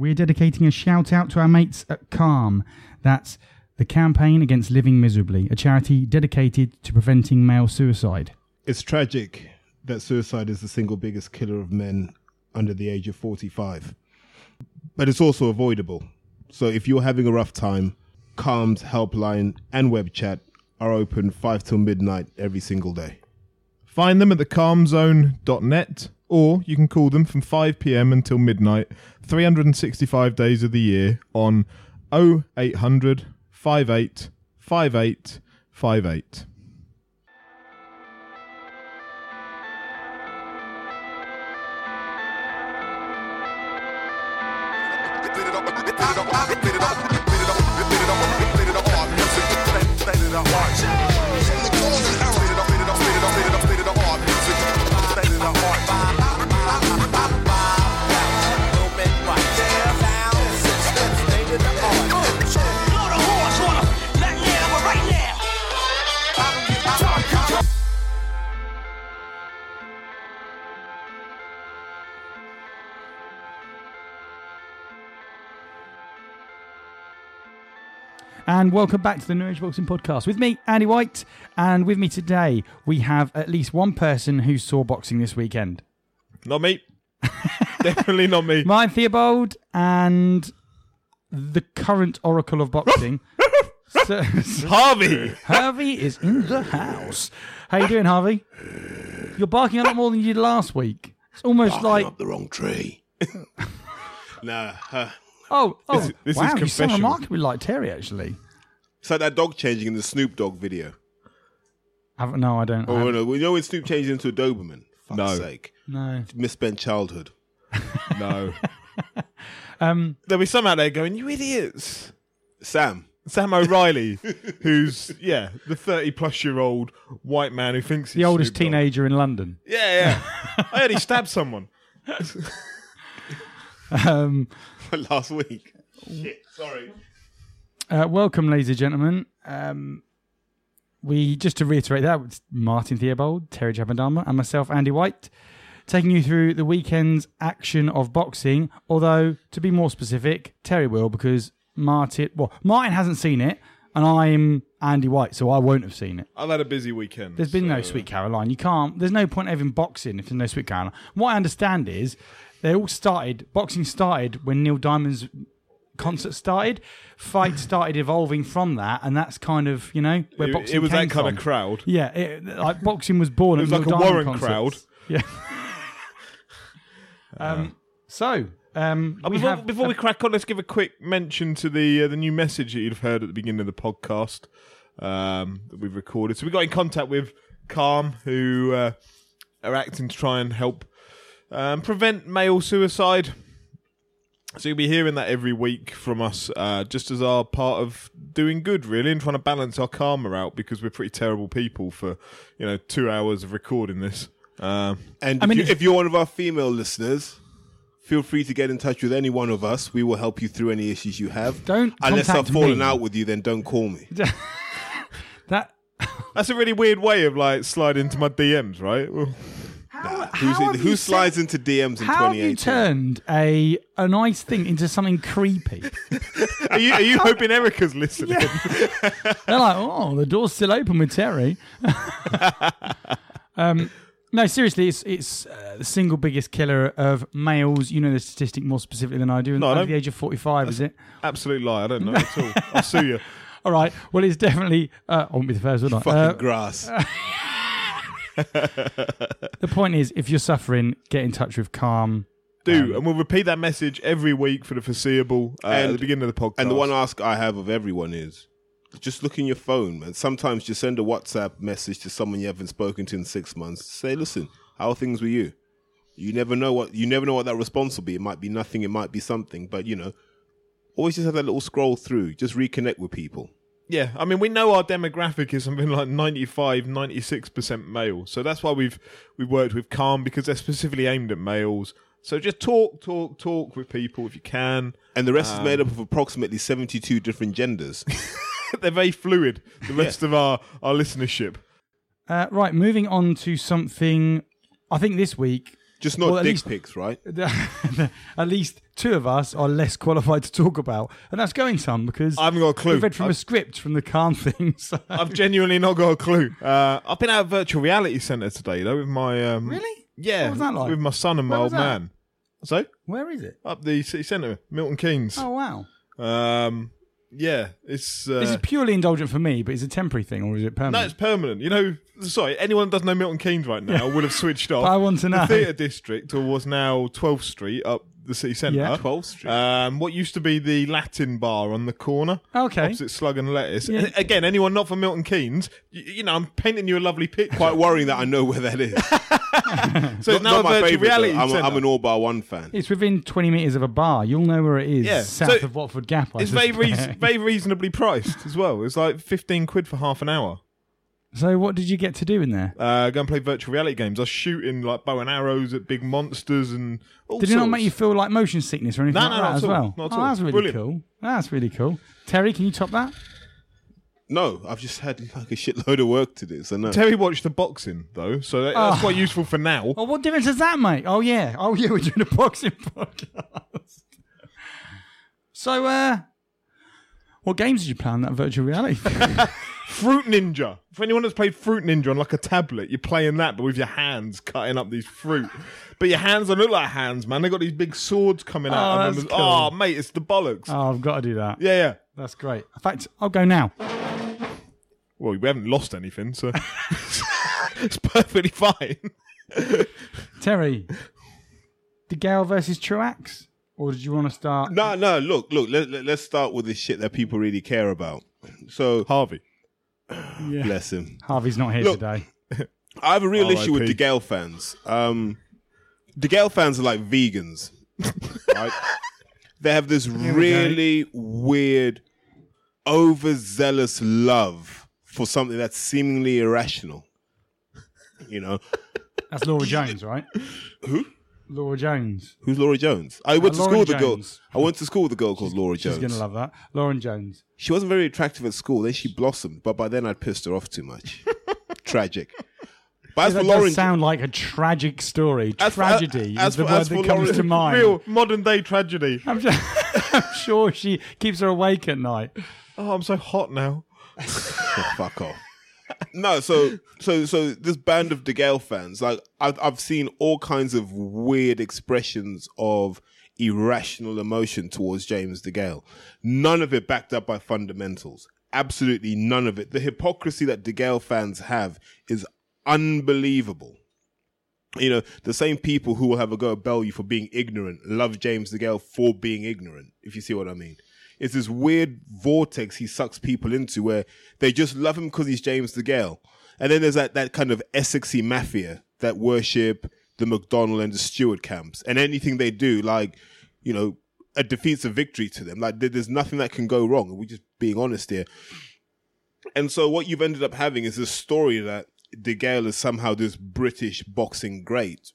we're dedicating a shout out to our mates at Calm. That's the Campaign Against Living Miserably, a charity dedicated to preventing male suicide. It's tragic that suicide is the single biggest killer of men under the age of 45. But it's also avoidable. So if you're having a rough time, Calm's helpline and web chat are open 5 till midnight every single day. Find them at thecalmzone.net or you can call them from 5 pm until midnight, 365 days of the year on 0800 58 58 58. And welcome back to the New Age Boxing Podcast with me, Andy White. And with me today, we have at least one person who saw boxing this weekend. Not me. Definitely not me. Martin Theobald and the current Oracle of Boxing. Sir- Harvey! Harvey is in the house. How you doing, Harvey? You're barking a lot more than you did last week. It's almost like up the wrong tree. nah, uh, oh oh This- this is wow, you sound confessional. remarkably like Terry actually. it's like that dog changing in the Snoop Dogg video. Have, no, I don't. I Oh, haven't- no, you know when Snoop changed into a Doberman? Fuck's No. sake. no. Misspent childhood. No. Um, There'll be some out there going, you idiots. Sam. Sam O'Reilly, who's, yeah, the 30 plus year old white man who thinks he's the oldest Snoop Dogg. teenager in London. Yeah, yeah. I heard he stabbed someone. Um, Last week. Shit, sorry. Uh, welcome, ladies and gentlemen. Um, we just to reiterate that it's Martin Theobald, Terry Javandama, and myself, Andy White, taking you through the weekend's action of boxing. Although, to be more specific, Terry will because Martin. Well, Martin hasn't seen it, and I'm Andy White, so I won't have seen it. I've had a busy weekend. There's been no Sweet Caroline. You can't. There's no point having boxing if there's no Sweet Caroline. What I understand is they all started. Boxing started when Neil Diamond's concert started. Fight started evolving from that, and that's kind of you know where It, boxing it was that kind from. of crowd. Yeah, it, like boxing was born. It was like Neil a Diamond Warren concerts. Yeah. um. So. Um, Uh, we before, before we crack on, let's give a quick mention to the uh, the new message that you'd have heard at the beginning of the podcast um, that we've recorded. So we got in contact with Calm, who uh, are acting to try and help um, prevent male suicide. So you'll be hearing that every week from us, uh, just as our part of doing good, really, and trying to balance our karma out because we're pretty terrible people for you know two hours of recording this. Um, And I if, mean, you, if you're one of our female listeners, feel free to get in touch with any one of us. We will help you through any issues you have. Don't Unless I've contact fallen me. out with you, then don't call me. that. that's a really weird way of like sliding into my DMs, right? Well, How, Who's, how who slides said- into DMs in How have you turned a a nice thing into something creepy? are you are you hoping Erica's listening? They're like, oh, the door's still open with Terry. um, no, seriously, it's it's uh, the single biggest killer of males. You know the statistic more specifically than I do. No, under don't. the age of forty-five, is it? Absolute lie. I don't know at all. I'll sue you. All right. Well, it's definitely. Uh, I won't be the first, will I? Fucking Uh, grass. the point is, if you're suffering, get in touch with Calm. Do and we'll repeat that message every week for the foreseeable uh, at And- the beginning of the podcast. And the one ask I have of everyone is just look in your phone, man. Sometimes just send a WhatsApp message to someone you haven't spoken to in six months. Say, listen, how are things with you? You never know what you never know what that response will be. It might be nothing, it might be something, but you know, always just have that little scroll through. Just reconnect with people. Yeah, I mean, we know our demographic is something like 95, 96% male. So that's why we've we've worked with Calm because they're specifically aimed at males. So just talk, talk, talk with people if you can. And the rest is Um, made up of approximately seventy-two different genders. they're very fluid. The rest of our our listenership. Uh, right, moving on to something. I think this week Just not Well, dick least- pics, right? at least two of us are less qualified to talk about, and that's going some because I haven't got a clue. we've read from a I've, script from the Calm thing. So. I've genuinely not got a clue. Uh, I've been out at virtual reality centre today though with my um, Really? yeah What was that like? with my son and my old that? man. So Where is it? up the city centre, Milton Keynes. Oh wow! Um, yeah, it's uh, this is purely indulgent for me, but is it a temporary thing or is it permanent? no, it's permanent. You know, sorry, anyone that doesn't know Milton Keynes right now would have switched off. I want to know. the theatre district, or was now 12th Street up the city centre. Yeah. 12th Street. Um, what used to be the Latin bar on the corner, okay. opposite Slug and Lettuce. Yeah. A- Again, anyone not from Milton Keynes, you, you know, I'm painting you a lovely picture. Quite worrying that I know where that is. so it's Not- now not a my virtual favourite, reality though. I'm, centre. I'm an All Bar One fan. It's within 20 metres of a bar. You'll know where it is. Yeah, South so of Watford Gap. I it's very, suspect. reas- very reasonably priced as well. It's like 15 quid for half an hour. So, what did you get to do in there? Uh, go and play virtual reality games. I was shooting like bow and arrows at big monsters and all Did it not make you feel like motion sickness or anything No, like no, that not as at all. well? Not at oh, all. that's really Brilliant. cool. That's really cool. Terry, can you top that? No, I've just had like a shitload of work to do. So no. Terry watched the boxing though, so that, that's Oh. quite useful for now. Oh, what difference does that make? Oh, yeah. Oh, yeah, we're doing a boxing podcast. so, uh, what games did you play on that virtual reality? Fruit Ninja. For anyone that's played Fruit Ninja on like a tablet, you're playing that, but with your hands cutting up these fruit. But your hands don't look like hands, man. They got these big swords coming Oh, out. of that's them. cool. Oh, mate, it's the bollocks. oh, I've got to do that. yeah, yeah. That's great. In fact, I'll go now. Well, we haven't lost anything, so it's perfectly fine. Terry, DeGale versus Truax? Or did you want to start? No, no. Look, look. Let, let, us start with the shit that people really care about. So, Harvey. Yeah. bless him. Harvey's not here Look. today. I have a real issue with R.I.P.. DeGale fans. Um, DeGale fans are like vegans, right? They have this we go. really weird, overzealous love for something that's seemingly irrational. You know, That's Laura Jones, right? Who? Laura Jones. who's Laura Jones? I went uh, to Lauren school with a girl. Jones. I went to school with a girl called Laura Jones. She's Jones. going to love that. Lauren Jones. She wasn't very attractive at school. Then she blossomed, but by then I'd pissed her off too much. Tragic. But as that for does Lauren, sound like a tragic story. As for- uh, Tragedy as is the for- word as that for comes Lauren- to mind. Real modern day tragedy. I'm, just, I'm sure she keeps her awake at night. Oh, I'm so hot now. Oh, fuck off. No, so so so this band of DeGale fans, like I've I've seen all kinds of weird expressions of irrational emotion towards James DeGale. None of it backed up by fundamentals. Absolutely none of it. The hypocrisy that DeGale fans have is unbelievable. You know, the same people who will have a go at Bellew for being ignorant love James DeGale for being ignorant, if you see what I mean. It's this weird vortex he sucks people into where they just love him because he's James DeGale. And then there's that, that kind of Essexy mafia that worship the McDonald and the Stewart camps. And anything they do, like, you know, a defeat's a victory to them. Like, there's nothing that can go wrong. We're just being honest here. And so what you've ended up having is this story that De Gale is somehow this British boxing great.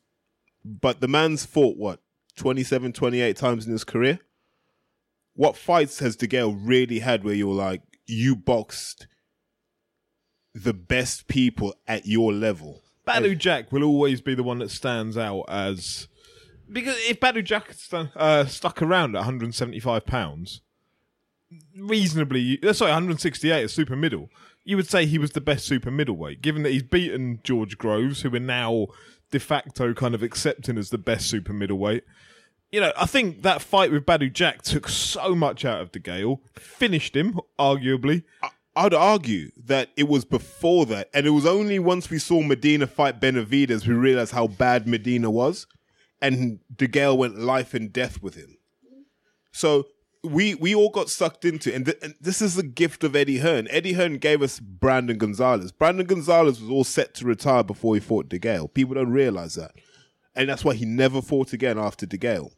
But the man's fought, what, 27, 28 times in his career? What fights has De Gale really had where you're like, you boxed the best people at your level? Badou Jack will always be the one that stands out as because if Badou Jack stu- uh, stuck around at 175 pounds, reasonably, uh, sorry, 168 as super middle, you would say he was the best super middleweight. Given that he's beaten George Groves, who we're now de facto kind of accepting as the best super middleweight. You know, I think that fight with Badou Jack took so much out of De Gale, finished him, arguably. I'd argue that it was before that, and it was only once we saw Medina fight Benavidez we realized how bad Medina was, and De Gale went life and death with him. So we we all got sucked into, and, th- and this is the gift of Eddie Hearn. Eddie Hearn gave us Brandon Gonzales. Brandon Gonzales was all set to retire before he fought De Gale. People don't realize that, and that's why he never fought again after De Gale.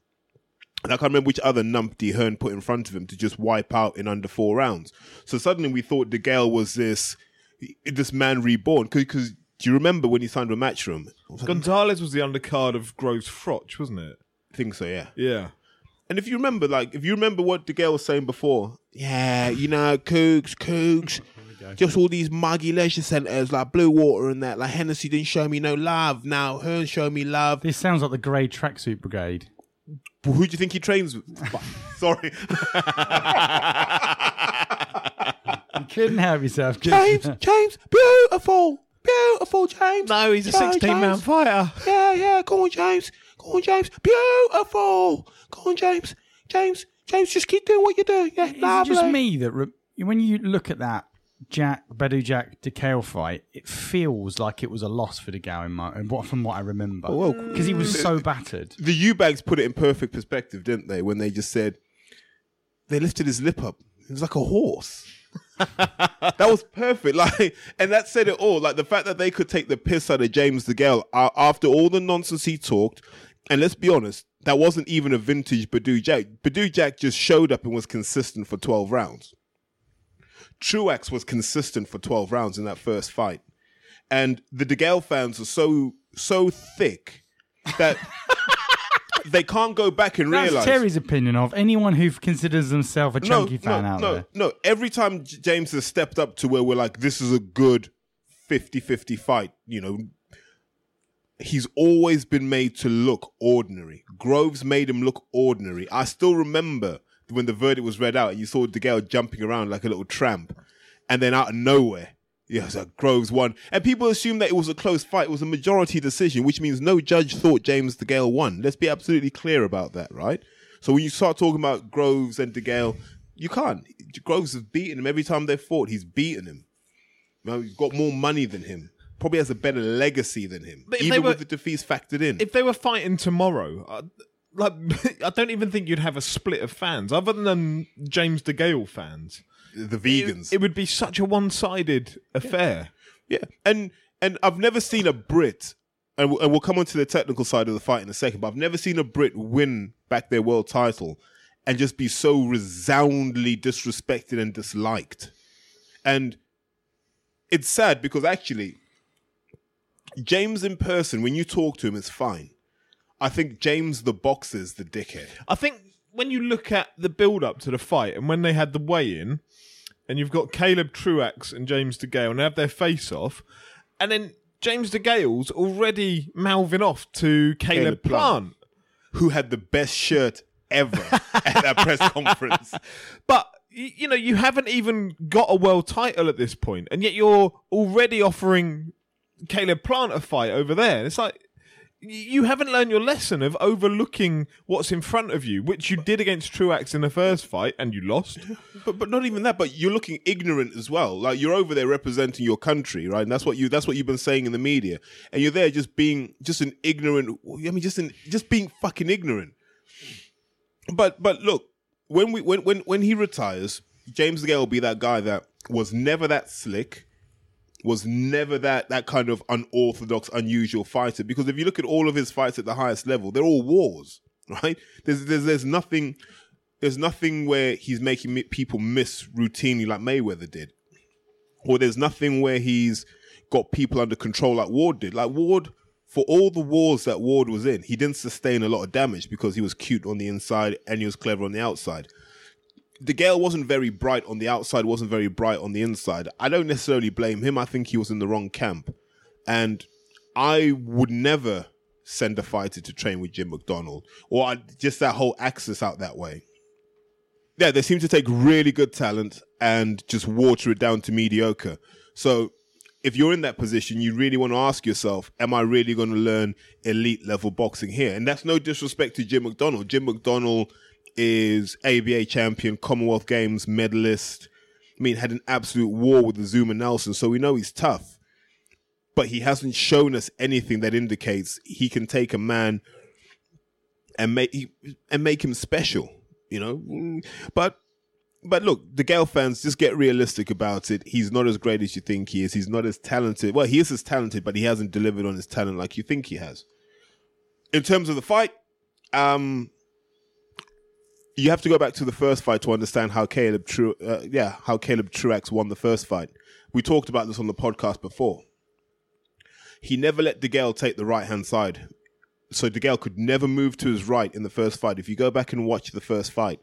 And I can't remember which other numpty Hearn put in front of him to just wipe out in under four rounds. So suddenly we thought De Gale was this this man reborn. Because do you remember when he signed with Matchroom? I was Gonzales was the undercard of Groves Froch, wasn't it? I think so, yeah. Yeah. And if you remember, like, if you remember what De Gale was saying before, yeah, you know, kooks, kooks. just all these muggy leisure centres like Blue Water and that. Like Hennessy didn't show me no love. Now Hearn showed me love. This sounds like the Grey Tracksuit Brigade. Who do you think he trains with? Sorry, You couldn't help yourself. could James. you? James, beautiful, beautiful, James. No, he's a Go, 16 man James. fighter. Yeah, yeah. Go on, James. Go on, James. Beautiful. Go on, James. James. James, just keep doing what you're doing. Yeah, Is it lovely. just me that re- when you look at that Jack Badou Jack DeGale fight, it feels like it was a loss for DeGale in my and what from what I remember. well, because he was so battered. the U-Bags put it in perfect perspective, didn't they? When they just said they lifted his lip up. It was like a horse. that was perfect. Like, and that said it all. Like the fact that they could take the piss out of James DeGale uh, after all the nonsense he talked. And let's be honest, that wasn't even a vintage Badou Jack. Badou Jack just showed up and was consistent for 12 rounds. Truax was consistent for 12 rounds in that first fight. And the DeGale fans are so, so thick that they can't go back and That's realize. Terry's opinion of anyone who considers themselves a chunky fan no, out no, there. No, every time J- James has stepped up to where we're like, this is a good 50 50 fight, you know, he's always been made to look ordinary. Groves made him look ordinary. I still remember when the verdict was read out you saw DeGale jumping around like a little tramp, and then out of nowhere, yeah, it's like Groves won. And people assumed that it was a close fight. It was a majority decision, which means no judge thought James DeGale won. Let's be absolutely clear about that, right? So when you start talking about Groves and DeGale, you can't. Groves has beaten him every time they've fought. He's beaten him. Know, he's got more money than him. Probably has a better legacy than him, But even they were- with the defeats factored in. If they were fighting tomorrow, uh, like I don't even think you'd have a split of fans other than James DeGale fans. the vegans, it would be such a one-sided affair. Yeah, and and I've never seen a Brit, and we'll, and we'll come on to the technical side of the fight in a second. But I've never seen a Brit win back their world title and just be so resoundingly disrespected and disliked. And it's sad because actually, James in person, when you talk to him, is fine. I think James the boxer's the dickhead. I think when you look at the build-up to the fight and when they had the weigh-in, and you've got Caleb Truax and James DeGale, and they have their face-off, and then James DeGale's already mouthing off to Caleb, Caleb Plant. Plant. Who had the best shirt ever at that press conference? But you know, you haven't even got a world title at this point, and yet you're already offering Caleb Plant a fight over there. It's like you haven't learned your lesson of overlooking what's in front of you, which you did against Truax in the first fight, and you lost. But but not even that. But you're looking ignorant as well. Like you're over there representing your country, right? And that's what you that's what you've been saying in the media. And you're there just being just an ignorant. I mean, just an just being fucking ignorant. But but look, when we when when when he retires, James Gale will be that guy that was never that slick. Was never that that kind of unorthodox, unusual fighter. Because if you look at all of his fights at the highest level, they're all wars, right? There's there's there's nothing there's nothing where he's making people miss routinely like Mayweather did, or there's nothing where he's got people under control like Ward did. Like Ward, for all the wars that Ward was in, he didn't sustain a lot of damage because he was cute on the inside and he was clever on the outside. De Gale wasn't very bright on the outside, wasn't very bright on the inside. I don't necessarily blame him. I think he was in the wrong camp, and I would never send a fighter to train with Jim McDonald or just that whole axis out that way yeah, they seem to take really good talent and just water it down to mediocre. So if you're in that position, you really want to ask yourself, am I really going to learn elite level boxing here? And that's no disrespect to Jim McDonald. Jim McDonald is ABA champion, Commonwealth Games medalist. I mean, had an absolute war with Azumah Nelson, so we know he's tough. But he hasn't shown us anything that indicates he can take a man and make and make him special, you know. But but look, DeGale fans just get realistic about it. He's not as great as you think he is. He's not as talented. Well, he is as talented, but he hasn't delivered on his talent like you think he has. In terms of the fight, um, you have to go back to the first fight to understand how Caleb uh, yeah, how Caleb Truax won the first fight. We talked about this on the podcast before. He never let DeGale take the right hand side so DeGale could never move to his right in the first fight. If you go back and watch the first fight,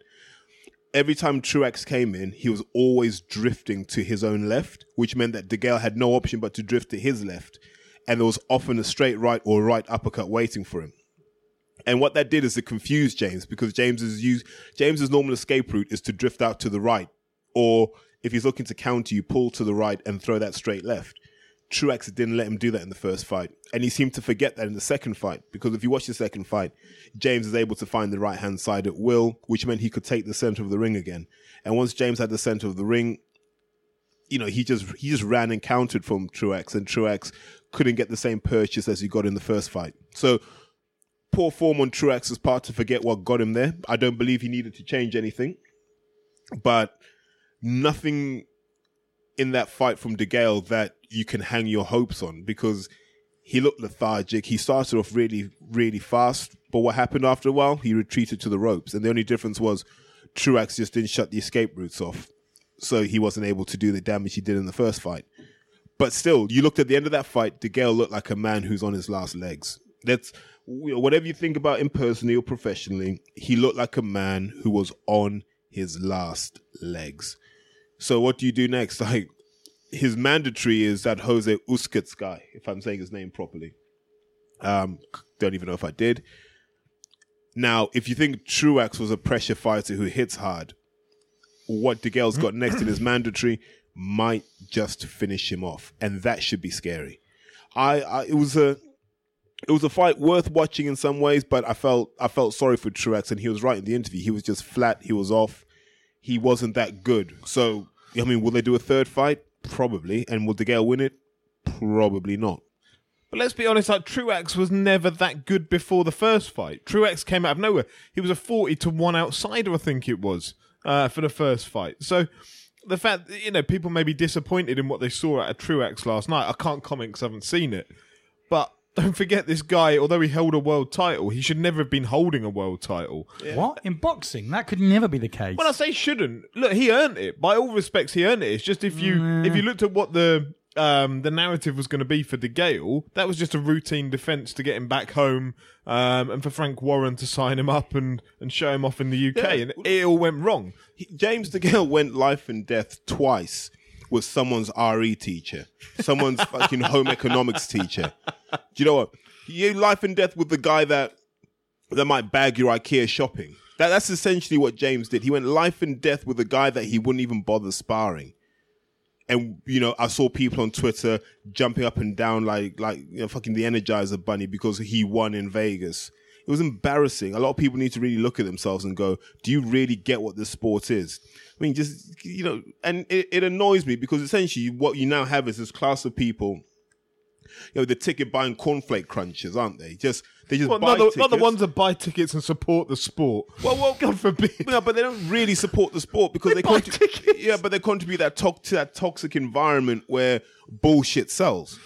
every time Truax came in, he was always drifting to his own left, which meant that De Gale had no option but to drift to his left. And there was often a straight right or right uppercut waiting for him. And what that did is it confused James because James's use James's normal escape route is to drift out to the right, or if he's looking to counter you, pull to the right and throw that straight left. Truax didn't let him do that in the first fight, and he seemed to forget that in the second fight because if you watch the second fight, James is able to find the right hand side at will, which meant he could take the center of the ring again. And once James had the center of the ring, you know he just he just ran and countered from Truax, and Truax couldn't get the same purchase as he got in the first fight. So poor form on Truax's part to forget what got him there. I don't believe he needed to change anything, but nothing in that fight from De Gale that you can hang your hopes on because he looked lethargic. He started off really, really fast, but what happened after a while? He retreated to the ropes, and the only difference was Truax just didn't shut the escape routes off, so he wasn't able to do the damage he did in the first fight. But still, you looked at the end of that fight. De Gale looked like a man who's on his last legs. That's whatever you think about him personally or professionally. He looked like a man who was on his last legs. So what do you do next? Like his mandatory is that Jose Uskits guy, if I'm saying his name properly. Um, don't even know if I did. Now, if you think Truax was a pressure fighter who hits hard, what De Gale's got next in his mandatory might just finish him off, and that should be scary. I, I it was a it was a fight worth watching in some ways, but I felt I felt sorry for Truax, and he was right in the interview. He was just flat. He was off. He wasn't that good. So I mean, will they do a third fight? Probably. And will De Gale win it? Probably not. But let's be honest, like Truax was never that good before the first fight. Truax came out of nowhere. He was a forty to one outsider, I think it was, uh, for the first fight. So the fact you know people may be disappointed in what they saw at a Truax last night. I can't comment because I haven't seen it, but don't forget this guy. Although he held a world title, he should never have been holding a world title. What in boxing? That could never be the case. When I say shouldn't, look, he earned it. By all respects, he earned it. It's just if you if you looked at what the um, the narrative was going to be for De Gale, that was just a routine defence to get him back home, um, and for Frank Warren to sign him up and, and show him off in the UK, Yeah. and it all went wrong. He, James De Gale went life and death twice with someone's RE teacher, someone's fucking home economics teacher. Do you know what? You life and death with the guy that that might bag your IKEA shopping. That, that's essentially what James did. He went life and death with a guy that he wouldn't even bother sparring. And you know, I saw people on Twitter jumping up and down like like you know, fucking the Energizer Bunny because he won in Vegas. It was embarrassing. A lot of people need to really look at themselves and go, "Do you really get what this sport is?" I mean, just you know, and it, it annoys me because essentially what you now have is this class of people. You know, the ticket buying cornflake crunchers, aren't they? Just they just Well, buy not, the, tickets. not the ones that buy tickets and support the sport. Well, well, God forbid. no, but they don't really support the sport because They they, buy contri- tickets. Yeah, but they contribute that to- to that toxic environment where bullshit sells,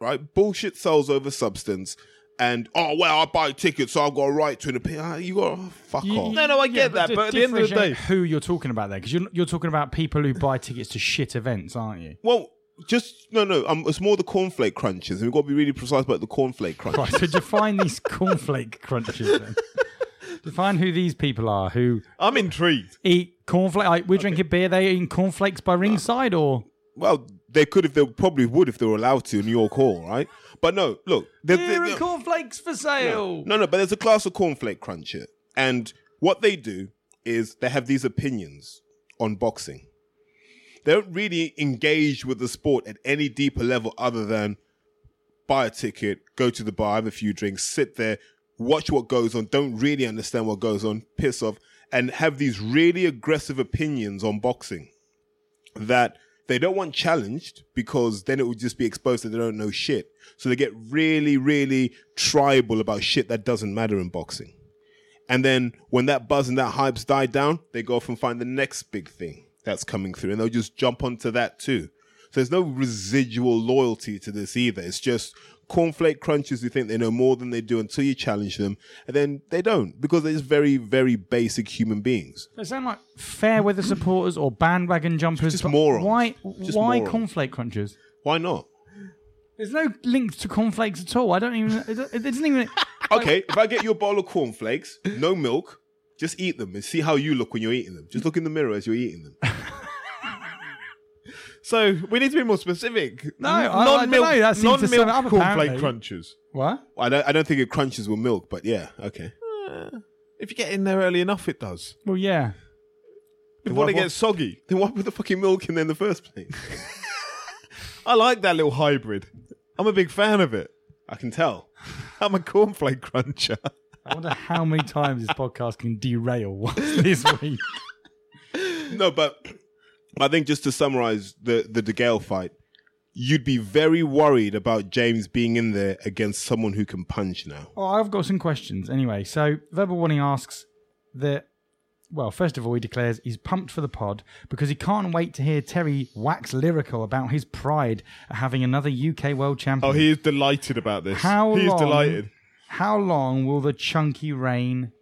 right? Bullshit sells over substance, and oh well, I buy tickets, so I've got a right to an opinion. Ah, You got to fuck You- off. No, no, I Yeah, get that, di- but at the end of the day- who you're talking about there, because you're you're talking about people who buy tickets to shit events, aren't you? Well, just no, no. Um, it's more the cornflake crunches, and we've got to be really precise about the cornflake crunches. Right. So define these cornflake crunches. Then. define who these people are who I'm intrigued. eat cornflake. Like we're drinking beer, they eating cornflakes by ringside, or Well, they could if they probably would if they were allowed to in New York Hall, right? But no, look, there- beer there- and cornflakes for sale. No, no, but there's a class of cornflake cruncher, and what they do is they have these opinions on boxing. They don't really engage with the sport at any deeper level other than buy a ticket, go to the bar, have a few drinks, sit there, watch what goes on, don't really understand what goes on, piss off, and have these really aggressive opinions on boxing that they don't want challenged because then it would just be exposed that they don't know shit. So they get really, really tribal about shit that doesn't matter in boxing. And then when that buzz and that hype's died down, they go off and find the next big thing that's coming through and they'll just jump onto that too. So there's no residual loyalty to this either. It's just cornflake crunchers who think they know more than they do until you challenge them. And then they don't because they're just very, very basic human beings. They sound like fair weather supporters or bandwagon jumpers. Just morons. Why? Just why morons. cornflake crunchers? Why not? There's no link to cornflakes at all. I don't even. It, it doesn't even. Okay, if I get you a bowl of cornflakes, no milk, Just eat them and see how you look when you're eating them. Just look in the mirror as you're eating them. So we need to be more specific. No, I- I don't non-milk, know, that seems to sum non-milk up, cornflake apparently. crunchers. What? I don't, I don't think it crunches with milk, but yeah, okay. Uh, if you get in there early enough, it does. Well, yeah. Before what- it gets soggy. Then why put the fucking milk in there in the first place? I like that little hybrid. I'm a big fan of it. I can tell. I'm a cornflake cruncher. I wonder how many times this podcast can derail this week. No, but I think just to summarize the the De Gale fight, you'd be very worried about James being in there against someone who can punch now. Oh, I've got some questions. Anyway, so Verbal Warning asks that. Well, first of all, he declares he's pumped for the pod because he can't wait to hear Terry wax lyrical about his pride at having another UK world oh, champion. Oh, he is delighted about this. How he is delighted. How long will the chunky reign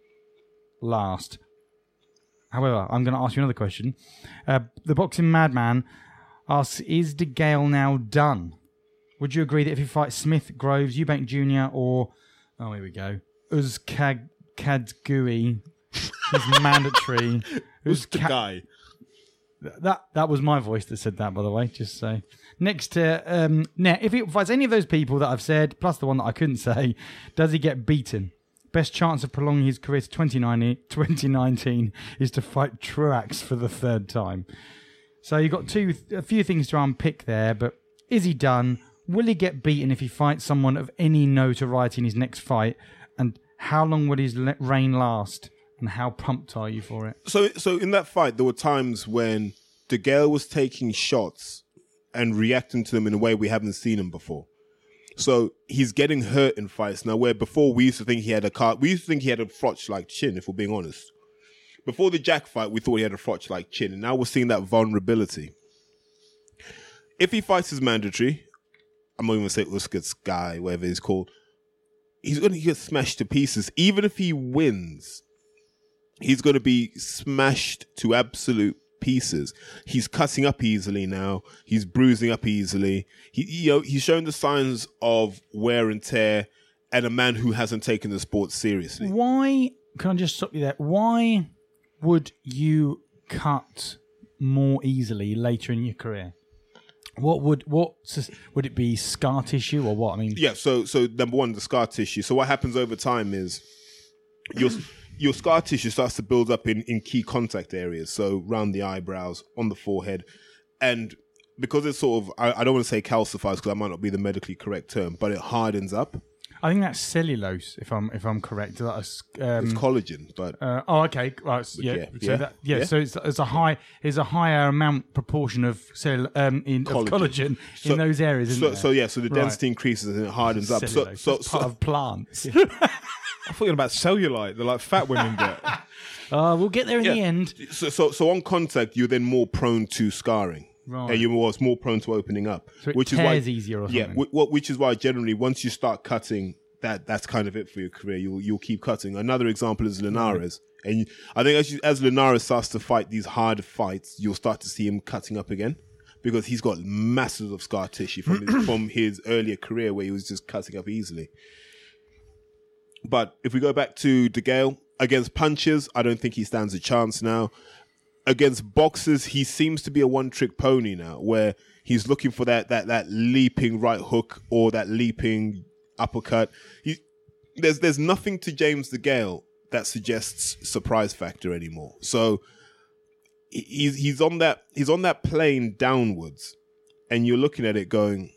last? However, I'm going to ask you another question. Uh, the boxing madman asks, "Is De Gale now done? Would you agree that if he fights Smith, Groves, Eubank Jr., or oh, here we go, Uzkag Kadzgui, is mandatory? Who's the guy? that that was my voice that said that, by the way. Just say next to um, now, if he fights any of those people that I've said, plus the one that I couldn't say, does he get beaten? Best chance of prolonging his career to 2019, 2019 is to fight Truax for the third time. So you've got two, a few things to unpick there. But is he done? Will he get beaten if he fights someone of any notoriety in his next fight? And how long will his reign last? And how pumped are you for it? So, so in that fight, there were times when De was taking shots and reacting to them in a way we haven't seen him before. So he's getting hurt in fights now. Where before we used to think he had a car, we used to think he had a Froch like chin. If we're being honest, before the Jack fight, we thought he had a Froch like chin, and now we're seeing that vulnerability. If he fights his mandatory, I'm not even gonna say Uskas guy, whatever he's called. He's going to get smashed to pieces. Even if he wins, he's going to be smashed to absolute pieces. He's cutting up easily now. He's bruising up easily. He, you know, he's showing the signs of wear and tear, and a man who hasn't taken the sport seriously. Why can I just stop you there? Why would you cut more easily later in your career? What would what would it be scar tissue or what? I mean, Yeah. So, so number one, the scar tissue. So what happens over time is your your scar tissue starts to build up in in key contact areas. So around the eyebrows, on the forehead, and because it's sort of I, I don't want to say calcifies because that might not be the medically correct term, but it hardens up. I think that's cellulose. If I'm if I'm correct, that's um, It's collagen, but Uh, oh, okay. Right. so yeah. yeah, So yeah, that, yeah, yeah. So it's, it's a high. it's a higher amount proportion of cell um, in Collagen. of collagen So- in those areas. Isn't so so yeah. So the Right. density increases and it hardens up. So Cellulose. so It's part so, of plants. I thought you were about cellulite, the like fat women get. uh, we'll get there in the end. so so so on contact, you're then more prone to scarring. Right. And you're more, more prone to opening up, So it which is why tears easier or yeah, something. wh- what which is why generally once you start cutting, that that's kind of it for your career. You'll you'll keep cutting. Another example is Linares, and you, I think as you, as Linares starts to fight these hard fights, you'll start to see him cutting up again because he's got masses of scar tissue from his, from his earlier career where he was just cutting up easily. But if we go back to De Gale against punches, I don't think he stands a chance now. Against boxers, he seems to be a one-trick pony now, where he's looking for that that that leaping right hook or that leaping uppercut. He, there's there's nothing to James De Gale that suggests surprise factor anymore. So he's he's on that he's on that plane downwards, and you're looking at it going,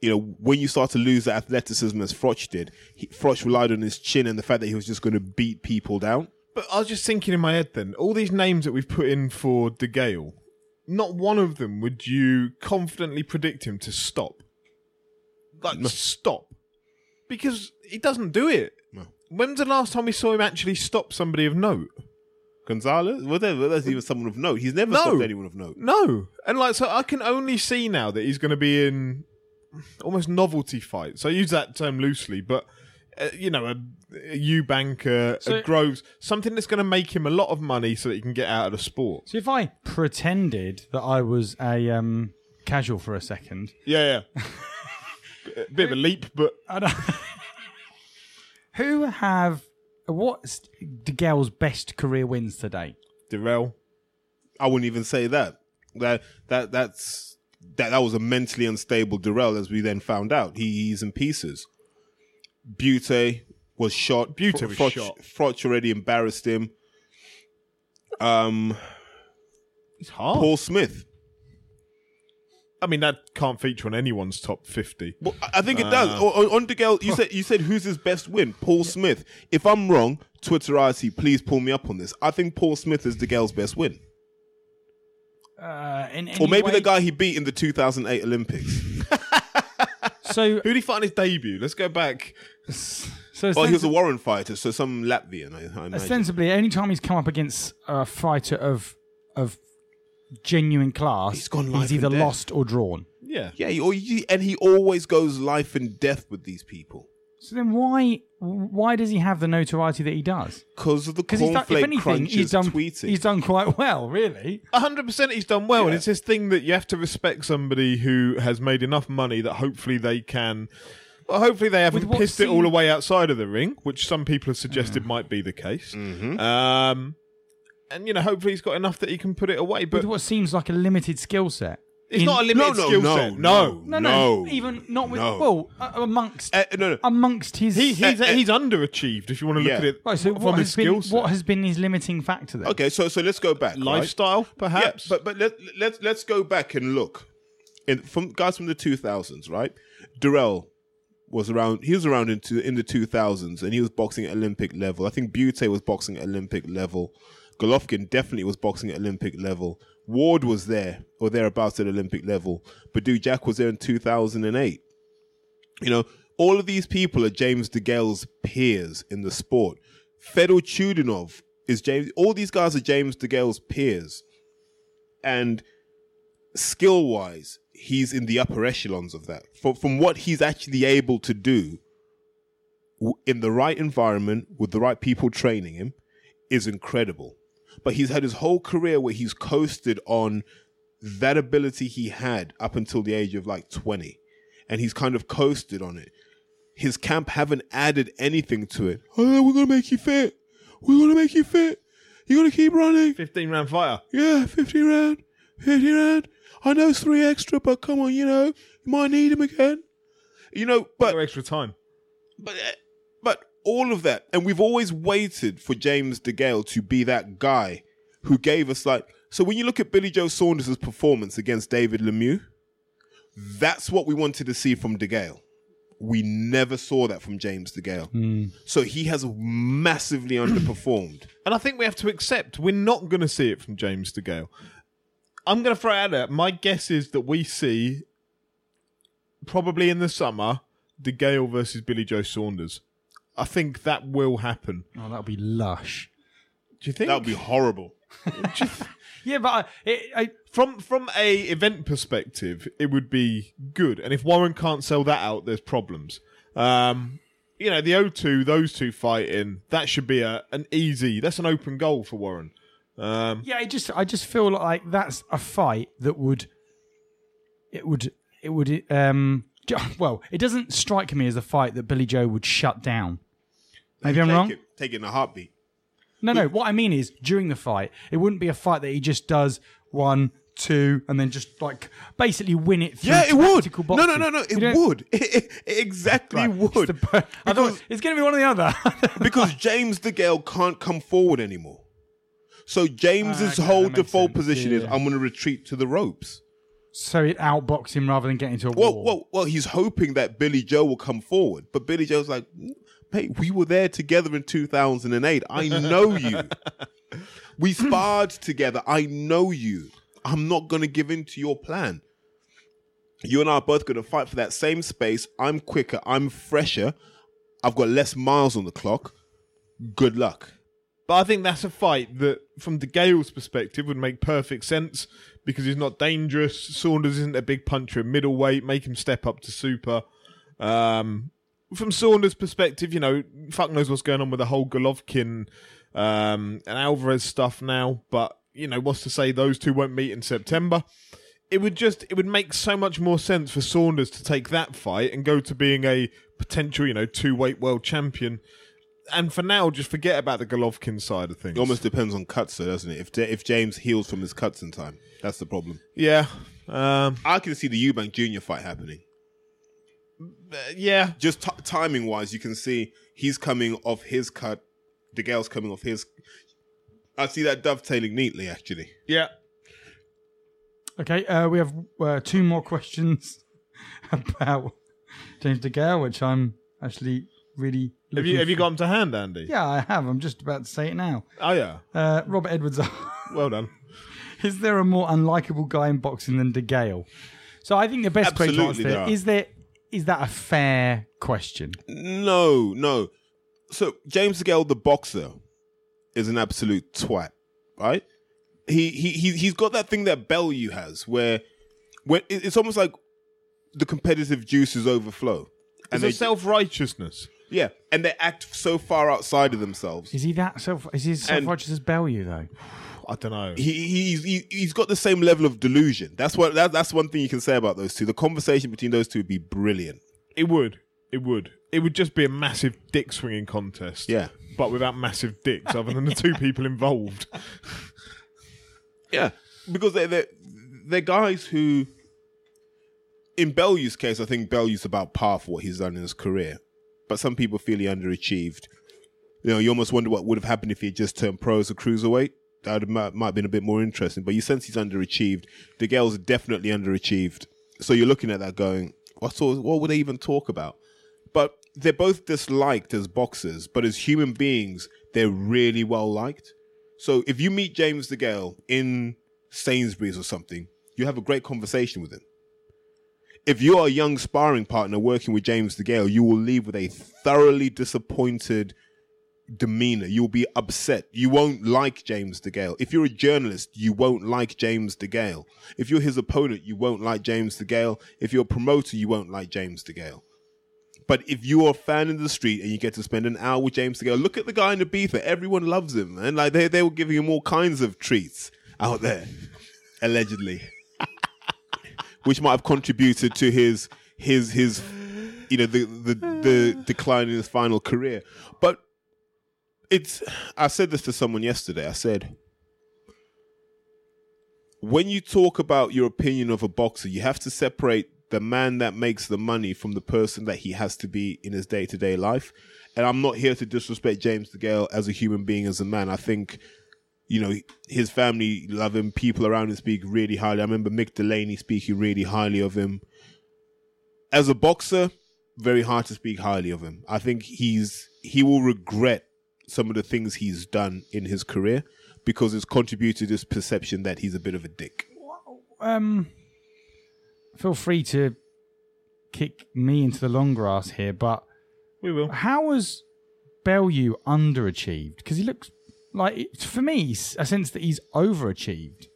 you know, when you start to lose that athleticism as Froch did, he, Froch relied on his chin and the fact that he was just going to beat people down. But I was just thinking in my head then, all these names that we've put in for De Gale, not one of them would you confidently predict him to stop. Like, stop. Because he doesn't do it. No. When's the last time we saw him actually stop somebody of note? Gonzales, whatever, that's even someone of note. He's never No. stopped anyone of note. No. And like, so I can only see now that he's going to be in almost novelty fights. I use that term loosely, but uh, you know, a, a Eubank, a, So- a Groves, something that's going to make him a lot of money so that he can get out of the sport. So if I pretended that I was a um, casual for a second, Yeah, yeah. a bit of a leap, but I don't. Who have what's DeGale's best career wins today? Dirrell. I wouldn't even say that. That that that's that that was a mentally unstable Dirrell, as we then found out. He, he's in pieces. Bute was shot. Bute Fro- was Froch, shot. Froch already embarrassed him. Um, It's hard. Paul Smith. I mean, that can't feature on anyone's top 50. Well, I think it does. Uh. On, on DeGale, you said you said who's his best win? Paul Smith. If I'm wrong, Twitter Twitterati, please pull me up on this. I think Paul Smith is DeGale's best win, Uh, in or maybe any the guy he beat in the 2008 Olympics. So, Who did he fight in his debut? Let's go back. so Well, he was a Warren fighter, so some Latvian, I, I imagine. ostensibly, any time he's come up against a fighter of of genuine class, He's gone he's either lost or drawn. Yeah. Yeah, he, or he- and he always goes life and death with these people So then, why why does he have the notoriety that he does? because of the Because he's done, if cornflake anything, crunches he's done tweeting. he's done quite well, really. hundred percent he's done well, and it's this thing that you have to respect somebody who has made enough money that hopefully they can. Well, hopefully they haven't With what pissed it all away outside of the ring, which some people have suggested might be the case. Mm-hmm. Um, and you know, hopefully he's got enough that he can put it away. But With what seems like a limited skill set. It's in- not a limited no, no, skill no, set. no. No, no, even not with no. well uh, amongst Uh, no, no. amongst his. He, he's Uh, uh, he's underachieved if you want to look Yeah. at it right, so from what his has, been, skill set. what has been his limiting factor then? Okay, so so let's go back. right? Lifestyle, perhaps. Yeah, but but let let's let's go back and look. In, from guys from the two thousands, right? Dirrell was around. He was around into in the two thousands, and he was boxing at Olympic level. I think Bute was boxing at Olympic level. Golovkin definitely was boxing at Olympic level. Ward was there or thereabouts at Olympic level. Badou Jack was there in two thousand and eight. You know, all of these people are James DeGale's peers in the sport. Fedor Chudinov is James. All these guys are James DeGale's peers, and skill wise, he's in the upper echelons of that. From from what he's actually able to do in the right environment with the right people training him is incredible. But he's had his whole career where he's coasted on that ability he had up until the age of like 20 and he's kind of coasted on it. His camp haven't added anything to it. Oh we're gonna make you fit. We're gonna make you fit. You're gonna keep running. Fifteen round fire. Yeah 50 round 50 round. I know it's three extra but come on you know you might need him again. You know but no extra time. but uh, but all of that, and we've always waited for James DeGale to be that guy who gave us like. So when you look at Billy Joe Saunders' performance against David Lemieux, that's what we wanted to see from DeGale. We never saw that from James DeGale. Hmm. So he has massively underperformed. And I think we have to accept we're not going to see it from James DeGale. I'm going to throw out there. My guess is that we see probably in the summer DeGale versus Billy Joe Saunders. I think that will happen. Oh, that'll be lush. Do you think? That would be horrible. Yeah, but I, it, I, from from a event perspective, it would be good. And if Warren can't sell that out, there's problems. Um, you know, the O2, those two fighting, that should be a an easy. That's an open goal for Warren. Um, yeah, I just I just feel like that's a fight that would it would it would um well it doesn't strike me as a fight that Billy Joe would shut down. Maybe I'm take wrong. It, take it in a heartbeat. No, no. What I mean is during the fight, it wouldn't be a fight that he just does one, two, and then just like basically win it. Through Yeah, it would. tactical No, no, no, no. It would. It, it- exactly Right, it's would. the- I thought it's going to be one or the other. because James DeGale can't come forward anymore. So James's Ah, okay, whole default sense. position Yeah, is yeah. I'm going to retreat to the ropes. so it outbox him rather than getting into a Well, well, well, he's hoping that Billy Joe will come forward, but Billy Joe's like, "Mate, we were there together in 2008. I know you. we sparred together. I know you. I'm not going to give in to your plan. You and I are both going to fight for that same space. I'm quicker. I'm fresher. I've got less miles on the clock. Good luck." But I think that's a fight that, from DeGale's perspective, would make perfect sense because he's not dangerous. Saunders isn't a big puncher in middleweight. Make him step up to super. Um, from Saunders' perspective, you know, fuck knows what's going on with the whole Golovkin um, and Alvarez stuff now. But you know, what's to say those two won't meet in September? It would just it would make so much more sense for Saunders to take that fight and go to being a potential, you know, two weight world champion and for now, just forget about the Golovkin side of things. It almost depends on cuts, though, doesn't it? If if James heals from his cuts in time, that's the problem. yeah, um, I can see the Eubank Junior fight happening. Yeah. Just t- timing wise, you can see he's coming off his cut. DeGale's coming off his. I see that dovetailing neatly, actually. Yeah. Okay, uh, we have uh, two more questions about James De Gale, which I'm actually really. Have you looking have you got them to hand, Andy? Yeah, I have. I'm just about to say it now. Oh yeah. Uh, Robert Edwards, Well done. is there a more unlikable guy in boxing than De Gale? So I think the best way to Absolutely answer there that are. there is that a fair question? No, no. So James DeGale, the boxer, is an absolute twat, right? He he he he's got that thing that Bellew has, where when it's almost like the competitive juices overflow, It's and they a self righteousness. yeah, and they act so far outside of themselves. Is he that self? Is he as self righteous as Bellew though? I don't know. he, he's he, he's got the same level of delusion. That's what that, that's one thing you can say about those two. The conversation between those two would be brilliant. It would. It would. It would just be a massive dick swinging contest. Yeah, But without massive dicks, other than the two people involved. yeah, because they they they're guys who, in Bellew's case, I think Bellew's about par for what he's done in his career, but some people feel he underachieved. You know, you almost wonder what would have happened if he had just turned pro as a cruiserweight. That might, have been a bit more interesting. But you sense he's underachieved. The girls definitely underachieved. So you're looking at that going, what sort, what would they even talk about? But they're both disliked as boxers, but as human beings, they're really well liked. So if you meet James the DeGale in Sainsbury's or something, you have a great conversation with him. If you're a young sparring partner working with James the DeGale, you will leave with a thoroughly disappointed demeanor. You'll be upset. You won't like James DeGale. If you're a journalist, you won't like James DeGale. If you're his opponent, you won't like James DeGale. If you're a promoter, you won't like James DeGale. But if you're a fan in the street and you get to spend an hour with James DeGale, look at the guy in the beefer. Everyone loves him, man. Like they they were giving him all kinds of treats out there, allegedly, which might have contributed to his his his you know the the the decline in his final career. But it's I said this to someone yesterday. I said when you talk about your opinion of a boxer, you have to separate the man that makes the money from the person that he has to be in his day to day life. And I'm not here to disrespect James DeGale as a human being, as a man. I think, you know, his family love him. People around him speak really highly. I remember Mick Delaney speaking really highly of him. As a boxer, very hard to speak highly of him. I think he's he will regret some of the things he's done in his career because it's contributed to this perception that he's a bit of a dick. Um, feel free to kick me into the long grass here, but We will. how was Bellew underachieved? Because he looks like, for me, a sense that he's overachieved.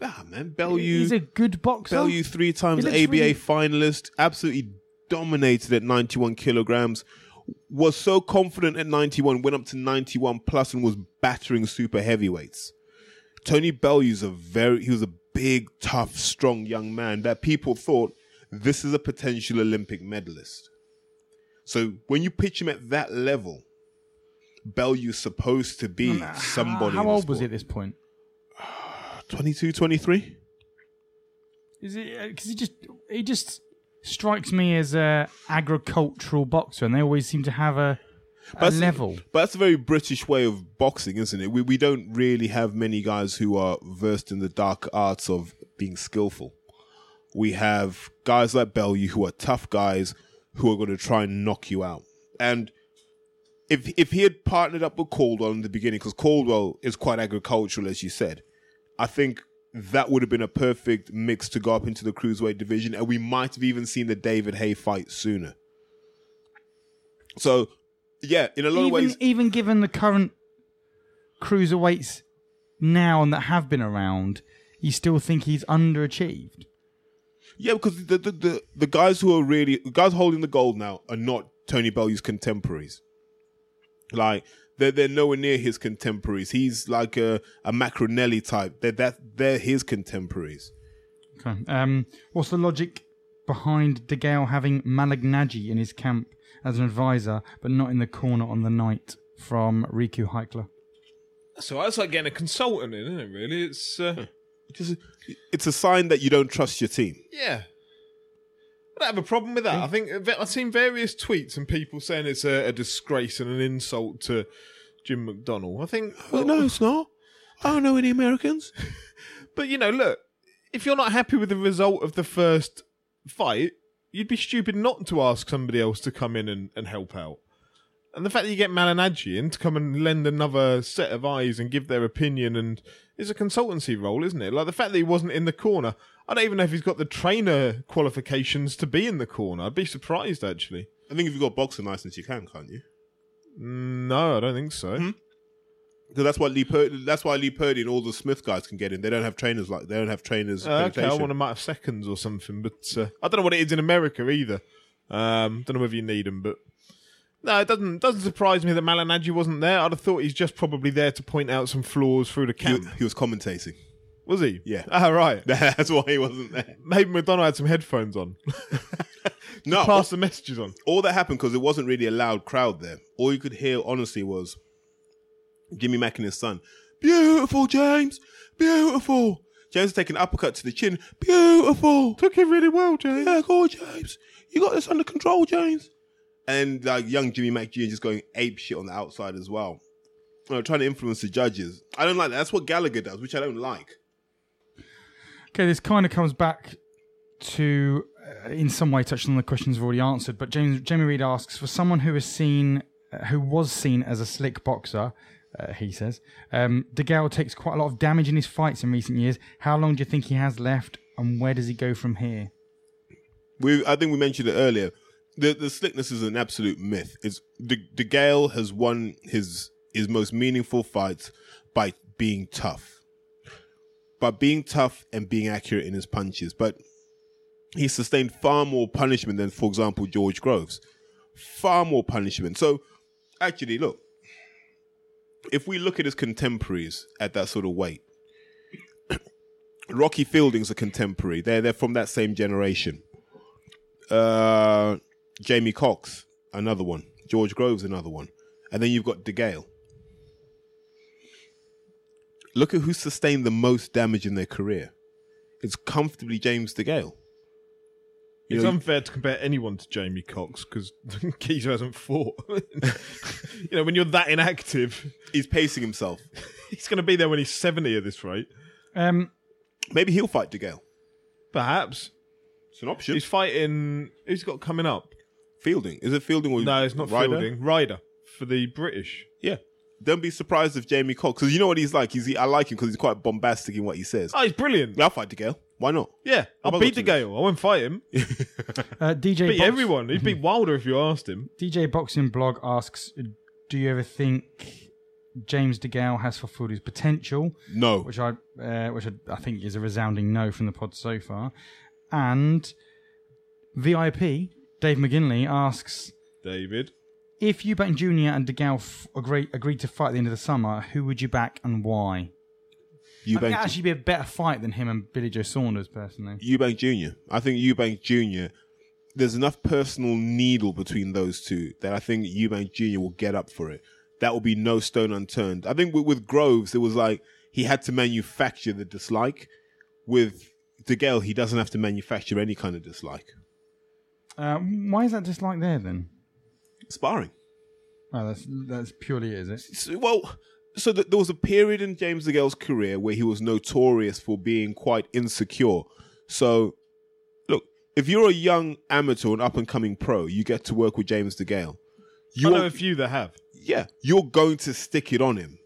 Ah man, Bellew, He's a good boxer. Bellew three times ABA really- finalist, absolutely dominated at 91 kilograms. Was so confident at 91, went up to 91 plus and was battering super heavyweights. Tony Bellew's a very, he was a big, tough, strong young man that people thought this is a potential Olympic medalist. So when you pitch him at that level, Bellew's supposed to be somebody. How the old was he at this point? 22, 23? Is it because uh, he just he just strikes me as a agricultural boxer, and they always seem to have a, a level. But that's a very British way of boxing, isn't it? We we don't really have many guys who are versed in the dark arts of being skillful. We have guys like Bellew who are tough guys who are going to try and knock you out. And if if he had partnered up with Caldwell in the beginning, because Caldwell is quite agricultural, as you said, I think that would have been a perfect mix to go up into the cruiserweight division, and we might have even seen the David Haye fight sooner. So, yeah, in a lot of Even ways, even given the current cruiserweights now and that have been around, you still think he's underachieved. Yeah, because the, the the the guys who are really the guys holding the gold now are not Tony Bellew's contemporaries. Like they're they're nowhere near his contemporaries. He's like a a Macronelli type. They're that they're his contemporaries. Okay. Um, what's the logic behind De Gale having Malignaggi in his camp as an advisor, but not in the corner on the night from Riku Heikler. So that's like getting a consultant in, isn't it? Really, it's uh, Just, it's a sign that you don't trust your team. yeah. I don't have a problem with that. I think I've seen various tweets and people saying it's a, a disgrace and an insult to Jim McDonnell. I think, oh, well, it's not. I don't know any Americans. but you know, look, if you're not happy with the result of the first fight, you'd be stupid not to ask somebody else to come in and, and help out. And the fact that you get Malignaggi in to come and lend another set of eyes and give their opinion and it's a consultancy role, isn't it? Like the fact that he wasn't in the corner. I don't even know if he's got the trainer qualifications to be in the corner. I'd be surprised actually. I think if you've got boxing license, you can, can't you? No, I don't think so. Because that's why Lee Purdy, that's why Lee Purdy and all the Smith guys can get in. They don't have trainers like they don't have trainers. Uh, okay, I want a matter of seconds or something, but uh, I don't know what it is in America either. Um, don't know whether you need them, but no, it doesn't doesn't surprise me that Malignaggi wasn't there. I'd have thought he's just probably there to point out some flaws through the he, camp. he was commentating. Was he? Yeah. Ah, right. That's why he wasn't there. Maybe McDonnell had some headphones on. No, Pass the messages on. all that happened because it wasn't really a loud crowd there. All you could hear, honestly, was Jimmy Mack and his son. Beautiful, James. Beautiful. James taking an uppercut to the chin. Beautiful. Took it really well, James. Yeah, go on, James. You got this under control, James. And like young Jimmy Jr. just going ape shit on the outside as well. You know, trying to influence the judges. I don't like that. That's what Gallagher does, which I don't like. Okay, this kind of comes back to, uh, in some way, touching on the questions we've already answered. But James Jamie Reed asks for someone who is seen, uh, who was seen as a slick boxer. Uh, he says, um, De Gale takes quite a lot of damage in his fights in recent years. How long do you think he has left, and where does he go from here? We, I think we mentioned it earlier. The the slickness is an absolute myth. It's the De Gale has won his his most meaningful fights by being tough, by being tough and being accurate in his punches. But he sustained far more punishment than, for example, George Groves. Far more punishment. So, actually, look, if we look at his contemporaries at that sort of weight, Rocky Fielding's a contemporary. They're they're from that same generation. Uh, Jamie Cox, another one. George Groves, another one. And then you've got De Gale. Look at who sustained the most damage in their career. It's comfortably James De Gale. You It's know, unfair to compare anyone to Jamie Cox because Geezer hasn't fought. you know, when you're that inactive, he's pacing himself. he's going to be there when he's 70 at this rate. Um, Maybe he'll fight De Gale. Perhaps. It's an option. He's fighting. Who's he got coming up? Fielding. Is it Fielding or No, it's not Ryder? Fielding. Ryder for the British. Yeah. Don't be surprised if Jamie Cox, because you know what he's like. He's he, I like him because he's quite bombastic in what he says. Oh, he's brilliant. Yeah, I'll fight De Gale. Why not? Yeah, I'll I'll beat go the to this. Gale. I won't fight him. uh, DJ Beat Box- everyone. He'd beat Wilder if you asked him. DJ Boxing Blog asks, "Do you ever think James De Gale has fulfilled his potential?" No. Which I, uh, which I, I think is a resounding no from the pod so far. And VIP Dave McGinley asks, David. "If you Eubank Jr. and De Gale f- agree, agreed to fight at the end of the summer, who would you back and why?" I think Eubank, it'd actually be a better fight than him and Billy Joe Saunders, personally. Eubank Jr. I think Eubank Jr. There's enough personal needle between those two that I think Eubank Jr. will get up for it. That will be no stone unturned. I think with, with Groves, it was like he had to manufacture the dislike. With De Gale, he doesn't have to manufacture any kind of dislike. Uh, why is that dislike there then? Sparring. Oh, that's that's purely it, is it? So- well, so th- there was a period in James DeGale's career where he was notorious for being quite insecure. So, look, if you're a young amateur and up and coming pro, you get to work with James DeGale. I know You're, a few that have. yeah, you're going to stick it on him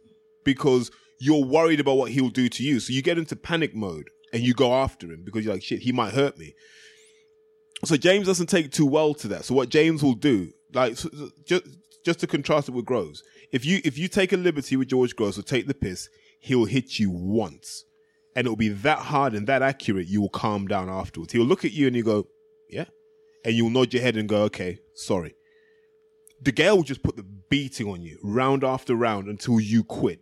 because you're worried about what he'll do to you. So you get into panic mode and you go after him because you're like, shit, he might hurt me. So James doesn't take too well to that. So what James will do, like, so- so just just to contrast it with Groves, if you if you take a liberty with George Groves or take the piss, he'll hit you once, and it'll be that hard and that accurate. You will calm down afterwards. He'll look at you and you go, yeah, and you'll nod your head and go, okay, sorry. De Gale will just put the beating on you round after round until you quit.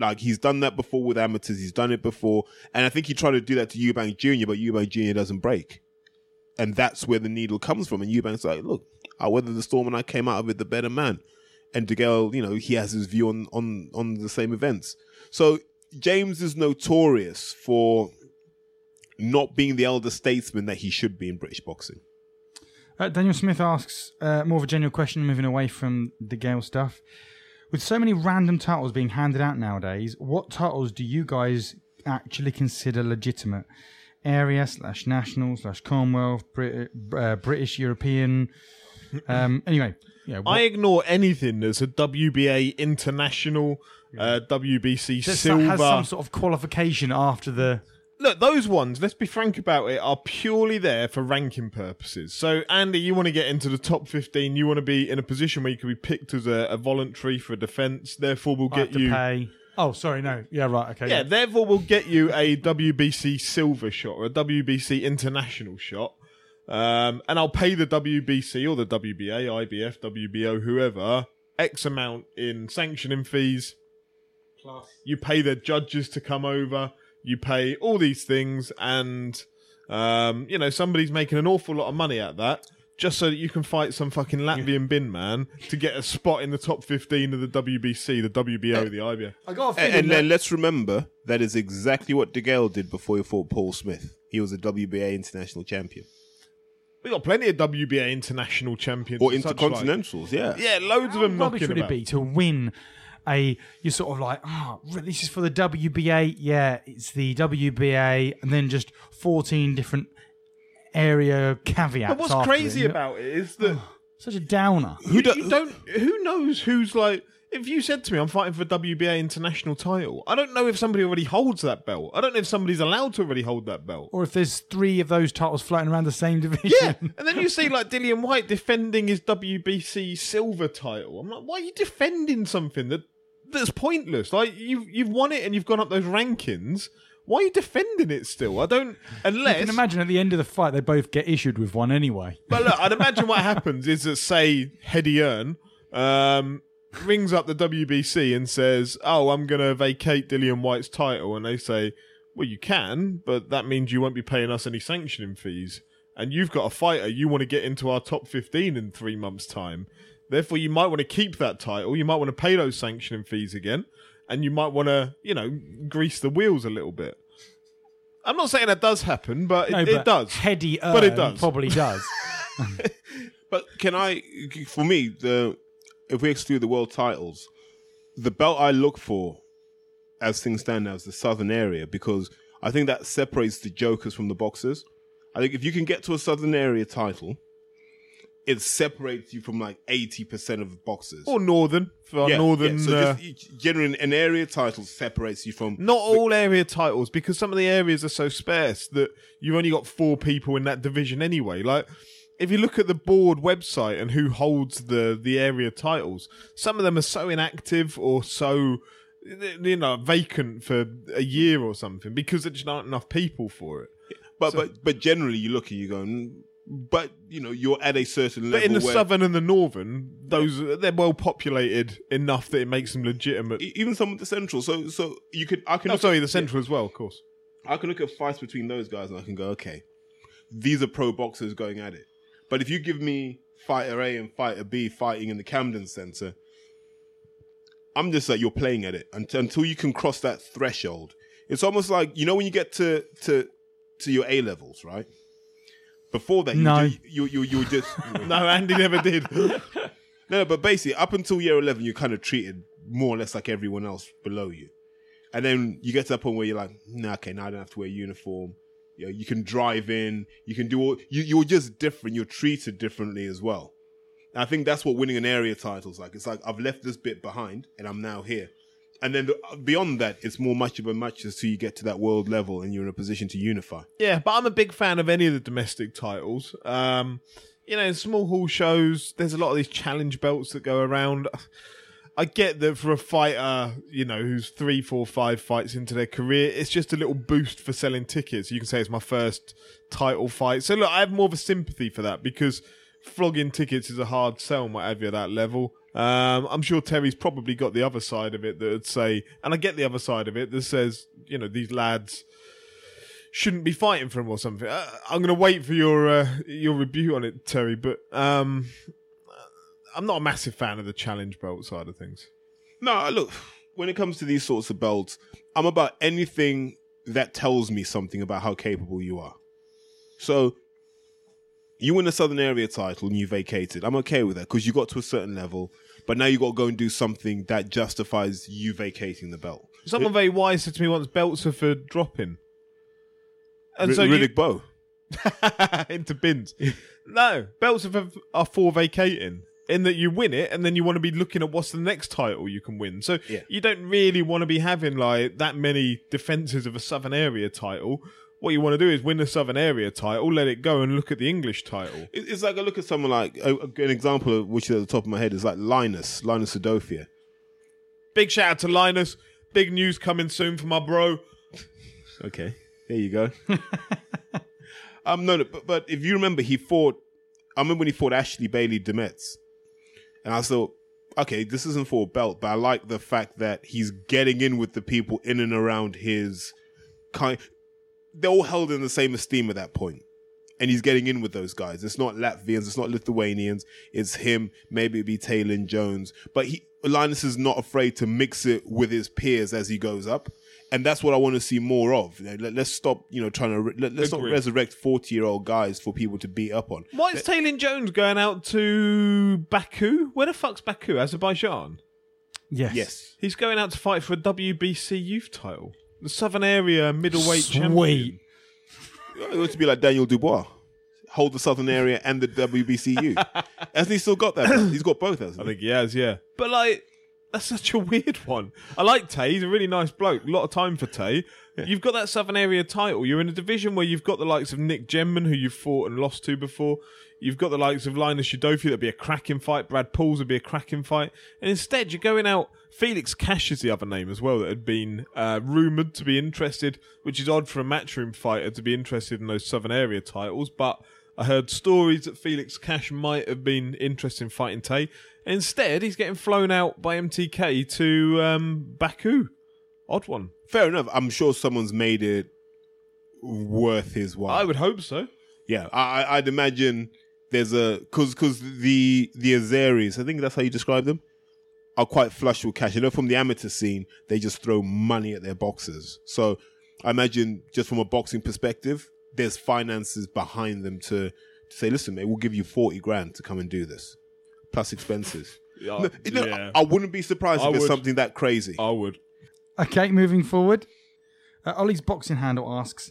Like he's done that before with amateurs, he's done it before, and I think he tried to do that to Eubank Jr., but Eubank Jr. doesn't break, and that's where the needle comes from. And Eubank's like, look, I weathered the storm and I came out of it the better man, and DeGale, you know, he has his view on on on the same events. So James is notorious for not being the elder statesman that he should be in British boxing. Uh, Daniel Smith asks uh, more of a general question, moving away from the Gale stuff. With so many random titles being handed out nowadays, what titles do you guys actually consider legitimate? Area slash national slash Commonwealth, Brit- uh, British, European. Um, anyway, yeah. what- I ignore anything that's a WBA international, uh, WBC silver. has some sort of qualification after the. Look, those ones, let's be frank about it, are purely there for ranking purposes. So, Andy, you want to get into the top 15, you want to be in a position where you can be picked as a, a voluntary for defence, therefore, we'll I have get to you. pay. Oh, sorry, no. Yeah, right. Okay. Yeah, therefore, we'll get you a WBC silver shot or a WBC international shot. Um, and I'll pay the WBC or the WBA, IBF, WBO, whoever, X amount in sanctioning fees. Plus. You pay the judges to come over. You pay all these things, and um, you know somebody's making an awful lot of money at that, just so that you can fight some fucking Latvian bin man to get a spot in the top fifteen of the WBC, the WBO, eh, the IBF. I got a And, feeling and that- then let's remember that is exactly what DeGale did before he fought Paul Smith. He was a WBA international champion We got plenty of WBA international champions or and such like. intercontinentals. Yeah, Yeah, loads of them How them rubbish would about. it be to win a? You're sort of like, oh, this is for the WBA. Yeah, it's the WBA, and then just 14 different area caveats. But what's after crazy it. about it is that oh, such a downer? who do, you don't who knows who's like if you said to me I'm fighting for WBA international title, I don't know if somebody already holds that belt. I don't know if somebody's allowed to already hold that belt. Or if there's three of those titles floating around the same division. Yeah, and then you see like Dillian Whyte defending his WBC silver title. I'm like, why are you defending something that that's pointless? Like you've you've won it and you've gone up those rankings. Why are you defending it still? I don't You unless can imagine at the end of the fight they both get issued with one anyway. But look, I'd imagine what happens is that say Eddie Hearn um, rings up the WBC and says, "Oh, I'm going to vacate Dillian Whyte's title," and they say, "Well, you can, but that means you won't be paying us any sanctioning fees, and you've got a fighter you want to get into our top 15 in three months' time. Therefore, you might want to keep that title. You might want to pay those sanctioning fees again." And you might want to, you know, grease the wheels a little bit. I'm not saying that does happen, but it, No, it does. Heady But it does. Probably does. But can I, for me, the if we exclude the world titles, the belt I look for, as things stand now, is the southern area because I think that separates the jokers from the boxers. I think if you can get to a southern area title, it separates you from like eighty percent of the boxers. or northern for Yeah, northern. yeah. So uh, just, generally, an area title separates you from not all area titles because some of the areas are so sparse that you've only got four people in that division anyway. Like if you look at the board website and who holds the the area titles, some of them are so inactive or so you know vacant for a year or something because there just aren't enough people for it. But but but generally, you look and you go, "Mm," but you know, you're at a certain level. But in the southern and the northern, those they're well populated enough that it makes them legitimate. even some of the central. So so you could I can Oh, sorry, at- the central as well, of course. I can look at fights between those guys and I can go, okay, these are pro boxers going at it. But if you give me fighter A and fighter B fighting in the Camden Center, I'm just like you're playing at it until, until you can cross that threshold. It's almost like you know when you get to to to your A levels, right? Before that, you No. ju- you you you, just No, Andy never did. no, but basically, up until year 11, you're kind of treated more or less like everyone else below you. And then you get to that point where you're like, nah, okay, now I don't have to wear a uniform. You, know, you can drive in, you can do all, you, you're just different. You're treated differently as well. And I think that's what winning an area title's like. It's like, I've left this bit behind and I'm now here. And then the, beyond that, it's more much of a match until you get to that world level and you're in a position to unify. Yeah, but I'm a big fan of any of the domestic titles. Um, you know, small hall shows, there's a lot of these challenge belts that go around. I get that for a fighter, you know, who's three, four, five fights into their career, it's just a little boost for selling tickets. You can say it's my first title fight. So look, I have more of a sympathy for that because flogging tickets is a hard sell what have you at that level. Um, I'm sure Terry's probably got the other side of it that would say, and I get the other side of it that says, you know, these lads shouldn't be fighting for him or something. Uh, I'm going to wait for your uh, your review on it, Terry. But um, I'm not a massive fan of the challenge belt side of things. No, look, when it comes to these sorts of belts, I'm about anything that tells me something about how capable you are. So, you win the Southern Area title and you vacated. I'm okay with that because you got to a certain level, but now you got to go and do something that justifies you vacating the belt. Someone very wise said to me once, belts are for dropping. And R- so you- Riddick Bowe. into bins. no, belts are for, are for vacating. In that you win it, and then you want to be looking at what's the next title you can win. So Yeah. you don't really want to be having like that many defenses of a Southern Area title. What you want to do is win the Southern Area title, let it go, and look at the English title. It's like I look at someone like an example of which is at the top of my head is like Linus, Linus Udofia. Big shout out to Linus. Big news coming soon for my bro. Okay, there you go. um, no, no, but, but if you remember, he fought. I remember when he fought Ashley Bailey Demetz, and I thought, okay, this isn't for a belt, but I like the fact that he's getting in with the people in and around his kind. They're all held in the same esteem at that point, and he's getting in with those guys. It's not Latvians, it's not Lithuanians, it's him. Maybe it'd be Taylor Jones, but he Linus is not afraid to mix it with his peers as he goes up and that's what I want to see more of. You know, let, us stop, you know, trying to re- let, us not resurrect forty-year-old guys for people to beat up on. Why is Taylor Jones going out to Baku? Where the fuck's Baku? Azerbaijan? Yes. Yes, He's going out to fight for a WBC youth title. The Southern Area middleweight Sweet. champion. it was to be like Daniel Dubois, hold the Southern area and the WBCU. Hasn't he still got that? He's got both, hasn't I he? think he has, yeah. But like, that's such a weird one. I like Tay. He's a really nice bloke. A lot of time for Tay. You've got that Southern Area title. You're in a division where you've got the likes of Nick Gemman, who you've fought and lost to before. You've got the likes of Linus Udofia. That'd be a cracking fight. Brad Pauls would be a cracking fight. And instead, you're going out. Felix Cash is the other name as well that had been uh, rumoured to be interested, which is odd for a matchroom fighter to be interested in those Southern Area titles. But I heard stories that Felix Cash might have been interested in fighting Tay. Instead, he's getting flown out by MTK to um, Baku. Odd one. Fair enough. I'm sure someone's made it worth his while. I would hope so. yeah, I, I'd imagine there's a because because the the Azeris, I think that's how you describe them, are quite flush with cash. You know, from the amateur scene, they just throw money at their boxers. So I imagine just from a boxing perspective, there's finances behind them to, to say, listen, mate, we'll give you forty grand to come and do this, plus expenses. Yeah, No, yeah. I, I wouldn't be surprised I if it's would. something that crazy. I would. Okay, moving forward. Uh, Ollie's boxing handle asks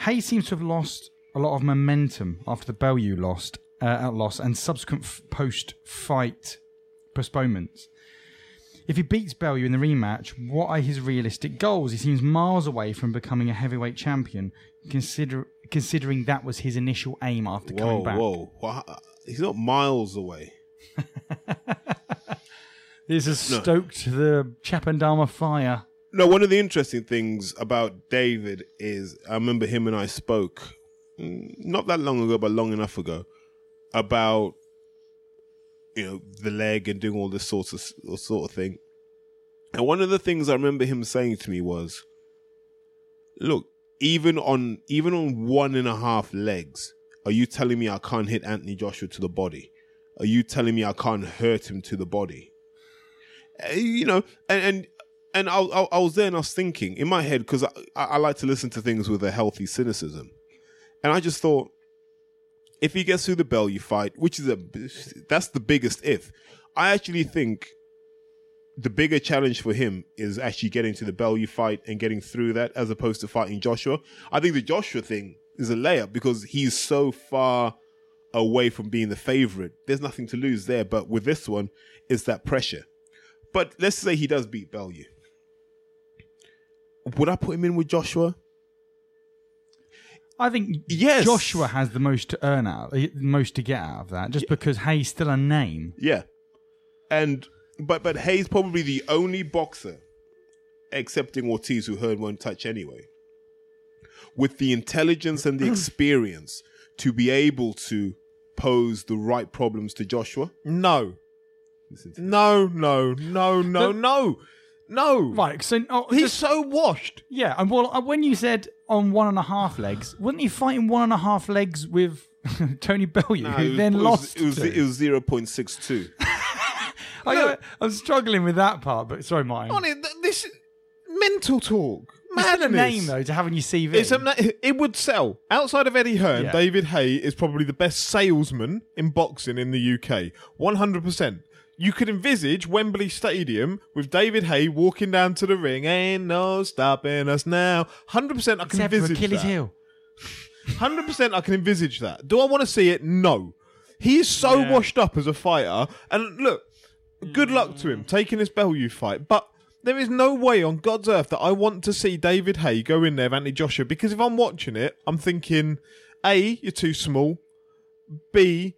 Haye seems to have lost a lot of momentum after the Bellew lost, uh, out loss and subsequent f- post fight postponements. If he beats Bellew in the rematch, what are his realistic goals? He seems miles away from becoming a heavyweight champion, consider- considering that was his initial aim after whoa, coming back. whoa, Wha- he's not miles away. This has stoked the Chapandama fire. No, one of the interesting things about David is I remember him and I spoke mm, not that long ago, but long enough ago about you know the leg and doing all this sort of sort of thing. And one of the things I remember him saying to me was, "Look, even on even on one and a half legs, are you telling me I can't hit Anthony Joshua to the body? Are you telling me I can't hurt him to the body?" Uh, you know, and and and I, I, I was there and I was thinking in my head because I, I, like to listen to things with a healthy cynicism, and I just thought, if he gets through the Bellew fight, which is a that's the biggest if, I actually think the bigger challenge for him is actually getting to the Bellew fight and getting through that as opposed to fighting Joshua. I think the Joshua thing is a layup because he's so far away from being the favorite. There's nothing to lose there, but with this one, it's that pressure. But let's say he does beat Bellew. Would I put him in with Joshua? I think Yes. Joshua has the most to earn out, the most to get out of that, just because Haye's still a name. Yeah. And but but Haye's probably the only boxer, excepting Ortiz, who Hearn won't touch anyway, with the intelligence and the experience to be able to pose the right problems to Joshua. No. Listen to No, no, no, no, no. No, Right. So oh, He's just- so washed. yeah. And well, uh, when you said on one and a half legs, wasn't he fighting one and a half legs with Tony Bellew, No, who it was- then it was- lost? It was to? it was zero point six two. I got- I'm struggling with that part, but sorry, Martin. On it, th- this is mental talk. It's a Madness. name though to have on your CV. It's a, it would sell. Outside of Eddie Hearn, Yeah. David Haye is probably the best salesman in boxing in the UK. 100%. You could envisage Wembley Stadium with David Haye walking down to the ring. Ain't no stopping us now. 100% I can Except for envisage Achilles that. heel. Hundred percent, I can envisage that. Do I want to see it? No. He is so Yeah. washed up as a fighter, and look, good luck to him mm. taking this Bellew fight. But there is no way on God's earth that I want to see David Haye go in there with Anthony Joshua because if I'm watching it, I'm thinking, a, you're too small. B,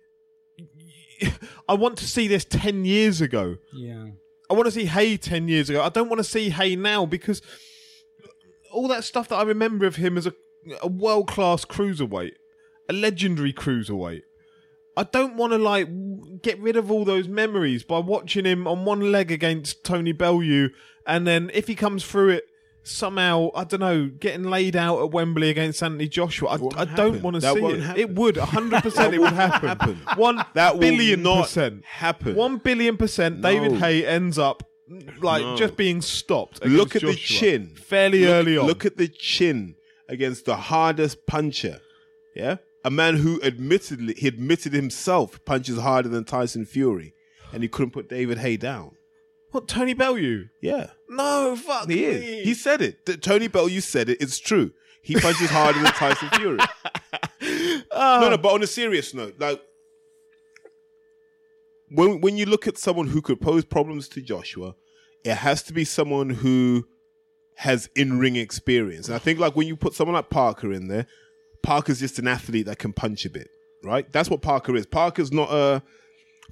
I want to see this ten years ago. Yeah. I want to see Haye 10 years ago. I don't want to see Haye now because all that stuff that I remember of him as a, a world class cruiserweight, a legendary cruiserweight. I don't want to like get rid of all those memories by watching him on one leg against Tony Bellew, and then if he comes through it somehow, I don't know, getting laid out at Wembley against Anthony Joshua. I, I don't want to see it. happen. It would, hundred percent, it would happen. happen. One That billion not percent happen. One billion percent. David No. Hay ends up like No. just being stopped. Look at against the chin. fairly Look- early on. Look at the chin against the hardest puncher. Yeah, a man who admittedly he admitted himself punches harder than Tyson Fury, and he couldn't put David Haye down. What Tony Bellew? Yeah, No, fuck he me. is. He said it. Th- Tony Bellew said it. It's true. He punches harder than Tyson Fury. Oh. no, no. But on a serious note, like when when you look at someone who could pose problems to Joshua, it has to be someone who has in ring experience. And I think like when you put someone like Parker in there, Parker's just an athlete that can punch a bit, right? That's what Parker is. Parker's not a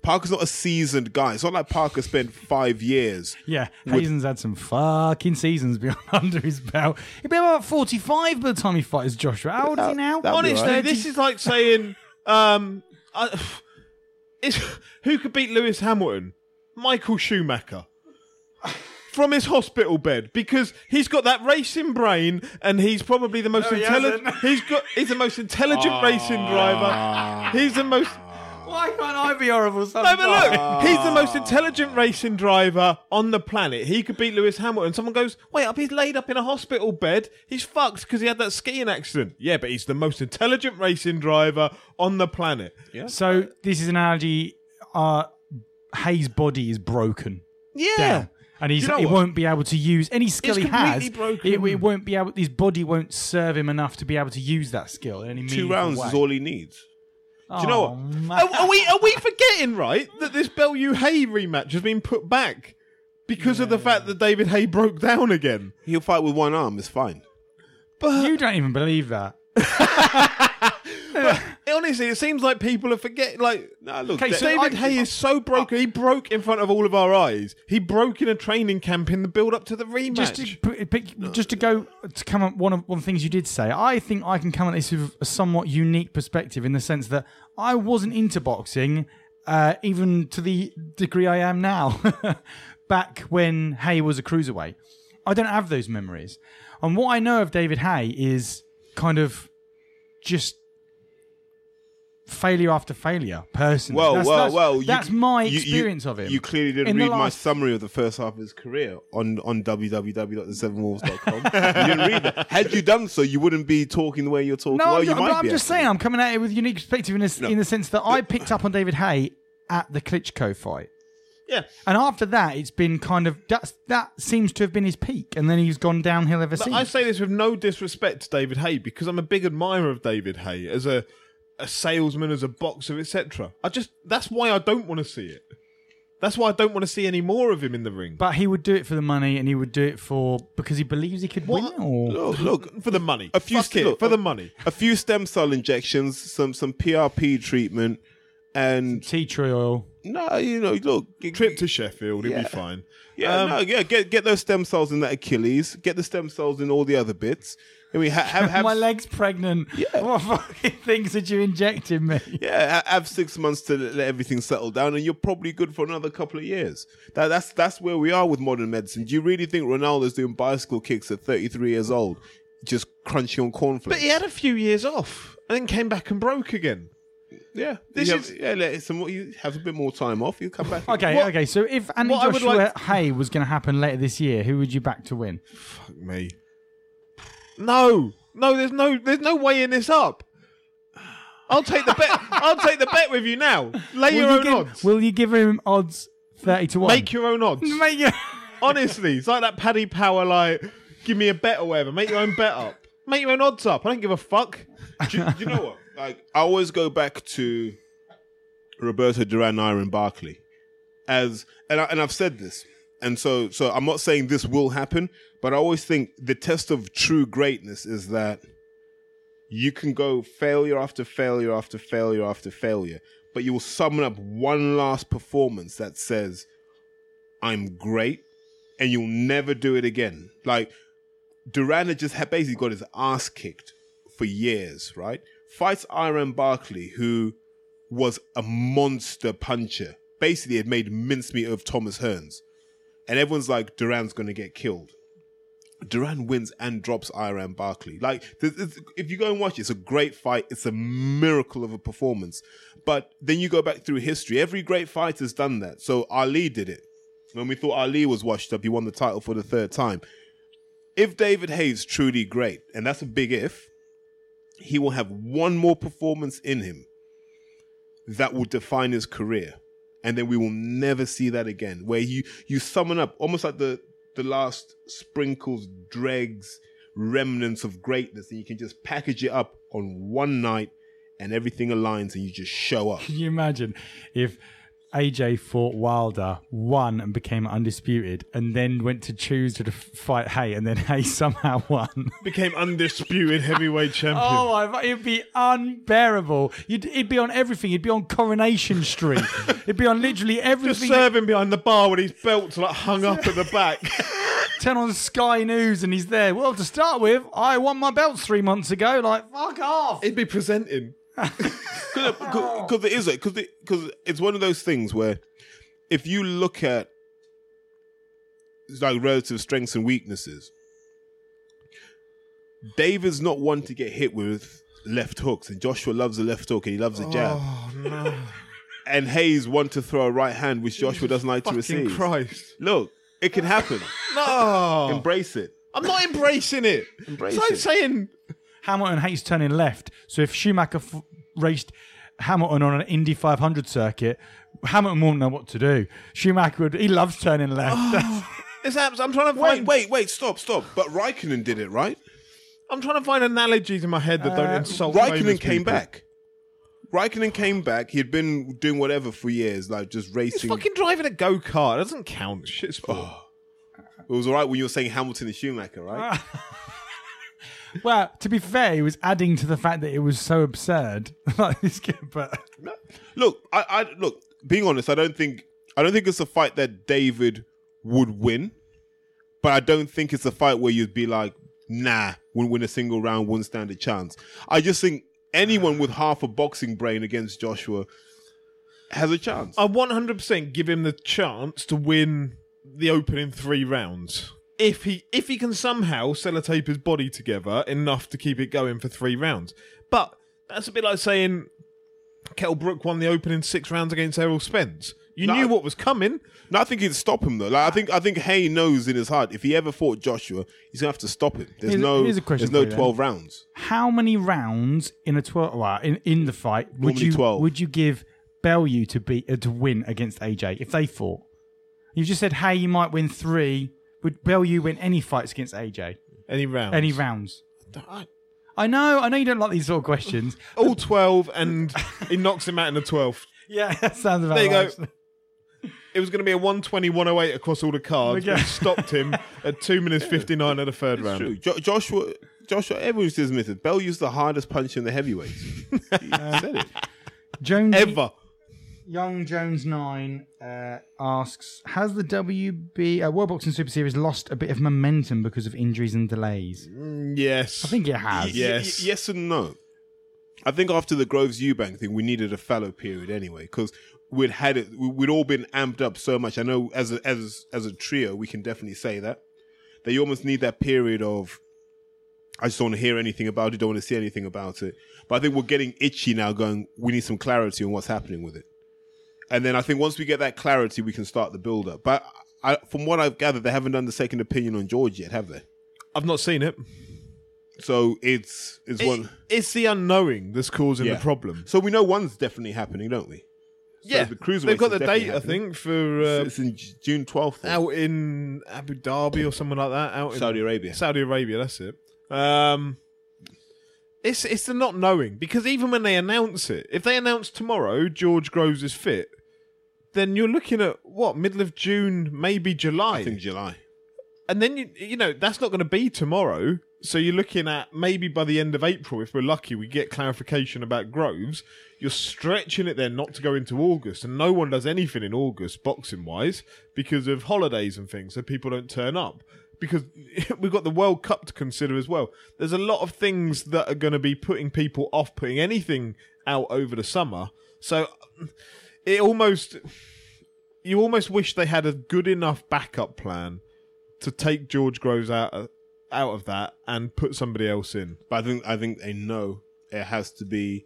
Parker's not a seasoned guy. It's not like Parker spent five years. Yeah, Hazen's had some fucking seasons beyond under his belt. He'll be about 45 by the time he fights Joshua. How old is he now? That'll be Honestly, alright. this is like saying, um, I, it's, who could beat Lewis Hamilton? Michael Schumacher. From his hospital bed because he's got that racing brain and he's probably the most No, he intelligent. hasn't. He's got he's the most intelligent racing driver. He's the most Why can't I be horrible No, sometimes? but look, he's the most intelligent racing driver on the planet. He could beat Lewis Hamilton. Someone goes, wait up, he's laid up in a hospital bed. He's fucked because he had that skiing accident. Yeah, but he's the most intelligent racing driver on the planet. Yeah. So this is an analogy. Uh, Haye's body is broken Yeah. down, and he's You know he what? won't be able to use any skill It's he has. completely broken. It, it won't be able. His body won't serve him enough to be able to use that skill in any Two meaningful rounds way. is all he needs. Do you know what? Are, are we are we forgetting right that this Bellew Haye rematch has been put back because of the fact that David Haye broke down again? He'll fight with one arm. It's fine. But You don't even believe that. honestly, it seems like people are forgetting. Like Nah, look, Okay, that- so David I- Haye is so broken. He broke in front of all of our eyes. He broke in a training camp in the build up to the rematch. Just to, pick, just to go to come up one of one of the things you did say, I think I can come at this with a somewhat unique perspective in the sense that I wasn't into boxing, uh, even to the degree I am now. Back when Haye was a cruiserweight, I don't have those memories, and what I know of David Haye is kind of just failure after failure. Personally, well, that's, well, that's, well. you- that's my you- you- experience of him. You clearly didn't In read my last- summary of the first half of his career on on www.thesevenwolves.com. you didn't read that. Had you done so, you wouldn't be talking the way you're talking. No, well, I'm, you I'm- might I'm just actually. saying I'm coming at it with unique perspective in, this, in the sense that I picked up on David Haye at the Klitschko fight. yeah. And after that, it's been kind of that's, that seems to have been his peak, and then he's gone downhill ever But since. I say this with no disrespect to David Haye because I'm a big admirer of David Haye as a a salesman, as a boxer, etc. I just that's why I don't want to see it. That's why I don't want to see any more of him in the ring. but he would do it for the money, and he would do it for because he believes he could What? win. Or Look, look, for the money, a few Fuck it, look, for a- the money. a few stem cell injections, some some PRP treatment, and tea tree oil. No, you know, look, g- Trip to Sheffield, he'll Yeah. be fine. Yeah, Um, no, yeah, get get those stem cells in that Achilles, get the stem cells in all the other bits. I mean, ha- have, have My leg's pregnant. Yeah. What fucking things did you inject in me? yeah, ha- have six months to let everything settle down, and you're probably good for another couple of years. That, that's that's where we are with modern medicine. Do you really think Ronaldo's doing bicycle kicks at 33 years old, just crunching on cornflakes? But he had a few years off and then came back and broke again. yeah, This you is- have, yeah, let some more, you have a bit more time off. You come back. Okay, What- okay. So if Andy what I would Joshua like- Haye was going to happen later this year, who would you back to win? Fuck me. No, no, there's no, there's no weighing this up. I'll take the bet. I'll take the bet with you now. Lay your will, own you give, odds. will you give him odds thirty to one? Make your own odds. Make your- Honestly, it's like that Paddy Power, like, give me a bet or whatever. Make your own bet up. Make your own odds up. I don't give a fuck. do, you- do you know what? Like, I always go back to Roberto Duran, Iran Barkley, as and I, and I've said this, and so so I'm not saying this will happen, but I always think the test of true greatness is that you can go failure after failure after failure after failure, but you will summon up one last performance that says, "I'm great," and you'll never do it again. Like Duran had just basically got his ass kicked for years, right? Fights Iran Barkley, who was a monster puncher. Basically, had made mincemeat of Thomas Hearns. And everyone's like, Duran's going to get killed. Duran wins and drops Iran Barkley. Like, if you go and watch it, it's a great fight. It's a miracle of a performance. But then you go back through history. Every great fighter's done that. So Ali did it. When we thought Ali was washed up, he won the title for the third time if David Haye's truly great, and that's a big if, he will have one more performance in him that will define his career, and then we will never see that again. Where you you summon up almost like the the last sprinkles, dregs, remnants of greatness, and you can just package it up on one night, and everything aligns, and you just show up. Can you imagine if AJ fought Wilder, won and became undisputed, and then went to choose to fight Haye, and then Haye somehow won? Became undisputed heavyweight champion. Oh, my, it'd be unbearable. You'd, it'd be on everything. It'd be on Coronation Street. it'd be on literally everything. Just everything. serving behind the bar with his belts like hung up at the back. Turn on Sky News, and he's there. Well, to start with, I won my belts three months ago. Like, fuck off. He'd be presenting. because it is because it, cause it's one of those things where if you look at like relative strengths and weaknesses, David's not one to get hit with left hooks, and Joshua loves a left hook and he loves a jab. Oh no! And Haye's one to throw a right hand, which Joshua doesn't like to receive. Christ! Look, it can happen. No, Embrace it. I'm not embracing it. Embrace it's like it. saying Hamilton hates turning left. So if Schumacher f- raced Hamilton on an Indy 500 circuit, Hamilton won't know what to do. Schumacher would. He loves turning left. it's abs- I'm trying to Wait, find. wait, wait, stop, stop. But Raikkonen did it, right? I'm trying to find analogies in my head that don't Uh, insult. Raikkonen famous came people. back. Raikkonen came back. He'd been doing whatever for years, like just He's racing. fucking driving a go kart. That doesn't count. Shit sport. It was all right when you were saying Hamilton and Schumacher, right? well, to be fair, he was adding to the fact that it was so absurd. like this kid, but look, I, I look. Being honest, I don't think I don't think it's a fight that David would win, but I don't think it's a fight where you'd be like, nah, wouldn't win a single round, wouldn't stand a chance. I just think anyone with half a boxing brain against Joshua has a chance. I 100% give him the chance to win the opening three rounds. If he if he can somehow sellotape his body together enough to keep it going for three rounds. But that's a bit like saying Kell Brook won the opening six rounds against Errol Spence. You No. knew what was coming. No, I think he'd stop him though. Like I think I think Haye knows in his heart if he ever fought Joshua, he's gonna have to stop him. There's Here's a- no here's a question there's no for you then. twelve rounds. how many rounds in a twelve? Well, in, in the fight would Normally you 12. would you give Bellew to beat uh, to win against AJ if they fought? You just said, hey, you might win three. Would Bellew win any fights against AJ? Any rounds. Any rounds? I- I know, I know you don't like these sort of questions. All 12 and he knocks him out in the 12th. yeah, that sounds about There you right. go. It was going to be a 120 108 across all the cards, Okay. but stopped him at 2 minutes 59 of the third round. True. Jo- Joshua Joshua everyone's admitted Bellew's the hardest punch in the heavyweights. he said it. Jonesy, Ever. Young Jones Nine uh, asks: Has the WB uh, World Boxing Super Series lost a bit of momentum because of injuries and delays? Mm, yes. I think it has. Yes. y- yes and no. I think after the Groves Eubank thing, we needed a fallow period anyway because we'd had it. we- We'd all been amped up so much. I know as a, as as a trio, we can definitely say that that you almost need that period of. I just don't want to hear anything about it. Don't want to see anything about it. But I think we're getting itchy now. Going, we need some clarity on what's happening with it. And then I think once we get that clarity, we can start the build up. But I, from what I've gathered, they haven't done the second opinion on George yet, have they? I've not seen it. So it's it's It- one. It's the unknowing that's causing Yeah. the problem. So we know one's definitely happening, don't we? So yeah, the cruiserweights they've got the date, I think, for uh, it's in June twelfth, out in Abu Dhabi or something like that. Out in Saudi Arabia. Saudi Arabia, that's it. Um, it's it's the not knowing because even when they announce it, if they announce tomorrow George Groves is fit, then you're looking at what middle of June, maybe July, I think July. and then you you know that's not going to be tomorrow. So you're looking at maybe by the end of April, if we're lucky, we get clarification about Groves. You're stretching it then not to go into August, and no one does anything in August boxing wise because of holidays and things, so people don't turn up. Because we've got the World Cup to consider as well. There's a lot of things that are going to be putting people off putting anything out over the summer. So it almost you almost wish they had a good enough backup plan to take George Groves out of, out of that and put somebody else in. But I think I think they know it has to be.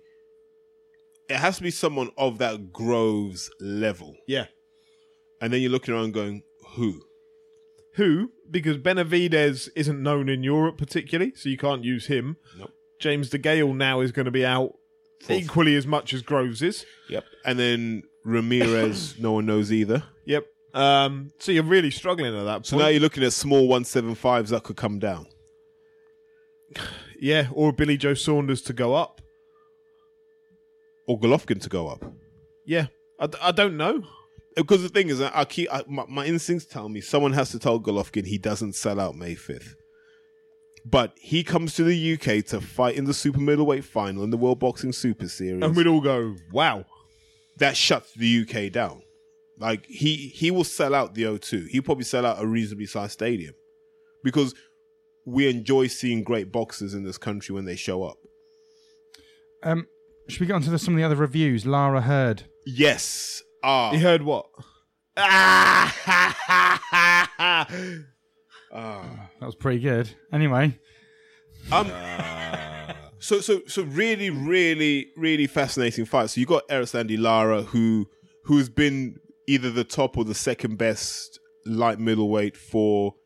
It has to be someone of that Groves level, Yeah. and then you're looking around going, who? Who? Because Benavidez isn't known in Europe particularly, so you can't use him. Nope. James DeGale now is going to be out. Equally as much as Groves is. Yep. And then Ramirez, no one knows either. Yep. Um, so you're really struggling at that So now you're looking at small 175s that could come down. yeah, or Billy Joe Saunders to go up. or Golovkin to go up. Yeah, I, d- I don't know. Because the thing is, I keep I, my, my instincts tell me someone has to tell Golovkin he doesn't sell out May fifth. But he comes to the UK to fight in the super middleweight final in the World Boxing Super Series. And we'd all go, wow. that shuts the UK down. Like he he will sell out the O2. He'll probably sell out a reasonably sized stadium because we enjoy seeing great boxers in this country when they show up. Um, should we get on to the, some of the other reviews? Lara Hurd. Yes. Ah. He heard what? ah. That was pretty good. Anyway, Um, so so so really really really fascinating fight. So you got Erislandy Lara who who's been either the top or the second best light middleweight for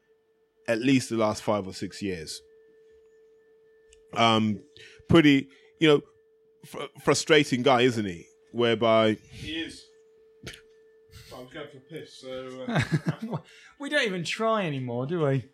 at least the last five or six years. Um, pretty you know fr- frustrating guy, isn't he? Whereby He is. I was going for piss, so. Uh, we don't even try anymore, do we?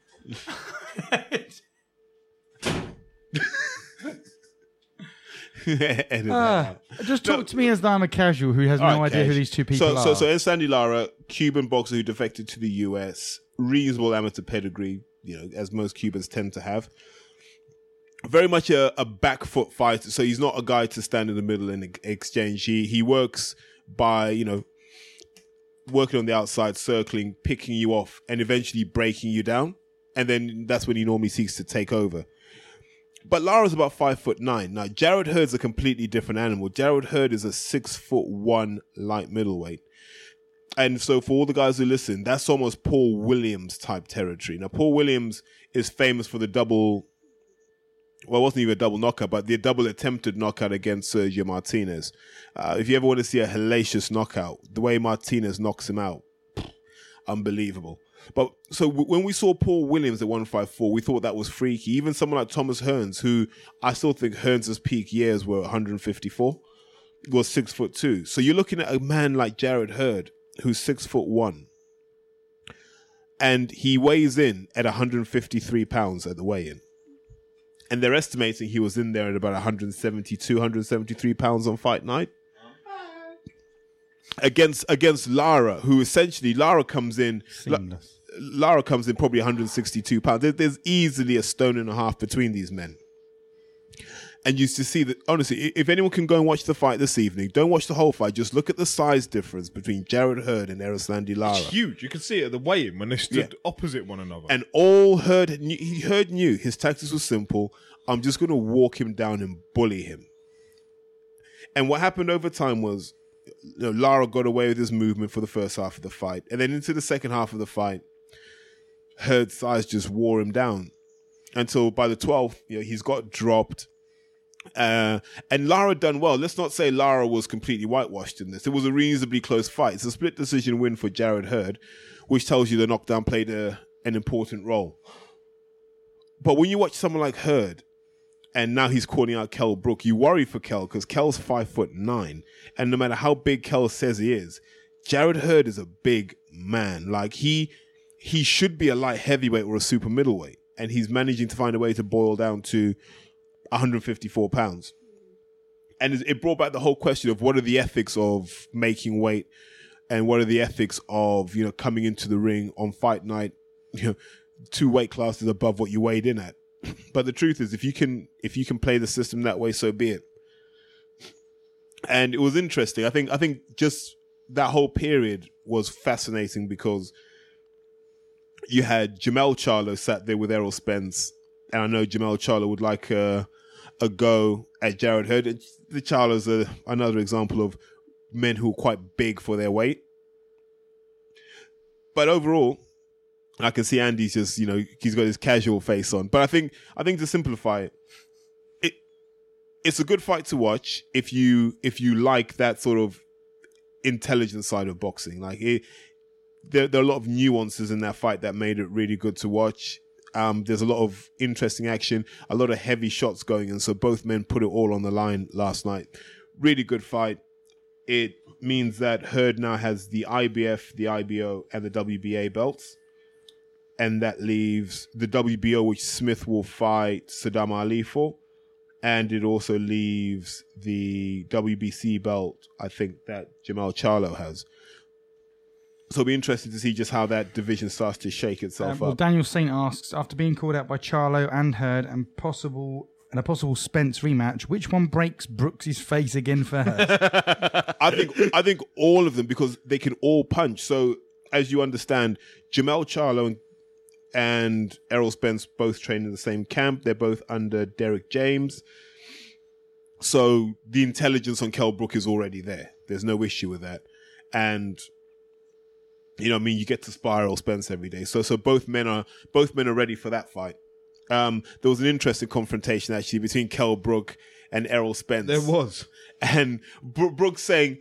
Edit that Ah, out. just talk to me as though I'm a casual who has no idea who Cash. these two people so, are. So, so Erislandy Lara, Cuban boxer who defected to the US, reasonable amateur pedigree, you know, as most Cubans tend to have. Very much a, a back foot fighter, so he's not a guy to stand in the middle and ex- exchange. He he works by you know working on the outside, circling, picking you off, and eventually breaking you down, and then that's when he normally seeks to take over. But Lara's about five foot nine. Now, Jared Hurd's a completely different animal. Jared Hurd is a six foot one light middleweight. And so, for all the guys who listen, that's almost Paul Williams type territory. Now, Paul Williams is famous for the double, well, it wasn't even a double knockout, but the double attempted knockout against Sergio Martinez. Uh, if you ever want to see a hellacious knockout, the way Martinez knocks him out, unbelievable. But so w- when we saw Paul Williams at 154, we thought that was freaky. Even someone like Thomas Hearns, who I still think Hearns' peak years were 154, was six foot two. So you're looking at a man like Jared Hurd, who's six foot one, and he weighs in at 153 pounds at the weigh-in. And they're estimating he was in there at about 172, 173 pounds on fight night against against Lara, who essentially Lara comes in. Seamless. Lara comes in probably 162 pounds. There's easily a stone and a half between these men. and you to see that honestly, if anyone can go and watch the fight this evening, don't watch the whole fight. Just look at the size difference between Jared Hurd and Erislandy Lara. It's huge. You can see it at the weigh-in when they stood Yeah. opposite one another. And all Hurd knew, he Hurd knew his tactics were simple. I'm just going to walk him down and bully him. And what happened over time was, you know, Lara got away with his movement for the first half of the fight, and then into the second half of the fight, Hurd's size just wore him down until by the 12th, you know, he's got dropped. Uh, and Lara done well. Let's not say Lara was completely whitewashed in this. It was a reasonably close fight. It's a split decision win for Jared Hurd, which tells you the knockdown played a, an important role. But when you watch someone like Hurd, and now he's calling out Kell Brook, you worry for Kell because Kell's five foot nine, and no matter how big Kell says he is, Jared Hurd is a big man. Like he he should be a light heavyweight or a super middleweight, and he's managing to find a way to boil down to 154 pounds. And it brought back the whole question of what are the ethics of making weight, and what are the ethics of you know coming into the ring on fight night, you know, two weight classes above what you weighed in at. But the truth is, if you can if you can play the system that way, so be it. And it was interesting. I think I think just that whole period was fascinating because you had Jermell Charlo sat there with Errol Spence, and I know Jermell Charlo would like a, a go at Jared Hurd. The Charlos are another example of men who are quite big for their weight. But overall, I can see Andy's just you know he's got his casual face on. But I think I think to simplify it, it it's a good fight to watch if you if you like that sort of intelligent side of boxing. Like it, there, there are a lot of nuances in that fight that made it really good to watch. Um, there's a lot of interesting action, a lot of heavy shots going, and so both men put it all on the line last night. Really good fight. It means that Hurd now has the IBF, the IBO, and the WBA belts, and that leaves the WBO, which Smith will fight Saddam Ali for, and it also leaves the WBC belt. I think that Jermell Charlo has. So it'll be interesting to see just how that division starts to shake itself Um, well, up. Daniel Saint asks, after being called out by Charlo and Hurd and possible and a possible Spence rematch, which one breaks Brooks's face again first? I think I think all of them because they can all punch. So as you understand, Jermell Charlo and, and Errol Spence both train in the same camp. They're both under Derrick James. So the intelligence on Kell Brook is already there. There's no issue with that. And you know, I mean, you get to spiral Spence every day. So so both men are both men are ready for that fight. Um, there was an interesting confrontation actually between Kell Brook and Errol Spence there was. and Bro- Brooks saying,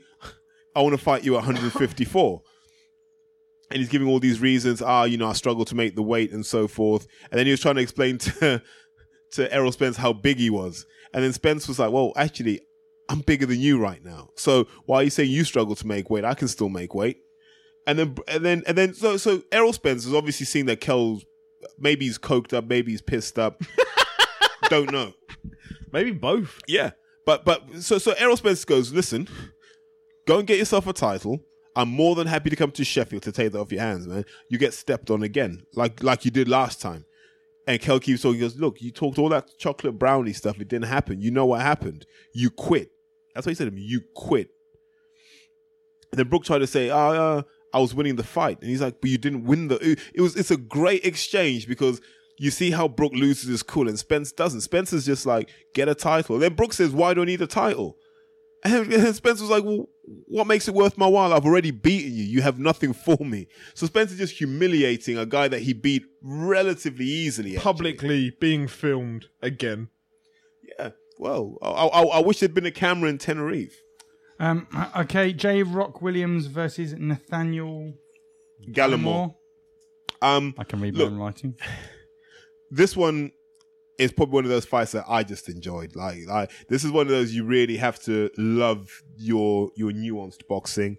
"I want to fight you at 154," and he's giving all these reasons. Ah, you know, I struggle to make the weight and so forth. And then he was trying to explain to to Errol Spence how big he was, and then Spence was like, "Well, actually, I'm bigger than you right now. So why are you saying you struggle to make weight? I can still make weight." And then and then and then so so Errol Spence is obviously seeing that Kell's maybe he's coked up, maybe he's pissed up. Don't know. Maybe both. Yeah, but but so so Errol Spence goes, listen, go and get yourself a title. I'm more than happy to come to Sheffield to take that off your hands, man. You get stepped on again, like like you did last time. And Kell keeps talking. Goes, look, you talked all that chocolate brownie stuff. It didn't happen. You know what happened? You quit. That's what he said to me. You quit. And then Brook tried to say, ah, uh, I was winning the fight, and he's like, but you didn't win the. It, was. It's a great exchange because you see how Brook loses his cool and Spence doesn't. Spence is just like, get a title. then Brook says, why do I need a title? And, Spencer was like, well, what makes it worth my while? I've already beaten you. You have nothing for me. So Spence is just humiliating a guy that he beat relatively easily. actually. Publicly being filmed again. Yeah. Well, I, I, I wish there'd been a camera in Tenerife. um, okay, J. Rock Williams versus Nathaniel Gallimore. Moore. Um, I can read Look. my own writing. this one is probably one of those fights that I just enjoyed. Like, like this is one of those you really have to love your your nuanced boxing.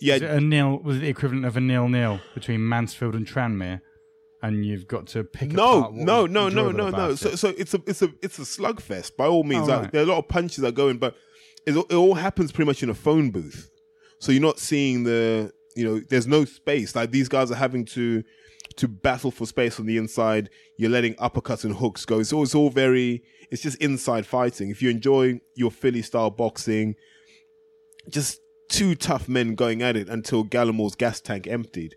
Yeah, a nil? Was it the equivalent of a nil-nil between Mansfield and Tranmere? And you've got to pick no, no, no, no, no, no. So, so it's a it's a it's a slugfest by all means. Oh, Like, right. there are a lot of punches that go in, but it, it all happens pretty much in a phone booth. So you're not seeing the you know. There's no space. Like these guys are having to to battle for space on the inside. You're letting uppercuts and hooks go. It's all, it's all very, it's just inside fighting. If you enjoy your Philly style boxing, just two tough men going at it until Gallimore's gas tank emptied.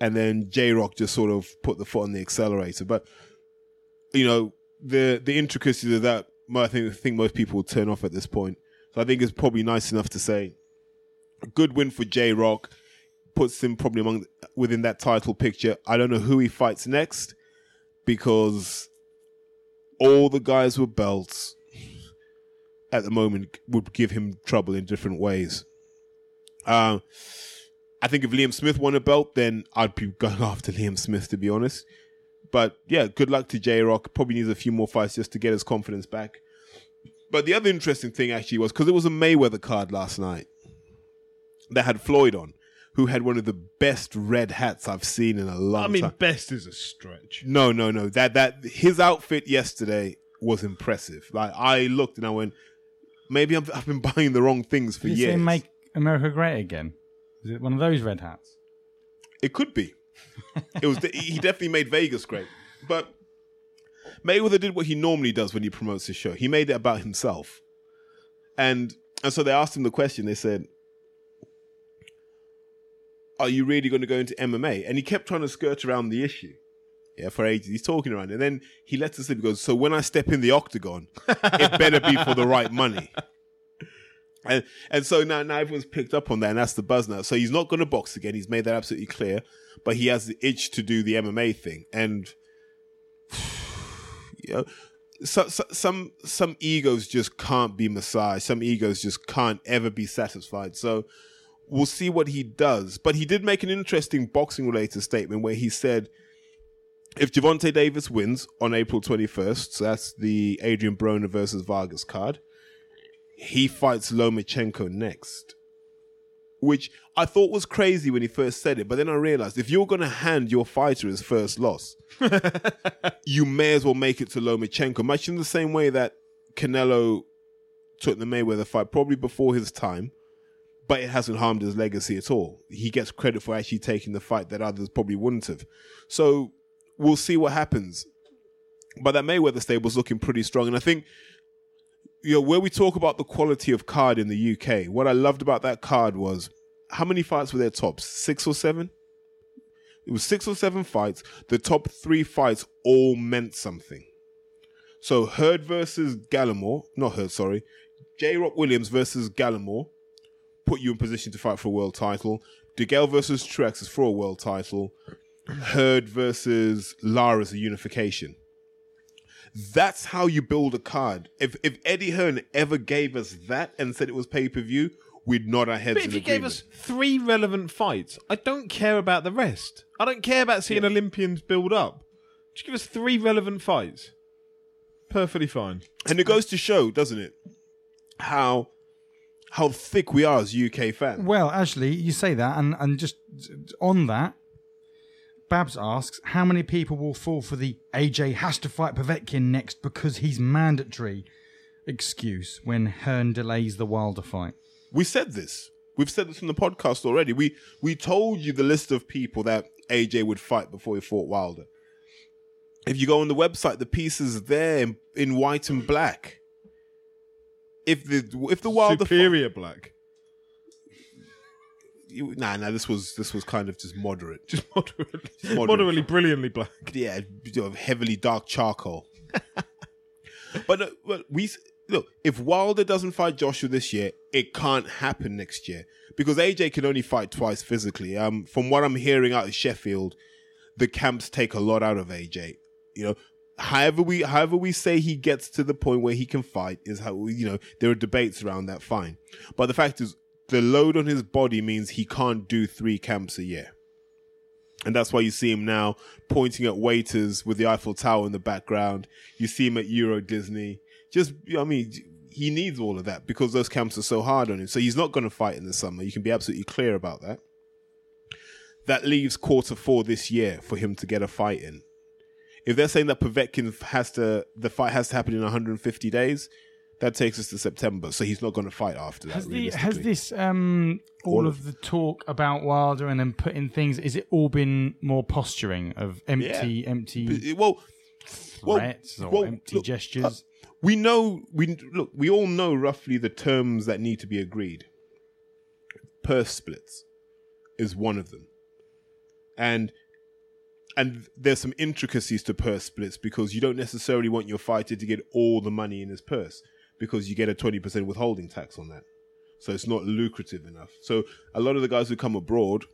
And then J Rock just sort of put the foot on the accelerator. But, you know, the, the intricacies of that, I think, I think most people will turn off at this point. So I think it's probably nice enough to say, good win for J Rock puts him probably among within that title picture. I don't know who he fights next because all the guys with belts at the moment would give him trouble in different ways. Um, I think if Liam Smith won a belt, then I'd be going after Liam Smith to be honest. But yeah, good luck to J Rock. Probably needs a few more fights just to get his confidence back. But the other interesting thing actually was because it was a Mayweather card last night that had Floyd on, who had one of the best red hats I've seen in a long time. I mean, time. best is a stretch. No, no, no. That that his outfit yesterday was impressive. Like I looked and I went, maybe I'm, I've been buying the wrong things for Did years. it make America great again? Is it one of those red hats? It could be. it was. He definitely made Vegas great, but Mayweather did what he normally does when he promotes his show. He made it about himself, and and so they asked him the question. They said, "Are you really going to go into MMA?" And he kept trying to skirt around the issue. Yeah, for ages. He's talking around, and then he lets us slip. He goes, "So when I step in the octagon, it better be for the right money." And and so now, now everyone's picked up on that, and that's the buzz now. So he's not going to box again. He's made that absolutely clear, but he has the itch to do the MMA thing. And you know, so, so, some some egos just can't be massaged. Some egos just can't ever be satisfied. So we'll see what he does. But he did make an interesting boxing related statement where he said. If Gervonta Davis wins on April 21st, so that's the Adrian Broner versus Vargas card, he fights Lomachenko next. Which I thought was crazy when he first said it, but then I realized if you're going to hand your fighter his first loss, you may as well make it to Lomachenko, much in the same way that Canelo took the Mayweather fight, probably before his time, but it hasn't harmed his legacy at all. He gets credit for actually taking the fight that others probably wouldn't have. So we'll see what happens. But that Mayweather stable's looking pretty strong, and I think you know, where we talk about the quality of card in the UK, what I loved about that card was how many fights were there tops? Six or seven? It was six or seven fights. The top three fights all meant something. So Hurd versus Gallimore, not Hurd, sorry. J. Rock Williams versus Gallimore put you in position to fight for a world title. DeGale versus Truax is for a world title. Hurd versus Lara is a unification. That's how you build a card. If if Eddie Hearn ever gave us that and said it was pay per view, we'd nod our heads. But in if he gave us three relevant fights, I don't care about the rest. I don't care about seeing Olympians build up. Just give us three relevant fights. Perfectly fine. and it goes to show, doesn't it, how how thick we are as UK fans. Well, actually, you say that, and, and just on that, Babs asks, how many people will fall for the AJ has to fight Povetkin next because he's mandatory excuse when Hearn delays the Wilder fight? We said this. We've said this on the podcast already. We we told you the list of people that AJ would fight before he fought Wilder. If you go on the website, the piece is there in, in white and black. If the if the Wilder fight- Superior black. you, nah, nah, this was this was kind of just moderate. Just moderately, Moderate. moderately brilliantly black. yeah, heavily dark charcoal. but, uh, but we look if Wilder doesn't fight Joshua this year, it can't happen next year because AJ can only fight twice physically. Um, from what I'm hearing out of Sheffield, the camps take a lot out of AJ. You know, however we however we say he gets to the point where he can fight is how you know there are debates around that. Fine, but the fact is the load on his body means he can't do three camps a year. And that's why you see him now pointing at waiters with the Eiffel Tower in the background. You see him at Euro Disney. Just, I mean, he needs all of that because those camps are so hard on him. So he's not going to fight in the summer. You can be absolutely clear about that. That leaves quarter four this year for him to get a fight in. If they're saying that Povetkin has to, the fight has to happen in 150 days, That takes us to September, so he's not going to fight after that. Has the has this um all, All of, the talk about Wilder and then putting things? Is it all been more posturing of empty, empty But, well, well, threats or well, empty look, gestures? uh, we know we look. We all know roughly the terms that need to be agreed. Purse splits is one of them, and and there's some intricacies to purse splits because you don't necessarily want your fighter to get all the money in his purse because you get a twenty percent withholding tax on that, so it's not lucrative enough. So a lot of the guys who come abroad,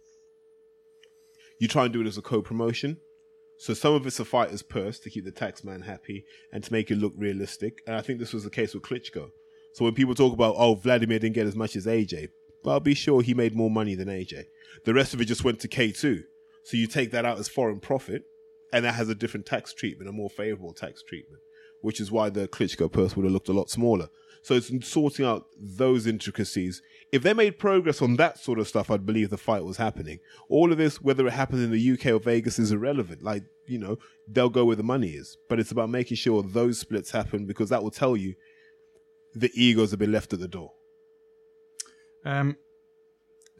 you try and do it as a co-promotion. So some of it's a fighter's purse to keep the tax man happy and to make it look realistic. And I think this was the case with Klitschko. So when people talk about, oh, Vladimir didn't get as much as AJ, well, I'll be sure he made more money than AJ. The rest of it just went to K2. So you take that out as foreign profit, and that has a different tax treatment, a more favorable tax treatment, which is why the Klitschko purse would have looked a lot smaller. So it's in sorting out those intricacies. If they made progress on that sort of stuff, I'd believe the fight was happening. All of this, whether it happens in the UK or Vegas, is irrelevant. Like, you know, they'll go where the money is. But it's about making sure those splits happen because that will tell you the egos have been left at the door. Um,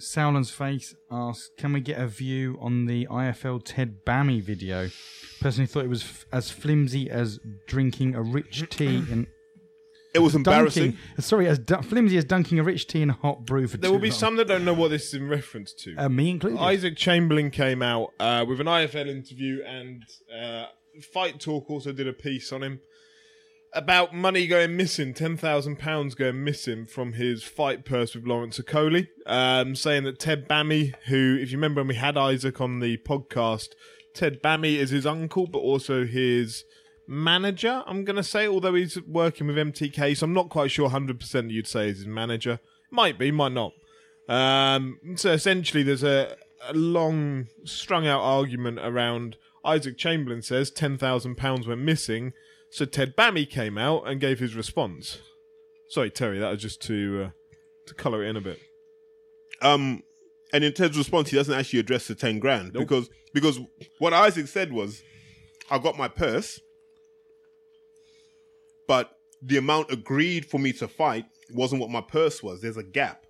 Sauron's face asks, "Can we get a view on the IFL Ted Bami video?" Personally, thought it was f- as flimsy as drinking a rich tea and It was embarrassing. dunking. Sorry, as du- flimsy as dunking a rich tea in a hot brew for There too will be long. some that don't know what this is in reference to. uh, me included. Isaac Chamberlain came out uh, with an IFL interview, and uh, Fight Talk also did a piece on him about money going missing, ten thousand pounds going missing from his fight purse with Lawrence Okoli, um, saying that Ted Bami, who, if you remember when we had Isaac on the podcast, Ted Bami is his uncle, but also his manager. I'm going to say, although he's working with MTK, so I'm not quite sure 100% you'd say is his manager. Might be, might not. Um, so essentially, there's a, a long, strung out argument around Isaac Chamberlain says £10,000 went missing. So Ted Bami came out and gave his response. Sorry, Terry, that was just to uh, to colour it in a bit. Um, and in Ted's response, he doesn't actually address the ten grand because because what Isaac said was, "I got my purse, but the amount agreed for me to fight wasn't what my purse was. There's a gap.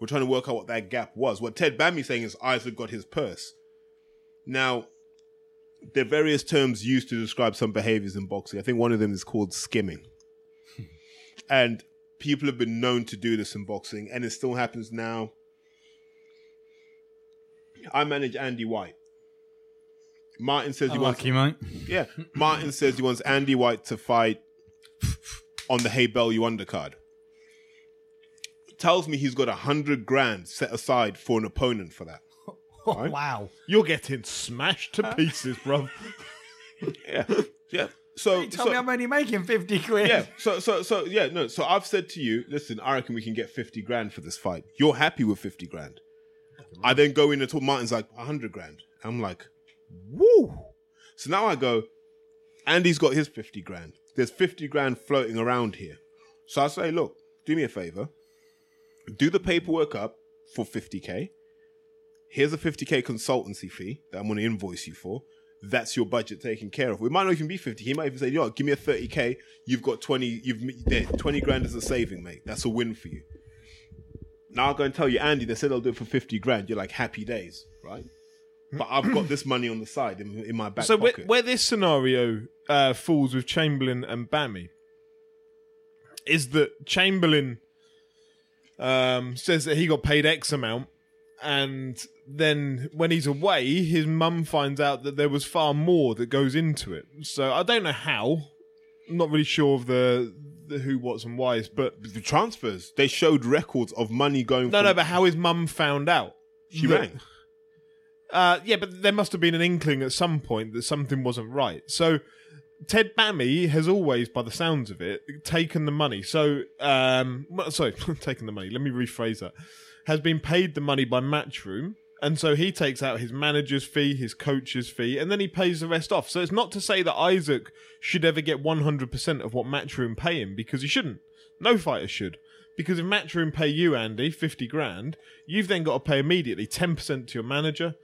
We're trying to work out what that gap was. What Ted Bami saying is Isaac got his purse. Now, there are various terms used to describe some behaviors in boxing. I think one of them is called skimming, hmm. and people have been known to do this in boxing, and it still happens now. I manage Andy White. Martin says he wants Lucky mate. yeah. Martin says he wants Andy White to fight on the Haye Bellew undercard. Tells me he's got a hundred grand set aside for an opponent for that. Oh, wow. You're getting smashed to pieces, bro. Yeah, yeah. So, You tell so me I'm only making 50 quid. yeah, so so so yeah, no. So I've said to you, listen, I reckon we can get fifty grand for this fight. You're happy with fifty grand. I then go in and talk. Martin's like hundred grand. I'm like, woo. So now I go. Andy's got his fifty grand. There's fifty grand floating around here. So I say, look, do me a favor. Do the paperwork up for fifty k. Here's a fifty k consultancy fee that I'm going to invoice you for. That's your budget taken care of. It might not even be 50. He might even say, yo, give me a 30K. You've got 20, you've there, 20 grand as a saving, mate. That's a win for you. Now I'm going to tell you, Andy, they said they'll do it for 50 grand. You're like, happy days, right? But I've got this money on the side in, in my back so where, pocket. where this scenario uh, falls with Chamberlain and Bami is that Chamberlain um, says that he got paid X amount, and then when he's away, his mum finds out that there was far more that goes into it. So I don't know how. I'm not really sure of the the who, what's, and whys, but the transfers, they showed records of money going no, from, no. But how his mum found out? she that- rang. Uh, yeah, but there must have been an inkling at some point that something wasn't right. So Ted Bami has always, by the sounds of it, taken the money. So, um, well, sorry, taken the money. Let me rephrase that. Has been paid the money by Matchroom. And so he takes out his manager's fee, his coach's fee, and then he pays the rest off. So it's not to say that Isaac should ever get 100% of what Matchroom pay him, because he shouldn't. No fighter should. Because if Matchroom pay you, Andy, 50 grand, you've then got to pay immediately 10% to your manager,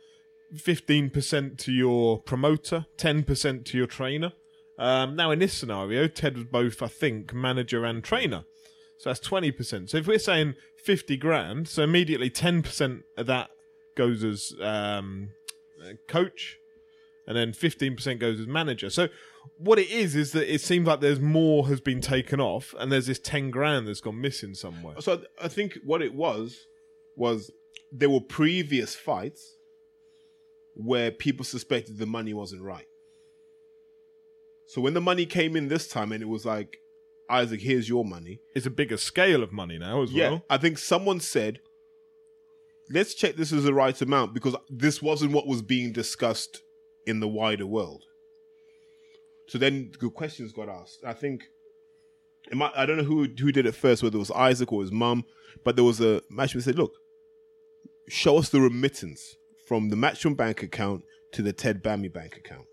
15% to your promoter, 10% to your trainer, Um, now, in this scenario, Ted was both, I think, manager and trainer. So that's 20%. So if we're saying 50 grand, so immediately 10% of that goes as um, coach, and then 15% goes as manager. So what it is, is that it seems like there's more has been taken off, and there's this 10 grand that's gone missing somewhere. So I think what it was was there were previous fights where people suspected the money wasn't right. So when the money came in this time and it was like, Isaac, here's your money. It's a bigger scale of money now as Yeah, well. I think someone said, let's check this is the right amount because this wasn't what was being discussed in the wider world. So then good questions got asked. I think I don't know who who did it first, whether it was Isaac or his mum, but there was a matchman said, "Look, show us the remittance from the Matchroom bank account to the Ted Bami bank account,"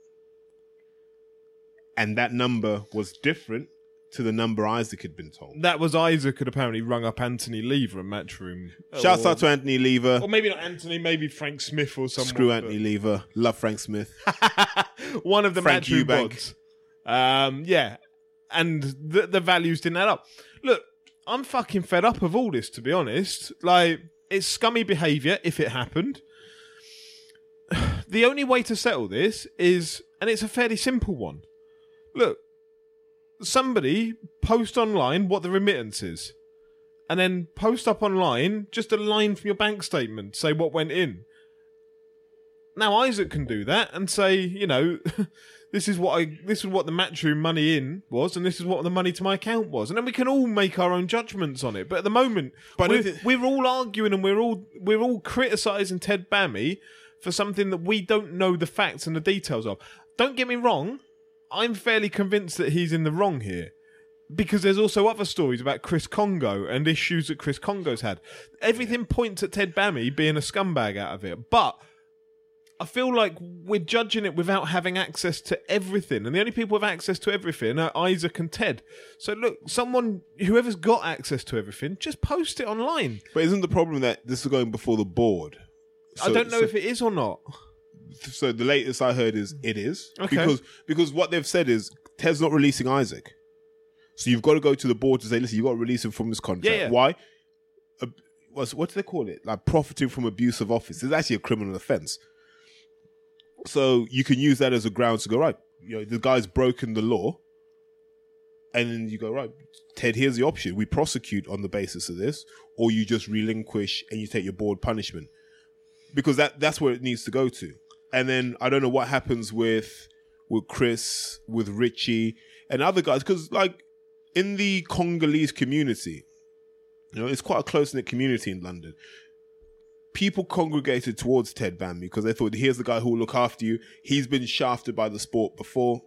and that number was different to the number Isaac had been told. That was Isaac had apparently rung up Anthony Lever at Matchroom. Shouts out to Anthony Lever. Or maybe not Anthony, maybe Frank Smith or someone. Screw Anthony Lever. Love Frank Smith. one of the Frank Matchroom Eubank. bots. Um, yeah, and the the values didn't add up. Look, I'm fucking fed up of all this. To be honest, like it's scummy behaviour if it happened. The only way to settle this is, and it's a fairly simple one. Look, somebody post online what the remittance is, and then post up online just a line from your bank statement, say what went in. Now Isaac can do that and say, you know, this is what I this is what the matchroom money in was, and this is what the money to my account was, and then we can all make our own judgments on it. But at the moment, But we're, we're all arguing and we're all we're all criticising Ted Bami for something that we don't know the facts and the details of. Don't get me wrong, I'm fairly convinced that he's in the wrong here. Because there's also other stories about Chris Kongo and issues that Chris Kongo's had. Everything points at Ted Bami being a scumbag out of it. But I feel like we're judging it without having access to everything. And the only people with access to everything are Isaac and Ted. So look, someone, whoever's got access to everything, just post it online. But isn't the problem that this is going before the board? I So- don't know so- if it is or not. So the latest I heard is it is Okay. because because what they've said is Ted's not releasing Isaac, so you've got to go to the board to say, listen, you have got to release him from his contract. Yeah, yeah. Why? Uh, what's what do they call it? Like profiting from abuse of office. It's actually a criminal offense. So you can use that as a ground to go right. You know, the guy's broken the law, and then you go right. Ted, here's the option: we prosecute on the basis of this, or you just relinquish and you take your board punishment because that that's where it needs to go to. And then I don't know what happens with with Chris, with Richie, and other guys because like in the Congolese community, you know, it's quite a close knit community in London. People congregated towards Ted Bami because they thought, here's the guy who will look after you. He's been shafted by the sport before.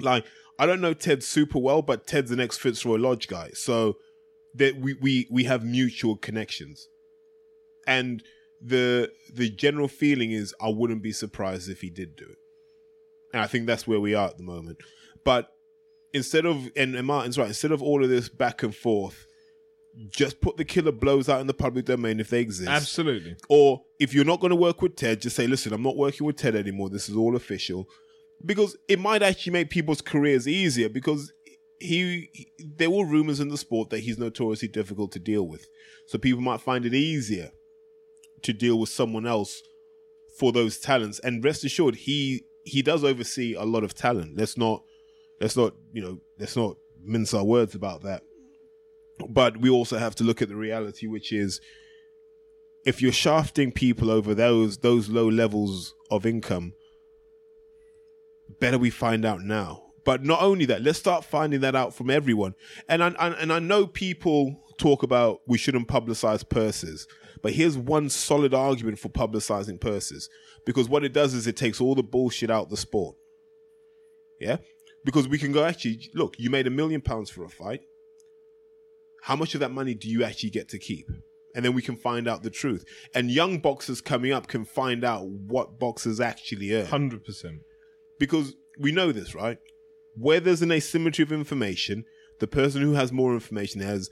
Like, I don't know Ted super well, but Ted's an ex Fitzroy Lodge guy. So that we, we we have mutual connections. And the the general feeling is I wouldn't be surprised if he did do it. And I think that's where we are at the moment. But instead of and, and Martin's right, instead of all of this back and forth, just put the killer blows out in the public domain if they exist. Absolutely. Or if you're not going to work with Ted, just say, listen, I'm not working with Ted anymore. This is all official. Because it might actually make people's careers easier because he, he there were rumors in the sport that he's notoriously difficult to deal with. So people might find it easier to deal with someone else for those talents. And rest assured, he he does oversee a lot of talent. Let's not let's not, you know, let's not mince our words about that. But we also have to look at the reality, which is if you're shafting people over those those low levels of income, better we find out now. But not only that, let's start finding that out from everyone. And I, and, and I know people talk about we shouldn't publicize purses, but here's one solid argument for publicizing purses because what it does is it takes all the bullshit out the sport. Yeah, because we can go actually look. You made a million pounds for a fight. How much of that money do you actually get to keep? and then we can find out the truth. And young boxers coming up can find out what boxers actually earn Hundred percent. because we know this, right? Where there's an asymmetry of information, the person who has more information has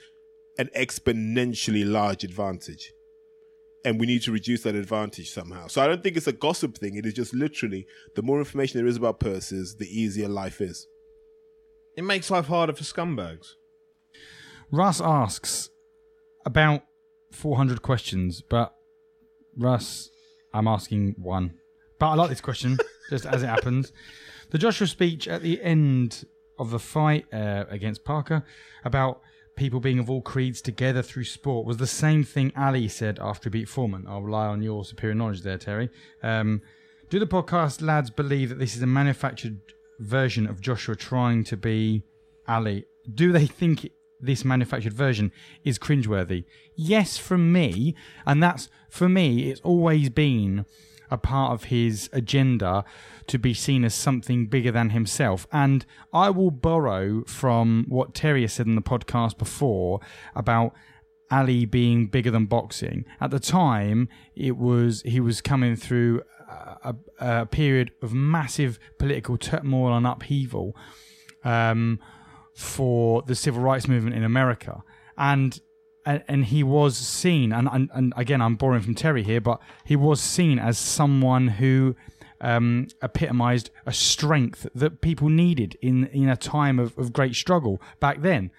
an exponentially large advantage. And we need to reduce that advantage somehow. So I don't think it's a gossip thing. It is just literally the more information there is about purses, the easier life is. It makes life harder for scumbags. Russ asks about 400 questions, but Russ, I'm asking one. But I like this question, just as it happens. The Joshua speech at the end of the fight uh, against Parker about people being of all creeds together through sport was the same thing Ali said after he beat Foreman. I'll rely on your superior knowledge there, Terry. Um, do the podcast lads believe that this is a manufactured version of Joshua trying to be Ali? Do they think this manufactured version is cringeworthy? Yes, from me, and that's for me. It's always been a part of his agenda to be seen as something bigger than himself. And I will borrow from what Terry said in the podcast before about Ali being bigger than boxing. At the time, it was he was coming through a, a period of massive political turmoil and upheaval um, for the civil rights movement in America, and and, and he was seen, and, and and again, I'm borrowing from Terry here, but he was seen as someone who um, epitomized a strength that people needed in in a time of, of great struggle back then.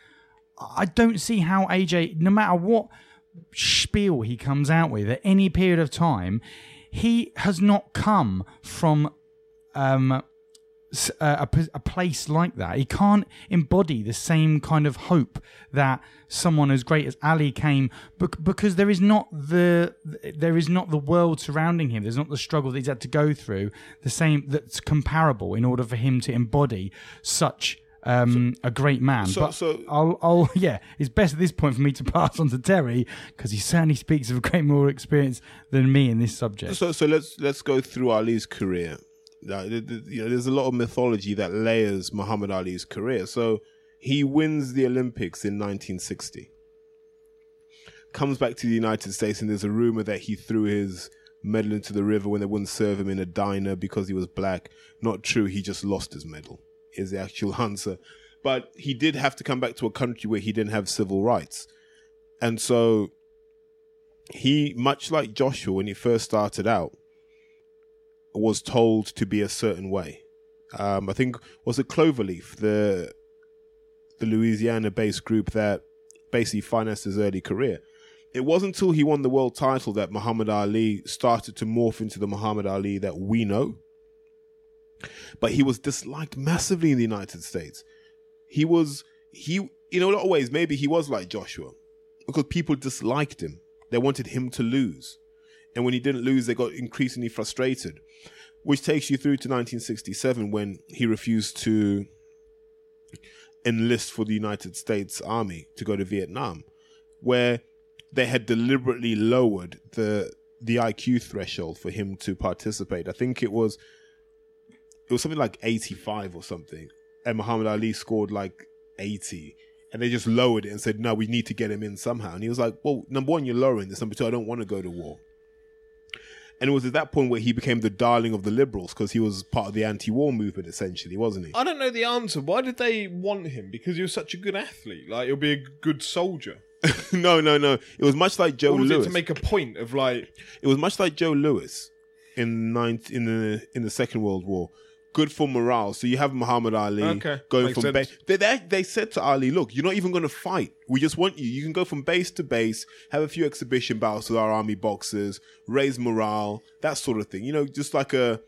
I don't see how AJ, no matter what spiel he comes out with at any period of time, he has not come from um, a, a, a place like that. He can't embody the same kind of hope that someone as great as Ali came, because there is not the there is not the world surrounding him. There's not the struggle that he's had to go through. The same that's comparable in order for him to embody such. Um, a great man, so- but so- I'll, I'll, yeah, it's best at this point for me to pass on to Terry because he certainly speaks of a great more experience than me in this subject. So so let's let's go through Ali's career. You know, there's a lot of mythology that layers Muhammad Ali's career. So he wins the Olympics in 1960. Comes back to the United States, and there's a rumor that he threw his medal into the river when they wouldn't serve him in a diner because he was black. Not true. He just lost his medal. Is the actual answer. But he did have to come back to a country where he didn't have civil rights, and so he, much like Joshua when he first started out, was told to be a certain way. Um, I think was it Cloverleaf, the the Louisiana-based group that basically financed his early career. It wasn't until he won the world title that Muhammad Ali started to morph into the Muhammad Ali that we know. But he was disliked massively in the United States. He was he in a lot of ways maybe he was like Joshua because people disliked him. They wanted him to lose. And when he didn't lose, they got increasingly frustrated, which takes you through to 1967 when he refused to enlist for the United States Army to go to Vietnam, where they had deliberately lowered the the IQ threshold for him to participate. I think it was it was something like 85 or something, and Muhammad Ali scored like 80 and they just lowered it and said, "No, we need to get him in somehow." And he was like, "Well, number one, you're lowering this. Number two, I don't want to go to war." And it was at that point where he became the darling of the liberals because he was part of the anti-war movement, essentially, wasn't he? I don't know the answer. Why did they want him? Because he was such a good athlete. Like he'll be a good soldier. no, no, no. It was much like Joe Or was Louis. it to make a point of like It was much like Joe Louis in ninth in the in the Second World War. Good for morale. So you have Muhammad Ali Okay, going makes from base. They, they they said to Ali, "Look, you're not even going to fight. We just want you. You can go from base to base, have a few exhibition bouts with our army boxers, raise morale, that sort of thing. You know, just like a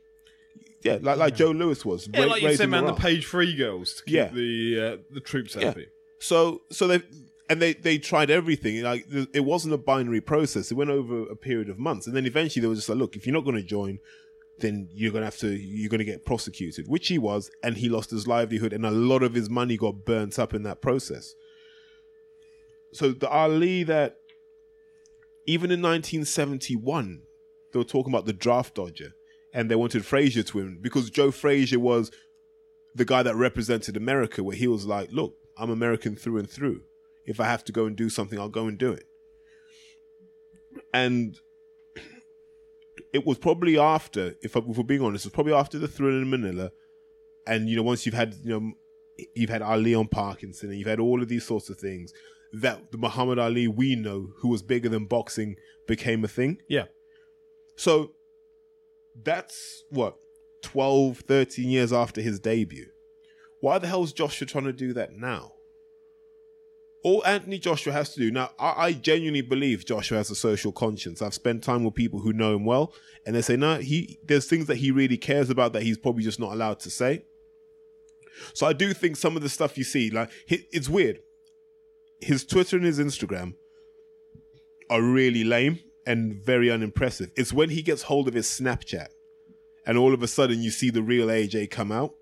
yeah, like like Joe Louis was. yeah, ra- like you said, man, the page three girls to keep Yeah. the uh, the troops Yeah. happy. So so they and they they tried everything. Like it wasn't a binary process. It went over a period of months, and then eventually they were just like, look, if you're not going to join, then you're gonna have to you're gonna get prosecuted, which he was, and he lost his livelihood, and a lot of his money got burnt up in that process. So the Ali that even in 1971 they were talking about the draft dodger, and they wanted Frazier to win because Joe Frazier was the guy that represented America, where he was like, "Look, I'm American through and through. If I have to go and do something, I'll go and do it." And it was probably after, if, if we're being honest, it was probably after the Thriller in Manila, and you know, once you've had, you know, you've had Ali on Parkinson, and you've had all of these sorts of things, that the Muhammad Ali we know, who was bigger than boxing, became a thing. Yeah. So that's what 12, 13 years after his debut. Why the hell is Joshua trying to do that now? All Anthony Joshua has to do now, I, I genuinely believe Joshua has a social conscience. I've spent time with people who know him well, and they say, no, he there's things that he really cares about that he's probably just not allowed to say. So I do think some of the stuff you see, like it's weird. His Twitter and his Instagram are really lame and very unimpressive. It's when he gets hold of his Snapchat and all of a sudden you see the real AJ come out.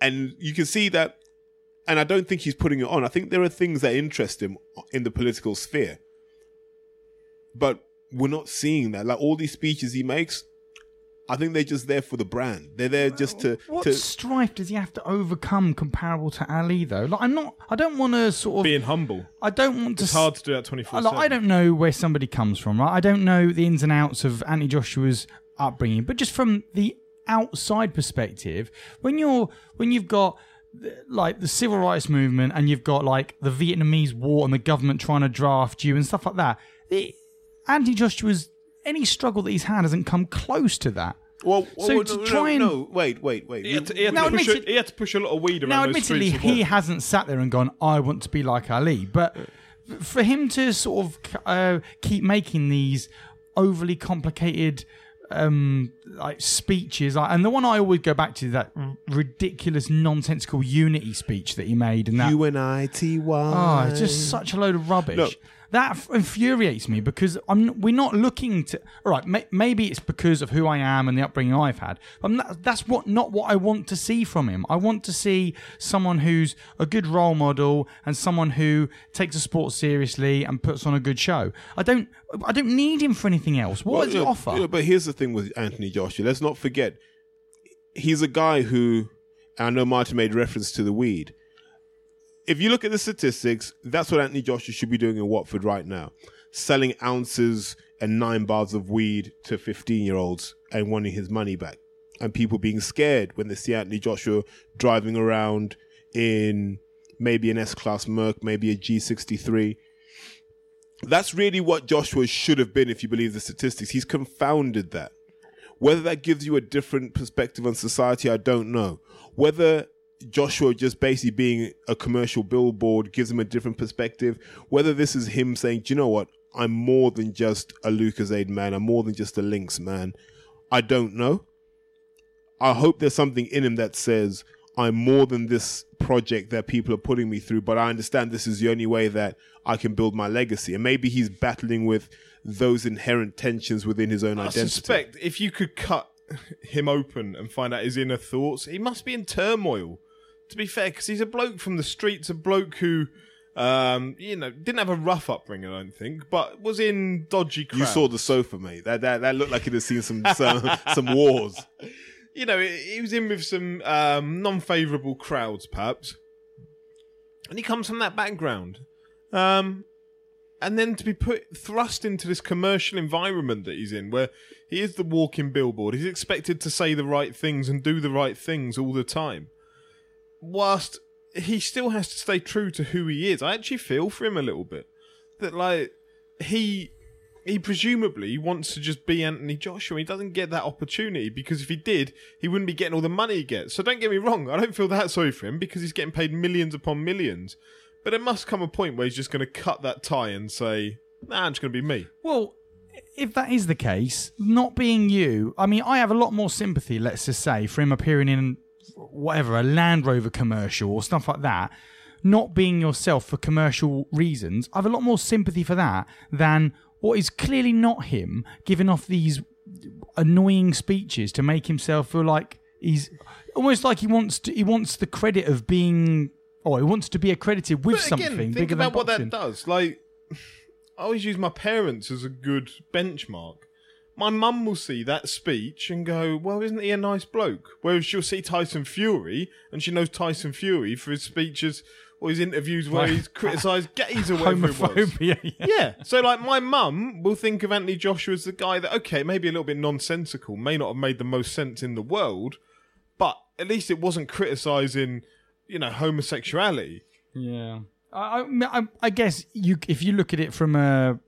And you can see that, and I don't think he's putting it on. I think there are things that interest him in the political sphere. But we're not seeing that. Like all these speeches he makes, I think they're just there for the brand. They're there just to. What to strife does he have to overcome comparable to Ali though? Like I'm not. I don't want to sort of. Being humble. I don't want to. It's hard to do that 24 Like, I don't know where somebody comes from, right? I don't know the ins and outs of Anthony Joshua's upbringing, but just from the outside perspective, when you're when you've got the- like the civil rights movement and you've got like the Vietnamese war and the government trying to draft you and stuff like that, the, Anthony Joshua's any struggle that he's had hasn't come close to that. Well, So well, to no, try no, and- no, wait, wait, wait. He had, to, he, had Now, to push a, he had to push a lot of weed around Now, admittedly, streets he hasn't sat there and gone, "I want to be like Ali," but for him to sort of uh, keep making these overly complicated um like speeches like, and the one i always go back to that ridiculous nonsensical unity speech that he made and that U N I T Y. Oh, it's just such a load of rubbish. Look. That infuriates me because I'm we're not looking to. All right, may, maybe it's because of who I am and the upbringing I've had. I'm not, that's what not what I want to see from him. I want to see someone who's a good role model and someone who takes a sport seriously and puts on a good show. I don't. I don't need him for anything else. What Well, does he offer? yeah, but here's the thing with Anthony Joshua. Let's not forget, he's a guy who, I know Martin made reference to the weed. If you look at the statistics, that's what Anthony Joshua should be doing in Watford right now selling ounces and nine bars of weed to 15 year olds and wanting his money back. And people being scared when they see Anthony Joshua driving around in maybe an S Class Merc, maybe a G63 that's really what Joshua should have been if you believe the statistics. He's confounded that. Whether that gives you a different perspective on society, I don't know. Whether Joshua just basically being a commercial billboard gives him a different perspective. Whether this is him saying, Do you know what? I'm more than just a Lucozade man. I'm more than just a Lynx man. I don't know. I hope there's something in him that says, I'm more than this project that people are putting me through, but I understand this is the only way that I can build my legacy. And maybe he's battling with those inherent tensions within his own I identity. I suspect if you could cut him open and find out his inner thoughts, he must be in turmoil. To be fair, because he's a bloke from the streets, a bloke who, um, you know, didn't have a rough upbringing, I don't think, but was in dodgy crowds. You saw the sofa, mate. That that, that looked like it had seen some some, some wars. you know, he was in with some um, non-favourable crowds, perhaps, and he comes from that background. Um, and then to be put thrust into this commercial environment that he's in, where he is the walking billboard, he's expected to say the right things and do the right things all the time, whilst he still has to stay true to who he is. I actually feel for him a little bit that, like, he he presumably wants to just be Anthony Joshua. He doesn't get that opportunity because if he did, he wouldn't be getting all the money he gets. So don't get me wrong, I don't feel that sorry for him because he's getting paid millions upon millions. But there must come a point where he's just going to cut that tie and say, "Nah, I'm going to be me." Well, if that is the case, not being you, I mean, I have a lot more sympathy, let's just say, for him appearing in whatever, a Land Rover commercial or stuff like that, not being yourself for commercial reasons. I have a lot more sympathy for that than what is clearly not him giving off these annoying speeches to make himself feel like he's almost like he wants to, he wants the credit of being or he wants to be accredited with But something again, think bigger about than what that does. Like, I always use my parents as a good benchmark. My mum will see that speech and go, "Well, isn't he a nice bloke?" Whereas she'll see Tyson Fury, and she knows Tyson Fury for his speeches or his interviews where he's criticised gays or whatever it was. Homophobia. yeah. Yeah. So, like, my mum will think of Anthony Joshua as the guy that, okay, maybe a little bit nonsensical, may not have made the most sense in the world, but at least it wasn't criticising, you know, homosexuality. Yeah. I, I, I guess you if you look at it from a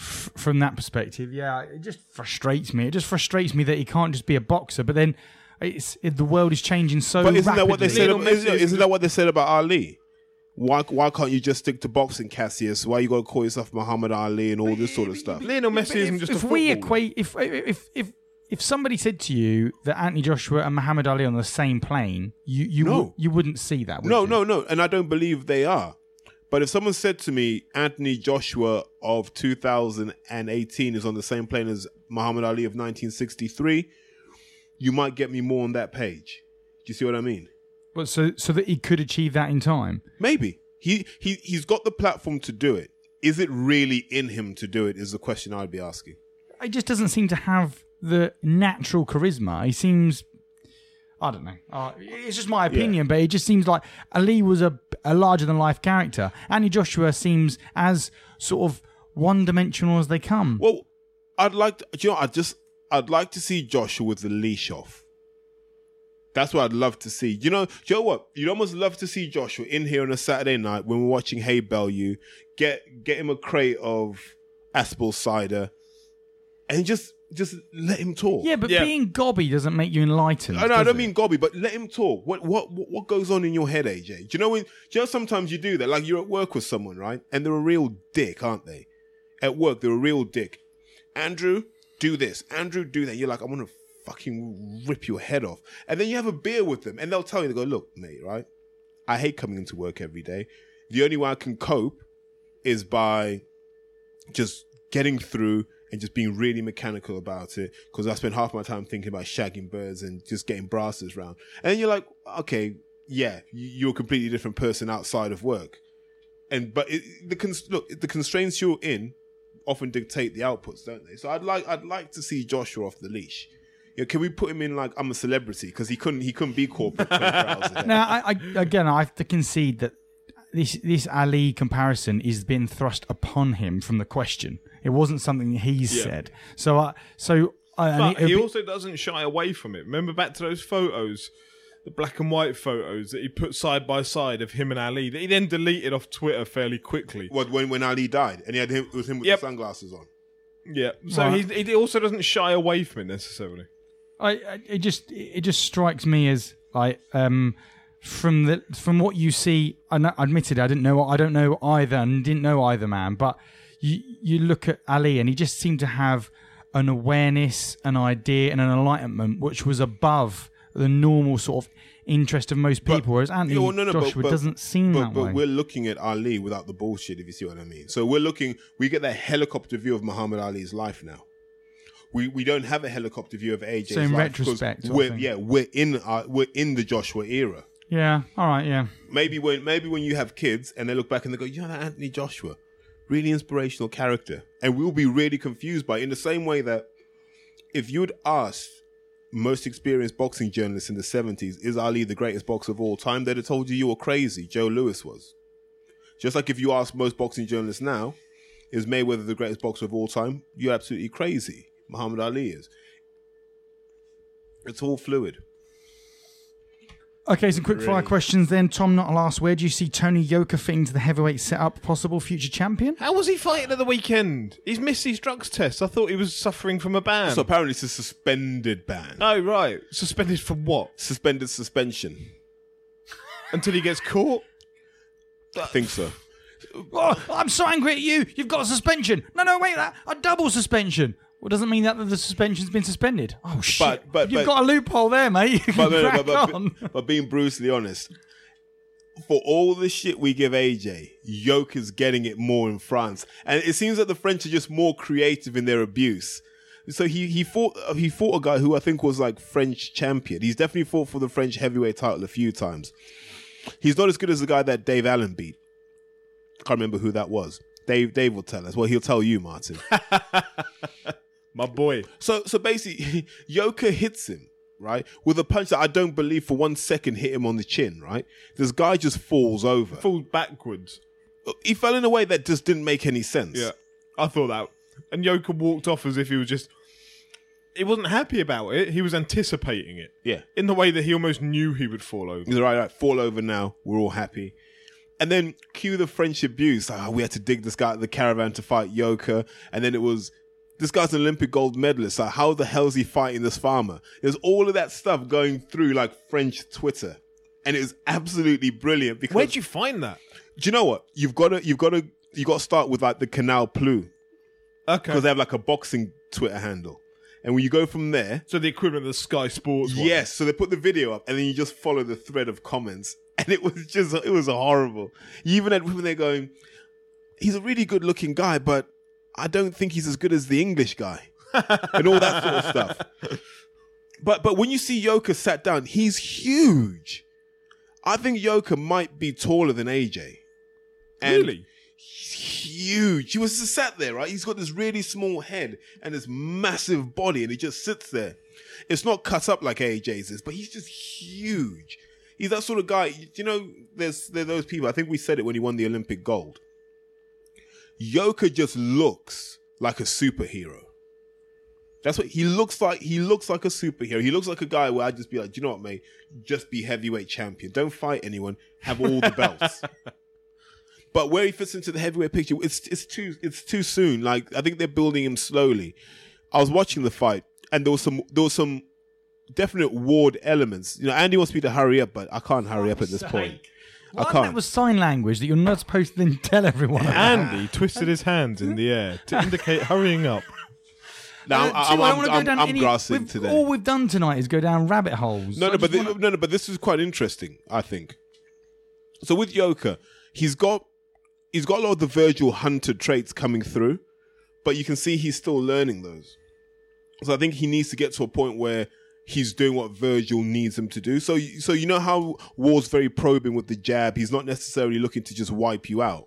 f- from that perspective, yeah, it just frustrates me. It just frustrates me that he can't just be a boxer. But then it's it, the world is changing so. But isn't that rapidly. what they said? About, isn't, is isn't that what they said about Ali? Why why can't you just stick to boxing, Cassius? Why you got to call yourself Muhammad Ali and all this sort of stuff? Lionel Messi isn't if, just if a we equate if if if if somebody said to you that Anthony Joshua and Muhammad Ali are on the same plane, you you No. wou- you wouldn't see that. Would No, you? no, no, and I don't believe they are. But if someone said to me, Anthony Joshua of 2018 is on the same plane as Muhammad Ali of 1963, you might get me more on that page. Do you see what I mean? But so so that he could achieve that in time. Maybe he he he's got the platform to do it. Is it really in him to do it? Is the question I'd be asking. He just doesn't seem to have the natural charisma. He seems. I don't know. Uh, it's just my opinion, but it just seems like Ali was a, a larger than life character. Anthony Joshua seems as sort of one dimensional as they come. Well, I'd like to, you know, I just, I'd like to see Joshua with the leash off. That's what I'd love to see. You know, you know what? You'd almost love to see Joshua in here on a Saturday night when we're watching Haye Bellew, get get him a crate of Aspall cider, and just just let him talk. yeah, but Yeah. being gobby doesn't make you enlightened. I, know, I does don't it? mean gobby, but let him talk. What what what what goes on in your head, AJ? Do you know when? Do you know sometimes you do that? Like you're at work with someone, right? And they're a real dick, aren't they? At work, they're a real dick. Andrew, do this. Andrew, do that. You're like, I'm gonna fucking rip your head off. And then you have a beer with them, and they'll tell you, they go, look, mate, right? I hate coming into work every day. The only way I can cope is by just getting through and just being really mechanical about it because I spend half my time thinking about shagging birds and just getting brasses round. And you're like, okay, yeah, you- you're a completely different person outside of work. And but it, the look, the constraints you're in often dictate the outputs, don't they? So I'd like I'd like to see Joshua off the leash. You know, can we put him in like I'm a celebrity because he couldn't he couldn't be corporate 24 hours a day. Now, I, I, again, I have to concede that this this Ali comparison is being thrust upon him from the question. It wasn't something he's Yeah. said. So, I so I, But it'd he be- also doesn't shy away from it. Remember back to those photos, the black and white photos that he put side by side of him and Ali that he then deleted off Twitter fairly quickly. What when when Ali died and he had him it was him with Yep. the sunglasses on. Yeah. So Right. he he also doesn't shy away from it necessarily. I, I it just it just strikes me as like um from the from what you see. I know, admitted I didn't know I don't know either and didn't know either man, but you you look at Ali and he just seemed to have an awareness, an idea, and an enlightenment which was above the normal sort of interest of most But- people. whereas Anthony no, no, Joshua but- doesn't seem But, that but way. we're looking at Ali without the bullshit, if you see what I mean. So we're looking, we get that helicopter view of Muhammad Ali's life now. We we don't have a helicopter view of AJ's So in life retrospect, we're yeah we're in our, we're in the Joshua era. Yeah. All right. Yeah. Maybe when maybe when you have kids and they look back and they go, you know that Anthony Joshua, really inspirational character, and we'll be really confused by it. in the same way that if you'd asked most experienced boxing journalists in the 70s, is Ali the greatest boxer of all time? They'd have told you you were crazy. Joe Louis was. Just like if you ask most boxing journalists now, is Mayweather the greatest boxer of all time? You're absolutely crazy. Muhammad Ali is. It's all fluid. Okay, some quick fire questions then. Tom, not last. Where do you see Tony Yoka fitting to the heavyweight setup? Possible future champion? How was he fighting at the weekend? He's missed his drugs test. I thought he was suffering from a ban. So apparently it's a suspended ban. oh right, suspended for what? Suspended suspension. Until he gets caught. I think so. Oh, I'm so angry at you. You've got a suspension. No, no, wait, that a double suspension. Well, doesn't mean that the suspension's been suspended. Oh shit! But- but- you've but- got a loophole there, mate. You can But, crack but, on. but being brutally honest, for all the shit we give AJ, Yoka is getting it more in France, and it seems that the French are just more creative in their abuse. So he he fought he fought a guy who I think was like French champion. He's definitely fought for the French heavyweight title a few times. He's not as good as the guy that Dave Allen beat. I can't remember who that was. Dave Dave will tell us. Well, he'll tell you, Martin. My boy. So so basically, Yoka hits him right with a punch that I don't believe for one second hit him on the chin. Right, this guy just falls over. Falls backwards. He fell in a way that just didn't make any sense. Yeah. I thought that. And Yoka walked off as if he was just. He wasn't happy about it. He was anticipating it yeah. in the way that he almost knew he would fall over. He's right, right. Fall over now. We're all happy. And then cue the French abuse. Oh, we had to dig this guy out of the caravan to fight Yoka. And then it was, this guy's an Olympic gold medalist. Like, how the hell is he fighting this farmer? There's all of that stuff going through like French Twitter. And it was absolutely brilliant because Where'd you find that? do you know what? You've got to, you've got to, you got to start with like the Canal Plus Okay. because they have like a boxing Twitter handle. And when you go from there, so the equivalent of the Sky Sports one. Yes, so they put the video up, and then you just follow the thread of comments, and it was just it was horrible. You even had women there going, "He's a really good looking guy, but I don't think he's as good as the English guy," and all that sort of stuff. But but when you see Yoka sat down, he's huge. I think Yoka might be taller than AJ. And Really? He's huge. He was just sat there, right? He's got this really small head and this massive body, and he just sits there. It's not cut up like AJ's is, but he's just huge. He's that sort of guy. You know, there's there are those people. I think we said it when he won the Olympic gold. Yoka just looks like a superhero. That's what he looks like. He looks like a superhero. He looks like a guy where I'd just be like, Do you know what, mate? Just be heavyweight champion. Don't fight anyone. Have all the belts. But where he fits into the heavyweight picture, it's it's too it's too soon. Like I think they're building him slowly. I was watching the fight, and there was some there was some definite ward elements. You know, Andy wants me to hurry up, but I can't hurry up at this point. I can't. That was sign language that you're not supposed to then tell everyone. about. Andy twisted his hands in the air to indicate hurrying up. now, Uh, I'm, Tim, I I'm, don't wanna go down I'm any- grassing we've- today. All we've done tonight is go down rabbit holes. No, no, but just wanna- no, no, but this is quite interesting. I think. So with Yoka, he's got he's got a lot of the Virgil Hunter traits coming through, but you can see he's still learning those. So I think he needs to get to a point where he's doing what Virgil needs him to do. So, you- so you know how Ward's very probing with the jab. He's not necessarily looking to just wipe you out.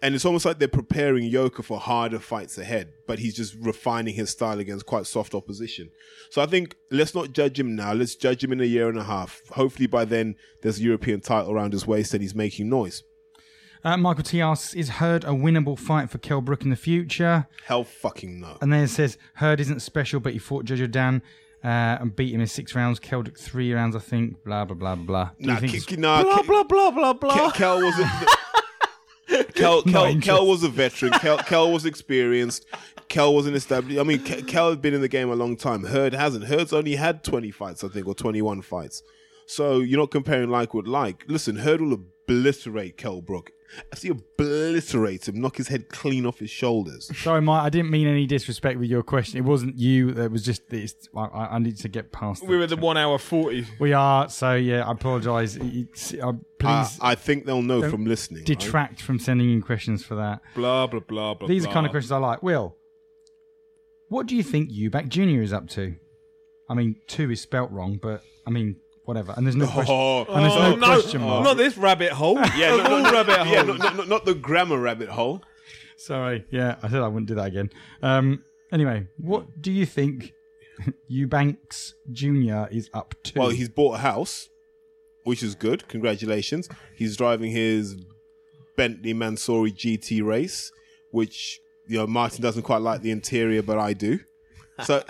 And it's almost like they're preparing Yoka for harder fights ahead, but he's just refining his style against quite soft opposition. So I think let's not judge him now. Let's judge him in a year and a half. Hopefully by then there's a European title around his waist and he's making noise. Uh, Michael T asks, "Is Hurd a winnable fight for Kell Brook in the future?" Hell fucking no. And then it says Hurd isn't special, but he fought Jojo Dan uh, and beat him in six rounds. Kell took three rounds, I think. Blah blah blah blah. Do you Nah, think K- nah, Blah K- blah blah blah blah. Ke- Kell was a, Kell, Kell. Kell was a veteran. Kell, Kell was experienced. Kell was an established. I mean, Ke- Kell had been in the game a long time. Hurd hasn't. Hurd's only had twenty fights, I think, or twenty one fights. So you're not comparing like with like. Listen, Hurd will obliterate Kell Brook. I see obliterate him, knock his head clean off his shoulders. Sorry, Mike. I didn't mean any disrespect with your question. It wasn't you. It was just it's, I, I I need to get past. We were at the one hour forty. We are. So yeah, I apologise. It's- uh, I, please I think they'll know from listening. right? detract from sending in questions for that. Blah blah blah blah. These blah. are kind of questions I like. Will, what do you think Eubank Junior is up to? I mean, two is spelt wrong, but I mean, whatever. And there's no question. Oh, And there's Oh, no question mark. Not this rabbit hole. yeah, Of no, all no, rabbit yeah, holes. no, no, no, not the grammar rabbit hole. Sorry. Yeah, I said I wouldn't do that again. Um. Anyway, what do you think Eubanks Junior is up to? Well, he's bought a house, which is good. Congratulations. He's driving his Bentley Mansory GT race, which you know Martin doesn't quite like the interior, but I do. So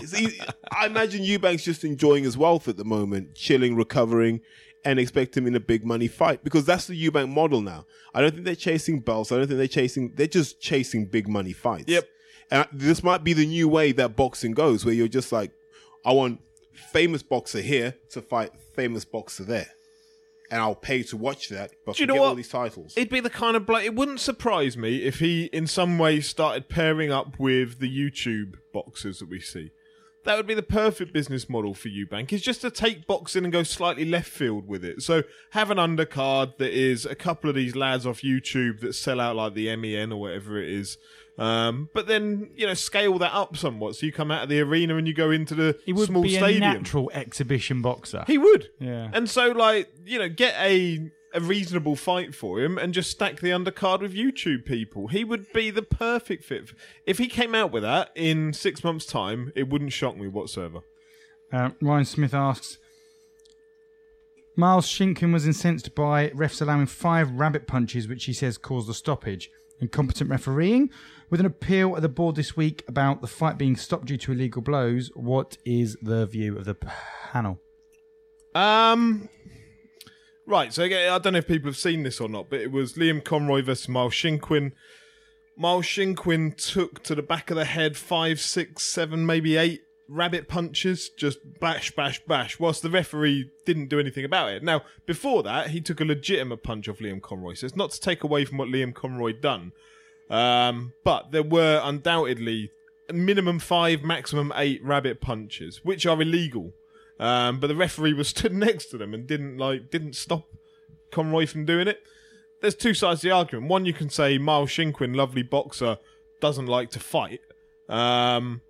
I imagine Eubanks just enjoying his wealth at the moment, chilling, recovering, and expect him in a big money fight because that's the Eubank model now. I don't think they're chasing belts. I don't think they're chasing. They're just chasing big money fights. Yep. And this might be the new way that boxing goes, where you're just like, I want famous boxer here to fight famous boxer there, and I'll pay to watch that. But Do you know forget all what? these titles. It'd be the kind of bloke. It wouldn't surprise me if he, in some way, started pairing up with the YouTube boxers that we see. That would be the perfect business model for Eubank. Is just to take boxing and go slightly left field with it. So have an undercard that is a couple of these lads off YouTube that sell out like the MEN or whatever it is. Um, but then you know scale that up somewhat. So you come out of the arena and you go into the he would small be stadium. a natural exhibition boxer. He would. Yeah. And so, like, you know, get a a reasonable fight for him and just stack the undercard with YouTube people. He would be the perfect fit. If he came out with that in six months' time, it wouldn't shock me whatsoever. Uh, Ryan Smith asks Miles Shinkwin was incensed by refs allowing five rabbit punches, which he says caused the stoppage. Incompetent refereeing. With an appeal at the board this week about the fight being stopped due to illegal blows, what is the view of the panel? Um. Right, so again, I don't know if people have seen this or not, but it was Liam Conroy versus Miles Shinkwin. Miles Shinkwin took to the back of the head five, six, seven, maybe eight rabbit punches, just bash, bash, bash, whilst the referee didn't do anything about it. Now, before that, he took a legitimate punch off Liam Conroy, so it's not to take away from what Liam Conroy done. Um, but there were undoubtedly minimum five, maximum eight rabbit punches, which are illegal. Um, but the referee was stood next to them and didn't like didn't stop Conroy from doing it. There's two sides to the argument. One, you can say Miles Shinkwin, lovely boxer, doesn't like to fight. Um,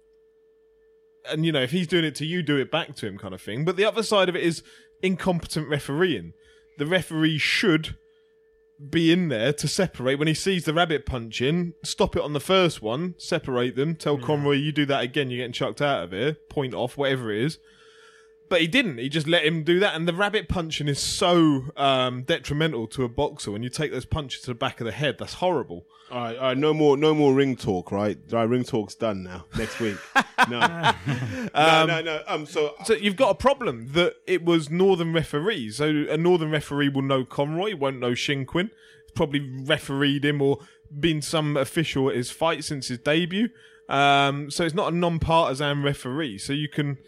and you know, if he's doing it to you, do it back to him, kind of thing. But the other side of it is incompetent refereeing. The referee should be in there to separate when he sees the rabbit punching. stop it on the first one, separate them, tell Conroy you do that again, you're getting chucked out of here, point off, whatever it is. But he didn't. He just let him do that. And the rabbit punching is so um, detrimental to a boxer. When you take those punches to the back of the head, that's horrible. All right, all right, no more, no more ring talk, right? All right, ring talk's done now. Next week. No, no, no, no. Um, so So you've got a problem that it was Northern referees. So a Northern referee will know Conroy, won't know Shinkwin. Probably refereed him or been some official at his fight since his debut. Um, so it's not a non-partisan referee. So you can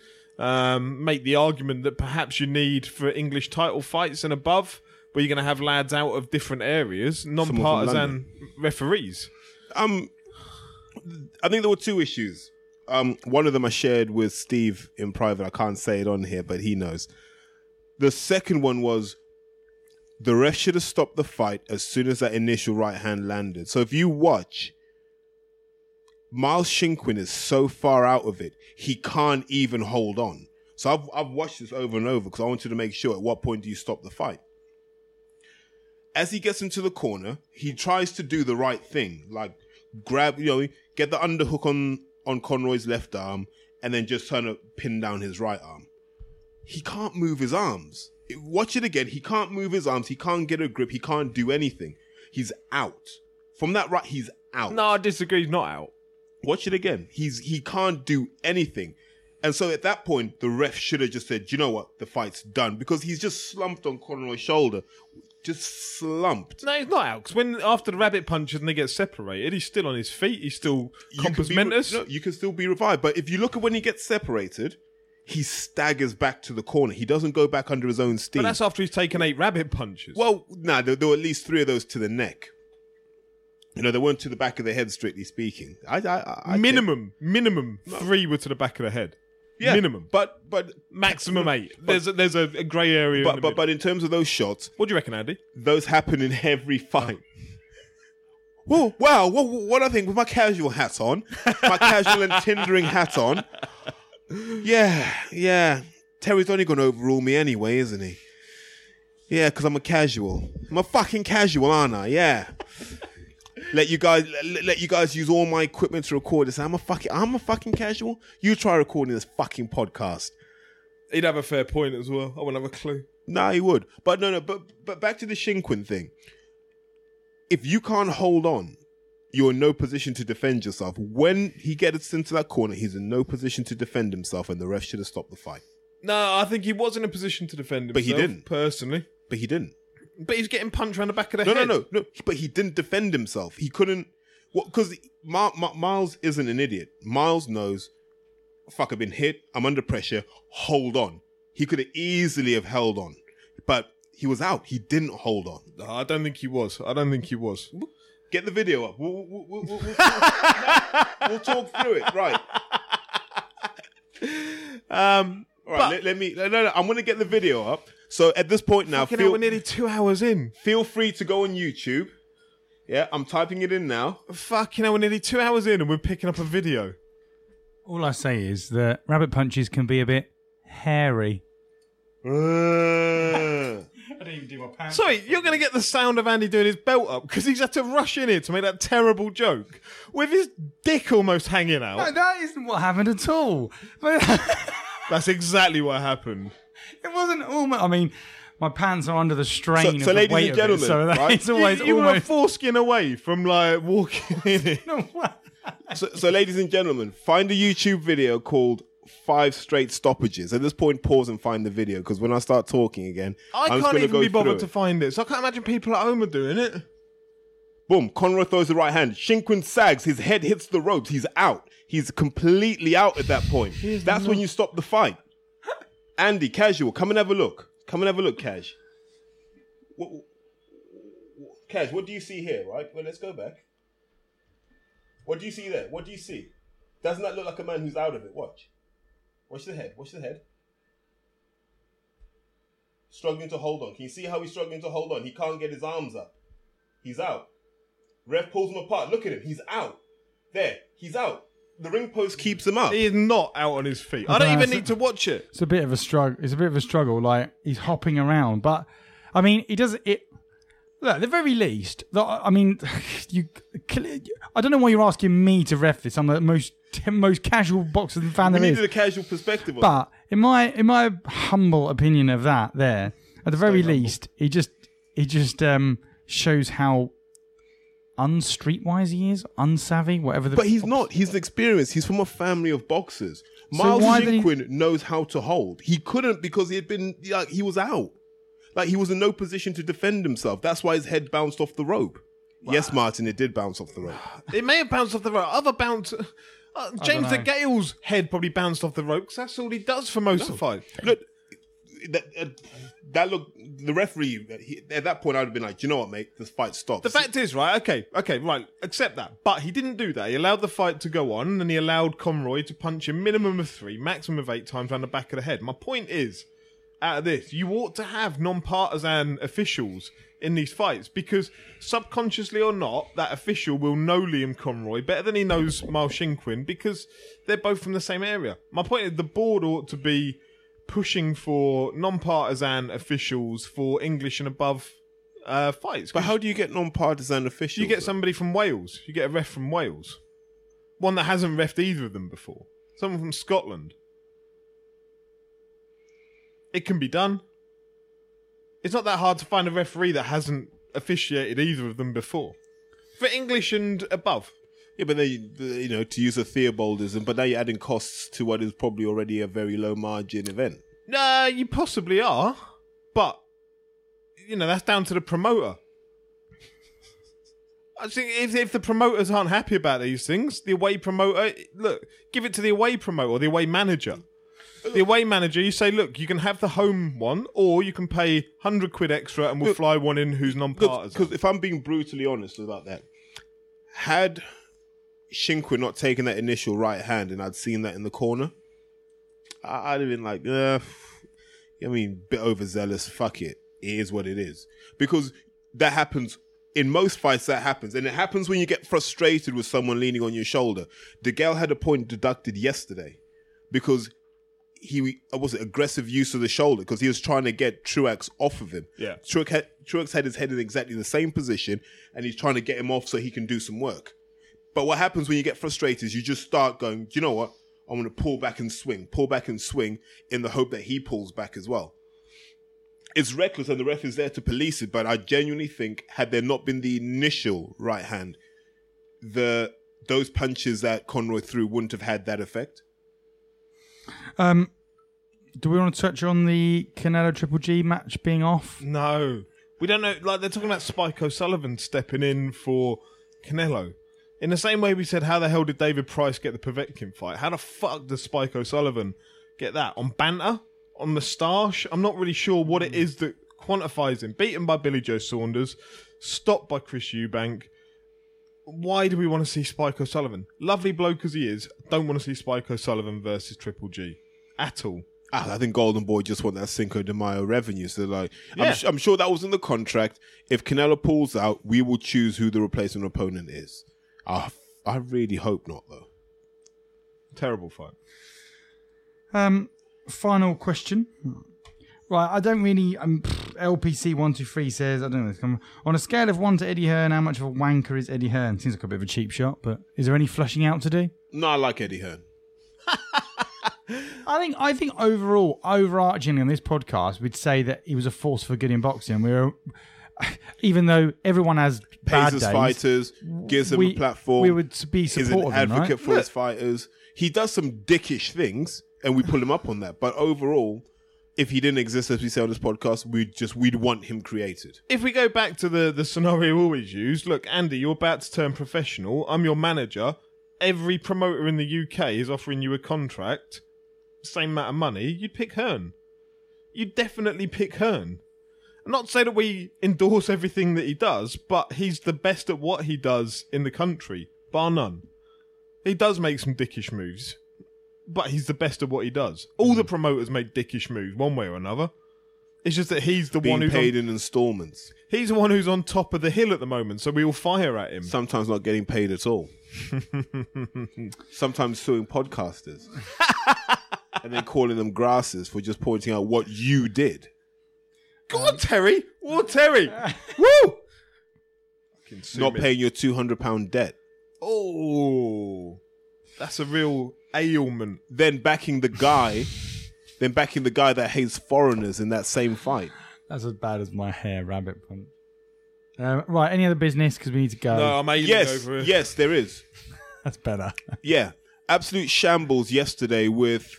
um, make the argument that perhaps you need for English title fights and above, where you're going to have lads out of different areas, non-partisan referees. um, I think there were two issues. Um, one of them I shared with Steve in private. I can't say it on here, but he knows. The second one was the ref should have stopped the fight as soon as that initial right hand landed. So if you watch, Miles Shinkwin is so far out of it, he can't even hold on. So I've, I've watched this over and over because I wanted to make sure at what point do you stop the fight. As he gets into the corner, he tries to do the right thing, like grab, you know, get the underhook on on Conroy's left arm, and then just trying to pin down his right arm. He can't move his arms. Watch it again. He can't move his arms. He can't get a grip. He can't do anything. He's out from that right. He's out. No, I disagree. He's not out. Watch it again. He's he can't do anything. And so at that point, the ref should have just said, you know what, the fight's done. Because he's just slumped on Conroy's shoulder. Just slumped. No, he's not out. When after the rabbit punches and they get separated, he's still on his feet. He's still You compass can be re- mentis. no, you can still be revived. But if you look at when he gets separated, he staggers back to the corner. He doesn't go back under his own steam. But that's after he's taken eight rabbit punches. well, nah, there, there were at least three of those to the neck. You know, they weren't to the back of the head, strictly speaking. I, I, I minimum, minimum three were to the back of the head. yeah, minimum. but but Maximum eight. There's a, there's a, a grey area. in but but middle. but in terms of those shots, what do you reckon, Andy? those happen in every fight. Whoa, wow, what, what I think with my casual hat on, my casual and tindering hat on. Yeah, yeah. Terry's only going to overrule me anyway, isn't he? Yeah, because I'm a casual. I'm a fucking casual, aren't I? Yeah. Let you guys let, let you guys use all my equipment to record this. I'm a fucking I'm a fucking casual. You try recording this fucking podcast. He'd have a fair point as well. I wouldn't have a clue. Nah, he would. But no, no. But but back to the Shinkwin thing. If you can't hold on, you're in no position to defend yourself. When he gets into that corner, he's in no position to defend himself, and the ref should have stopped the fight. No, I think he was in a position to defend himself. But he didn't. personally. But he didn't. But he's getting punched around the back of the No, head. no, no, no. But he didn't defend himself. He couldn't. What? Because Miles isn't an idiot. Miles knows. Fuck, I've been hit. I'm under pressure. Hold on. He could have easily have held on, but he was out. He didn't hold on. No, I don't think he was. I don't think he was. Get the video up. We'll, we'll, we'll, we'll, we'll, we'll talk through it. Right. Um, All right. let, let me. No, no, no. I'm going to get the video up. So at this point now, fucking hell, feel, we're nearly two hours in. feel free to go on YouTube. Yeah, I'm typing it in now. Fucking hell, we're nearly two hours in and we're picking up a video. All I say is that rabbit punches can be a bit hairy. Uh, I didn't even do my pants. Sorry, you're going to get the sound of Andy doing his belt up because he's had to rush in here to make that terrible joke with his dick almost hanging out. No, that isn't what happened at all. But That's exactly what happened. it wasn't almost. I mean, my pants are under the strain So- of so the ladies weight and gentlemen, it, so that right? it's always you, you were a foreskin away from like walking in it. So, so, ladies and gentlemen, find a YouTube video called five straight stoppages. At this point, pause and find the video because when I start talking again, I I'm can't even go be bothered to find it, so I can't imagine people at home are doing it. Boom. Conroy throws the right hand. Shinkwin sags. His head hits the ropes. He's out. He's completely out at that point. That's when you stop the fight. Andy, casual, come and have a look. Come and have a look, Cash. What, Cash, what do you see here, right? Well, let's go back. What do you see there? What do you see? Doesn't that look like a man who's out of it? Watch. Watch the head. Watch the head. Struggling to hold on. Can you see how he's struggling to hold on? He can't get his arms up. He's out. Ref pulls him apart. Look at him. He's out. There. He's out. The ring post keeps him up. He is not out on his feet. I don't even need to watch it. It's a bit of a struggle. It's a bit of a struggle. Like he's hopping around, but I mean, he does it. Look, at the very least, the- I mean, you. I don't know why you're asking me to ref this. I'm the most most casual boxer fan we there is. needed a casual perspective on. But in my in my humble opinion of that, there at the very least, he just he just um shows how unstreetwise he is, unsavvy, whatever. The But he's not. He's experienced. He's from a family of boxers. So Miles why did he- Shinkwin knows how to hold. He couldn't because he had been like he was out. Like he was in no position to defend himself. That's why his head bounced off the rope. Yes, Martin, it did bounce off the rope. It may have bounced off the rope. Other bounce. Uh, James know. DeGale's head probably bounced off the rope 'cause that's all he does for most of the fight. Look, that, uh, that look. The referee he, at that point, I'd have been like, "Do you know what, mate? This fight stops." The fact is, right, okay, okay, right, accept that. But he didn't do that. He allowed the fight to go on and he allowed Conroy to punch a minimum of three, maximum of eight times around the back of the head. My point is, out of this, you ought to have non partisan officials in these fights because subconsciously or not, that official will know Liam Conroy better than he knows Miles Shinkwin because they're both from the same area. My point is, the board ought to be pushing for non-partisan officials for English and above uh, fights. But how do you get non-partisan officials? You get though? somebody from Wales. You get a ref from Wales. One that hasn't refed either of them before. Someone from Scotland. It can be done. It's not that hard to find a referee that hasn't officiated either of them before. For English and above. Yeah, but then you, know to use a Theobaldism, but now you're adding costs to what is probably already a very low margin event. Nah, you possibly are. But, you know, that's down to the promoter. I think if, if the promoters aren't happy about these things, the away promoter, look, give it to the away promoter the away manager. The away manager, you say, look, you can have the home one, or you can pay 100 quid extra and we'll fly one in who's non partisan. Because if I'm being brutally honest about that, had Shinkwin not taking that initial right hand and I'd seen that in the corner, I- I'd have been like, uh, I mean, bit overzealous. Fuck it. It is what it is. Because that happens in most fights. That happens, and it happens when you get frustrated with someone leaning on your shoulder. DeGale had a point deducted yesterday because he uh, was it aggressive use of the shoulder because he was trying to get Truax off of him. Yeah. Truax had, Truax had his head in exactly the same position, and he's trying to get him off so he can do some work. But what happens when you get frustrated is you just start going, Do you know what? I'm going to pull back and swing, pull back and swing in the hope that he pulls back as well. It's reckless and the ref is there to police it, but I genuinely think had there not been the initial right hand, the those punches that Conroy threw wouldn't have had that effect. Um, do we want to touch on the Canelo Triple G match being off? No. We don't know. Like, they're talking about Spike O'Sullivan stepping in for Canelo. In the same way we said, how the hell did David Price get the Povetkin fight? How the fuck does Spike O'Sullivan get that? On banter? On moustache? I'm not really sure what it is that quantifies him. Beaten by Billy Joe Saunders, stopped by Chris Eubank. Why do we want to see Spike O'Sullivan? Lovely bloke as he is, don't want to see Spike O'Sullivan versus Triple G. At all. Ah, I think Golden Boy just want that Cinco de Mayo revenue. So, like, Yeah. I'm, su- I'm sure that was in the contract. If Canelo pulls out, we will choose who the replacement opponent is. Ah, I really hope not, though. Terrible fight. Um, final question. Right, I don't really. Um, pff, LPC one two three says I don't know. On a scale of one to Eddie Hearn, how much of a wanker is Eddie Hearn? Seems like a bit of a cheap shot, but is there any flushing out to do? No, I like Eddie Hearn. I think I think overall, overarchingly on this podcast, we'd say that he was a force for good in boxing. We're even though everyone has bad Pays his days, fighters, gives them we, a platform. we would be an supportive of him, advocate right? for his fighters. He does some dickish things, and we pull him up on that. But overall, if he didn't exist, as we say on this podcast, we'd just we'd want him created. If we go back to the, the scenario we always use, look, Andy, you're about to turn professional. I'm your manager. Every promoter in the UK is offering you a contract, same amount of money. You'd pick Hearn. You'd definitely pick Hearn. Not to say that we endorse everything that he does, but he's the best at what he does in the country, bar none. He does make some dickish moves, but he's the best at what he does. All the mm. promoters make dickish moves, one way or another. It's just that he's the one Being who's on paid in installments, He's the one who's on top of the hill at the moment, so we all fire at him. sometimes not getting paid at all. sometimes suing podcasters, and then calling them grasses for just pointing out what you did. Go on, Terry! Oh, Terry! Woo! Fucking sue Not me. paying your two hundred pound debt. Oh, that's a real ailment. then backing the guy, then backing the guy that hates foreigners in that same fight. That's as bad as my hair rabbit punch. Um, right, any other business? Because we need to go. No, I'm ailing Yes, over it. yes, there is. That's better. Yeah, absolute shambles yesterday with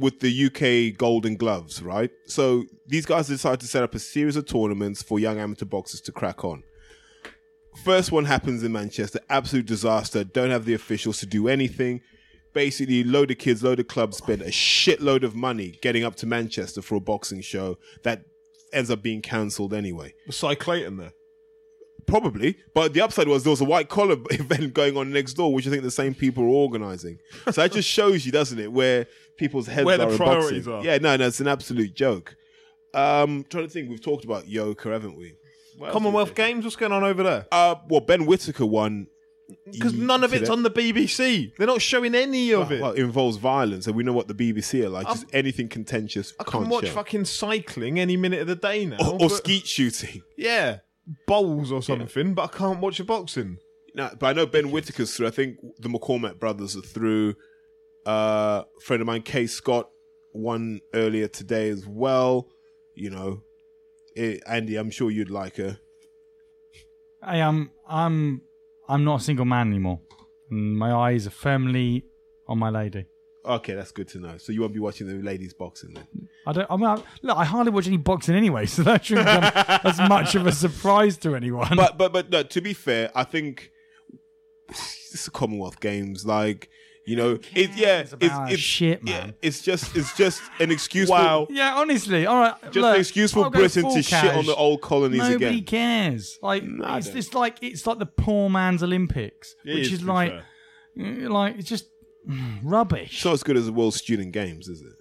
with the UK Golden Gloves. Right, so these guys decided to set up a series of tournaments for young amateur boxers to crack on. First one happens in Manchester, absolute disaster. Don't have the officials to do anything. Basically, load of kids, load of clubs spend a shitload of money getting up to Manchester for a boxing show that ends up being cancelled anyway. Was Cy Clayton there? Probably, but the upside was there was a white collar event going on next door, which I think the same people are organising. So that just shows you, doesn't it, where people's heads Where the are in priorities boxing. are. Yeah, no, no, it's an absolute joke. Um, trying to think, we've talked about Yoka, haven't we? What Commonwealth did we say? Games? What's going on over there? Uh, well, Ben Whitaker won Because none of it's on the BBC. They're not showing any of it. Well, it involves violence, and we know what the BBC are like. Just anything contentious. I can't watch show. fucking cycling any minute of the day now. or, or but- skeet shooting. Yeah, bowls or something, but I can't watch a boxing. No, but I know Ben Whitaker's through. I think the McCormack brothers are through. Uh, a friend of mine, Kay Scott, won earlier today as well. You know, eh, Andy, I'm sure you'd like her. Hey, I'm I'm I'm not a single man anymore. My eyes are firmly on my lady. Okay, that's good to know. So you won't be watching the ladies boxing then? I don't. I mean, I, look, I hardly watch any boxing anyway, so that shouldn't come as much of a surprise to anyone. But but but no, to be fair, I think it's the Commonwealth Games. Like you know, it, yeah, about it's shit, yeah, man? it's just it's just an excuse. Wow. For, yeah, honestly, all right. just look, an excuse for Britain to shit on the old colonies Nobody again. cares. Like I it's, it's like it's like the poor man's Olympics, It which is, is, like fair. like it's just rubbish. It's not as good as the World Student Games, is it?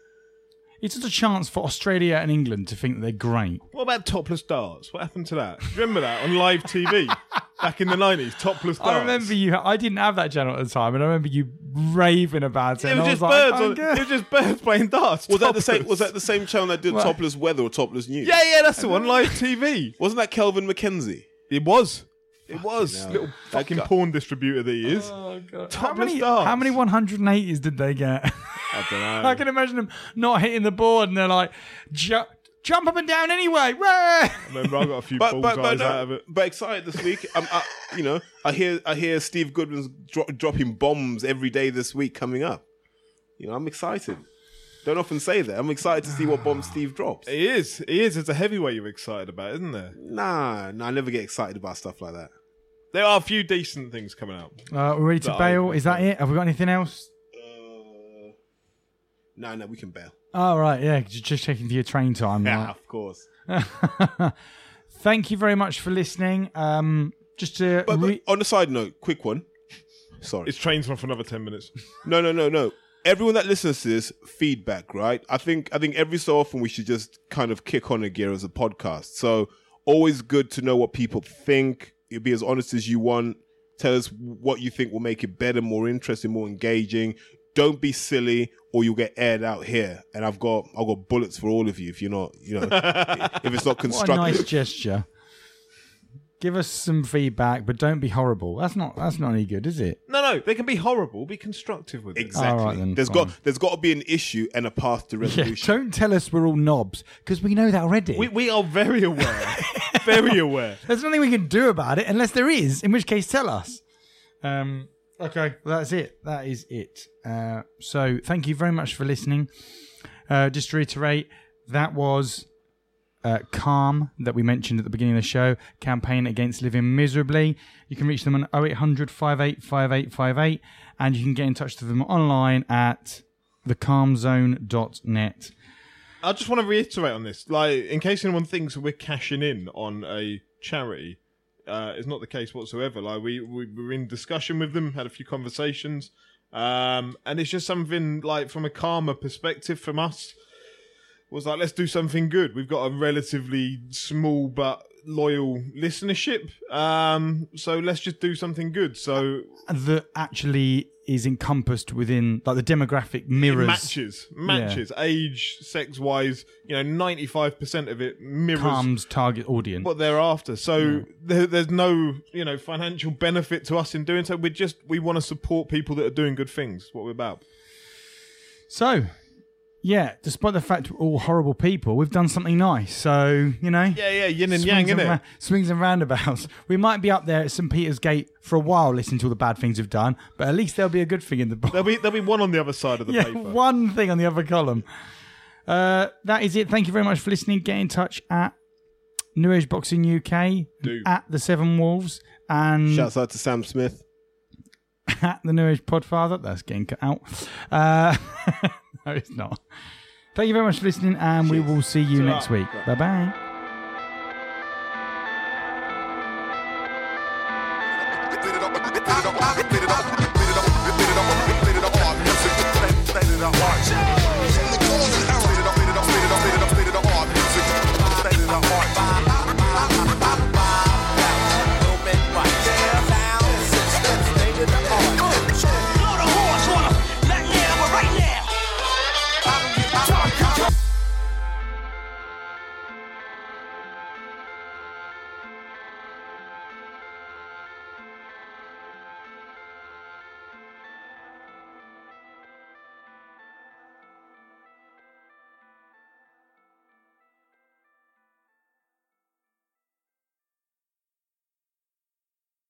It's just a chance for Australia and England to think that they're great. What about topless darts? What happened to that? Do you remember that on live TV back in the nineties? Topless darts. I remember you. I didn't have that channel at the time, and I remember you raving about it. It and was I just like, birds. I On, oh, it was just birds playing darts. Was that the same? Was that the same channel that did What? topless weather or topless news? Yeah, yeah, that's the one. Live TV. Wasn't that Kelvin MacKenzie? It was. It was. hell. Little fucking porn distributor that he is. Oh, God. How Topless many, how many 180s did they get? I don't know. I can imagine them not hitting the board and they're like, "Ju- jump up and down anyway. Wah!" Remember, I got a few but bullseyes but but, no, out of it. but excited this week. I'm, I, you know, I hear I hear Steve Goodman's dro- dropping bombs every day this week coming up. You know, I'm excited. Don't often say that. I'm excited to see what bomb Steve drops. It is. It is. It's a heavyweight you're excited about, isn't there? Nah, nah, I never get excited about stuff like that. There are a few decent things coming out. Uh, we're ready to That I- bail. Is that it? Have we got anything else? Uh, no, no, we can bail. Oh, right. Yeah. Just, just checking for your train time. Yeah, right. of course. Thank you very much for listening. Um, just to But, re- but on a side note, quick one. Sorry. It's trains on for another ten minutes. No, no, no, no. Everyone that listens to this, feedback, right? I think I think every so often we should just kind of kick on a gear as a podcast. So always good to know what people think. You'll be as honest as you want. Tell us what you think will make it better, more interesting, more engaging. Don't be silly, or you'll get aired out here. And I've got I've got bullets for all of you if you're not, you know, if it's not constructive. what a constructive. nice gesture. Give us some feedback, but don't be horrible. That's not. That's not any good, is it? No, no, they can be horrible. Be constructive with it. Exactly. All right then, there's fine. got there's got to be an issue and a path to Yeah. resolution. Don't tell us we're all knobs because we know that already. We we are very aware, very aware. There's nothing we can do about it unless there is, in which case tell us. Um, Okay, well, that's it. That is it. Uh, so thank you very much for listening. Uh, just to reiterate, that was uh, Calm that we mentioned at the beginning of the show, campaign against living miserably. You can reach them on 0800 585858 and you can get in touch with them online at thecalmzone.net. I just want to reiterate on this, like in case anyone thinks we're cashing in on a charity, uh, it's not the case whatsoever. Like we, we were in discussion with them, had a few conversations, um, and it's just something like from a karma perspective from us was like let's do something good. We've got a relatively small but loyal listenership, um, so let's just do something good. So That actually is encompassed within like the demographic mirrors matches, matches, age, sex wise, you know, ninety five percent of it mirrors Calm's target audience. what they're after. So there, there's no, you know, financial benefit to us in doing so. We just we want to support people that are doing good things. What we're about. So, yeah, despite the fact we're all horrible people, we've done something nice. So, you know, Yeah, yeah, yin and yang, and innit? ra- swings and roundabouts. We might be up there at St. Peter's Gate for a while listening to all the bad things we've done, but at least there'll be a good thing in the book. There'll be there'll be one on the other side of the Yeah, paper. one thing on the other column. Uh, that is it. Thank you very much for listening. Get in touch at New Age Boxing UK, Do. at the Seven Wolves, and Shouts out to Sam Smith. at the New Age Podfather. That's getting cut out. Uh, no, it's not. Thank you very much for listening, and we will see you Ta-ra. next week. Bye bye. Spit it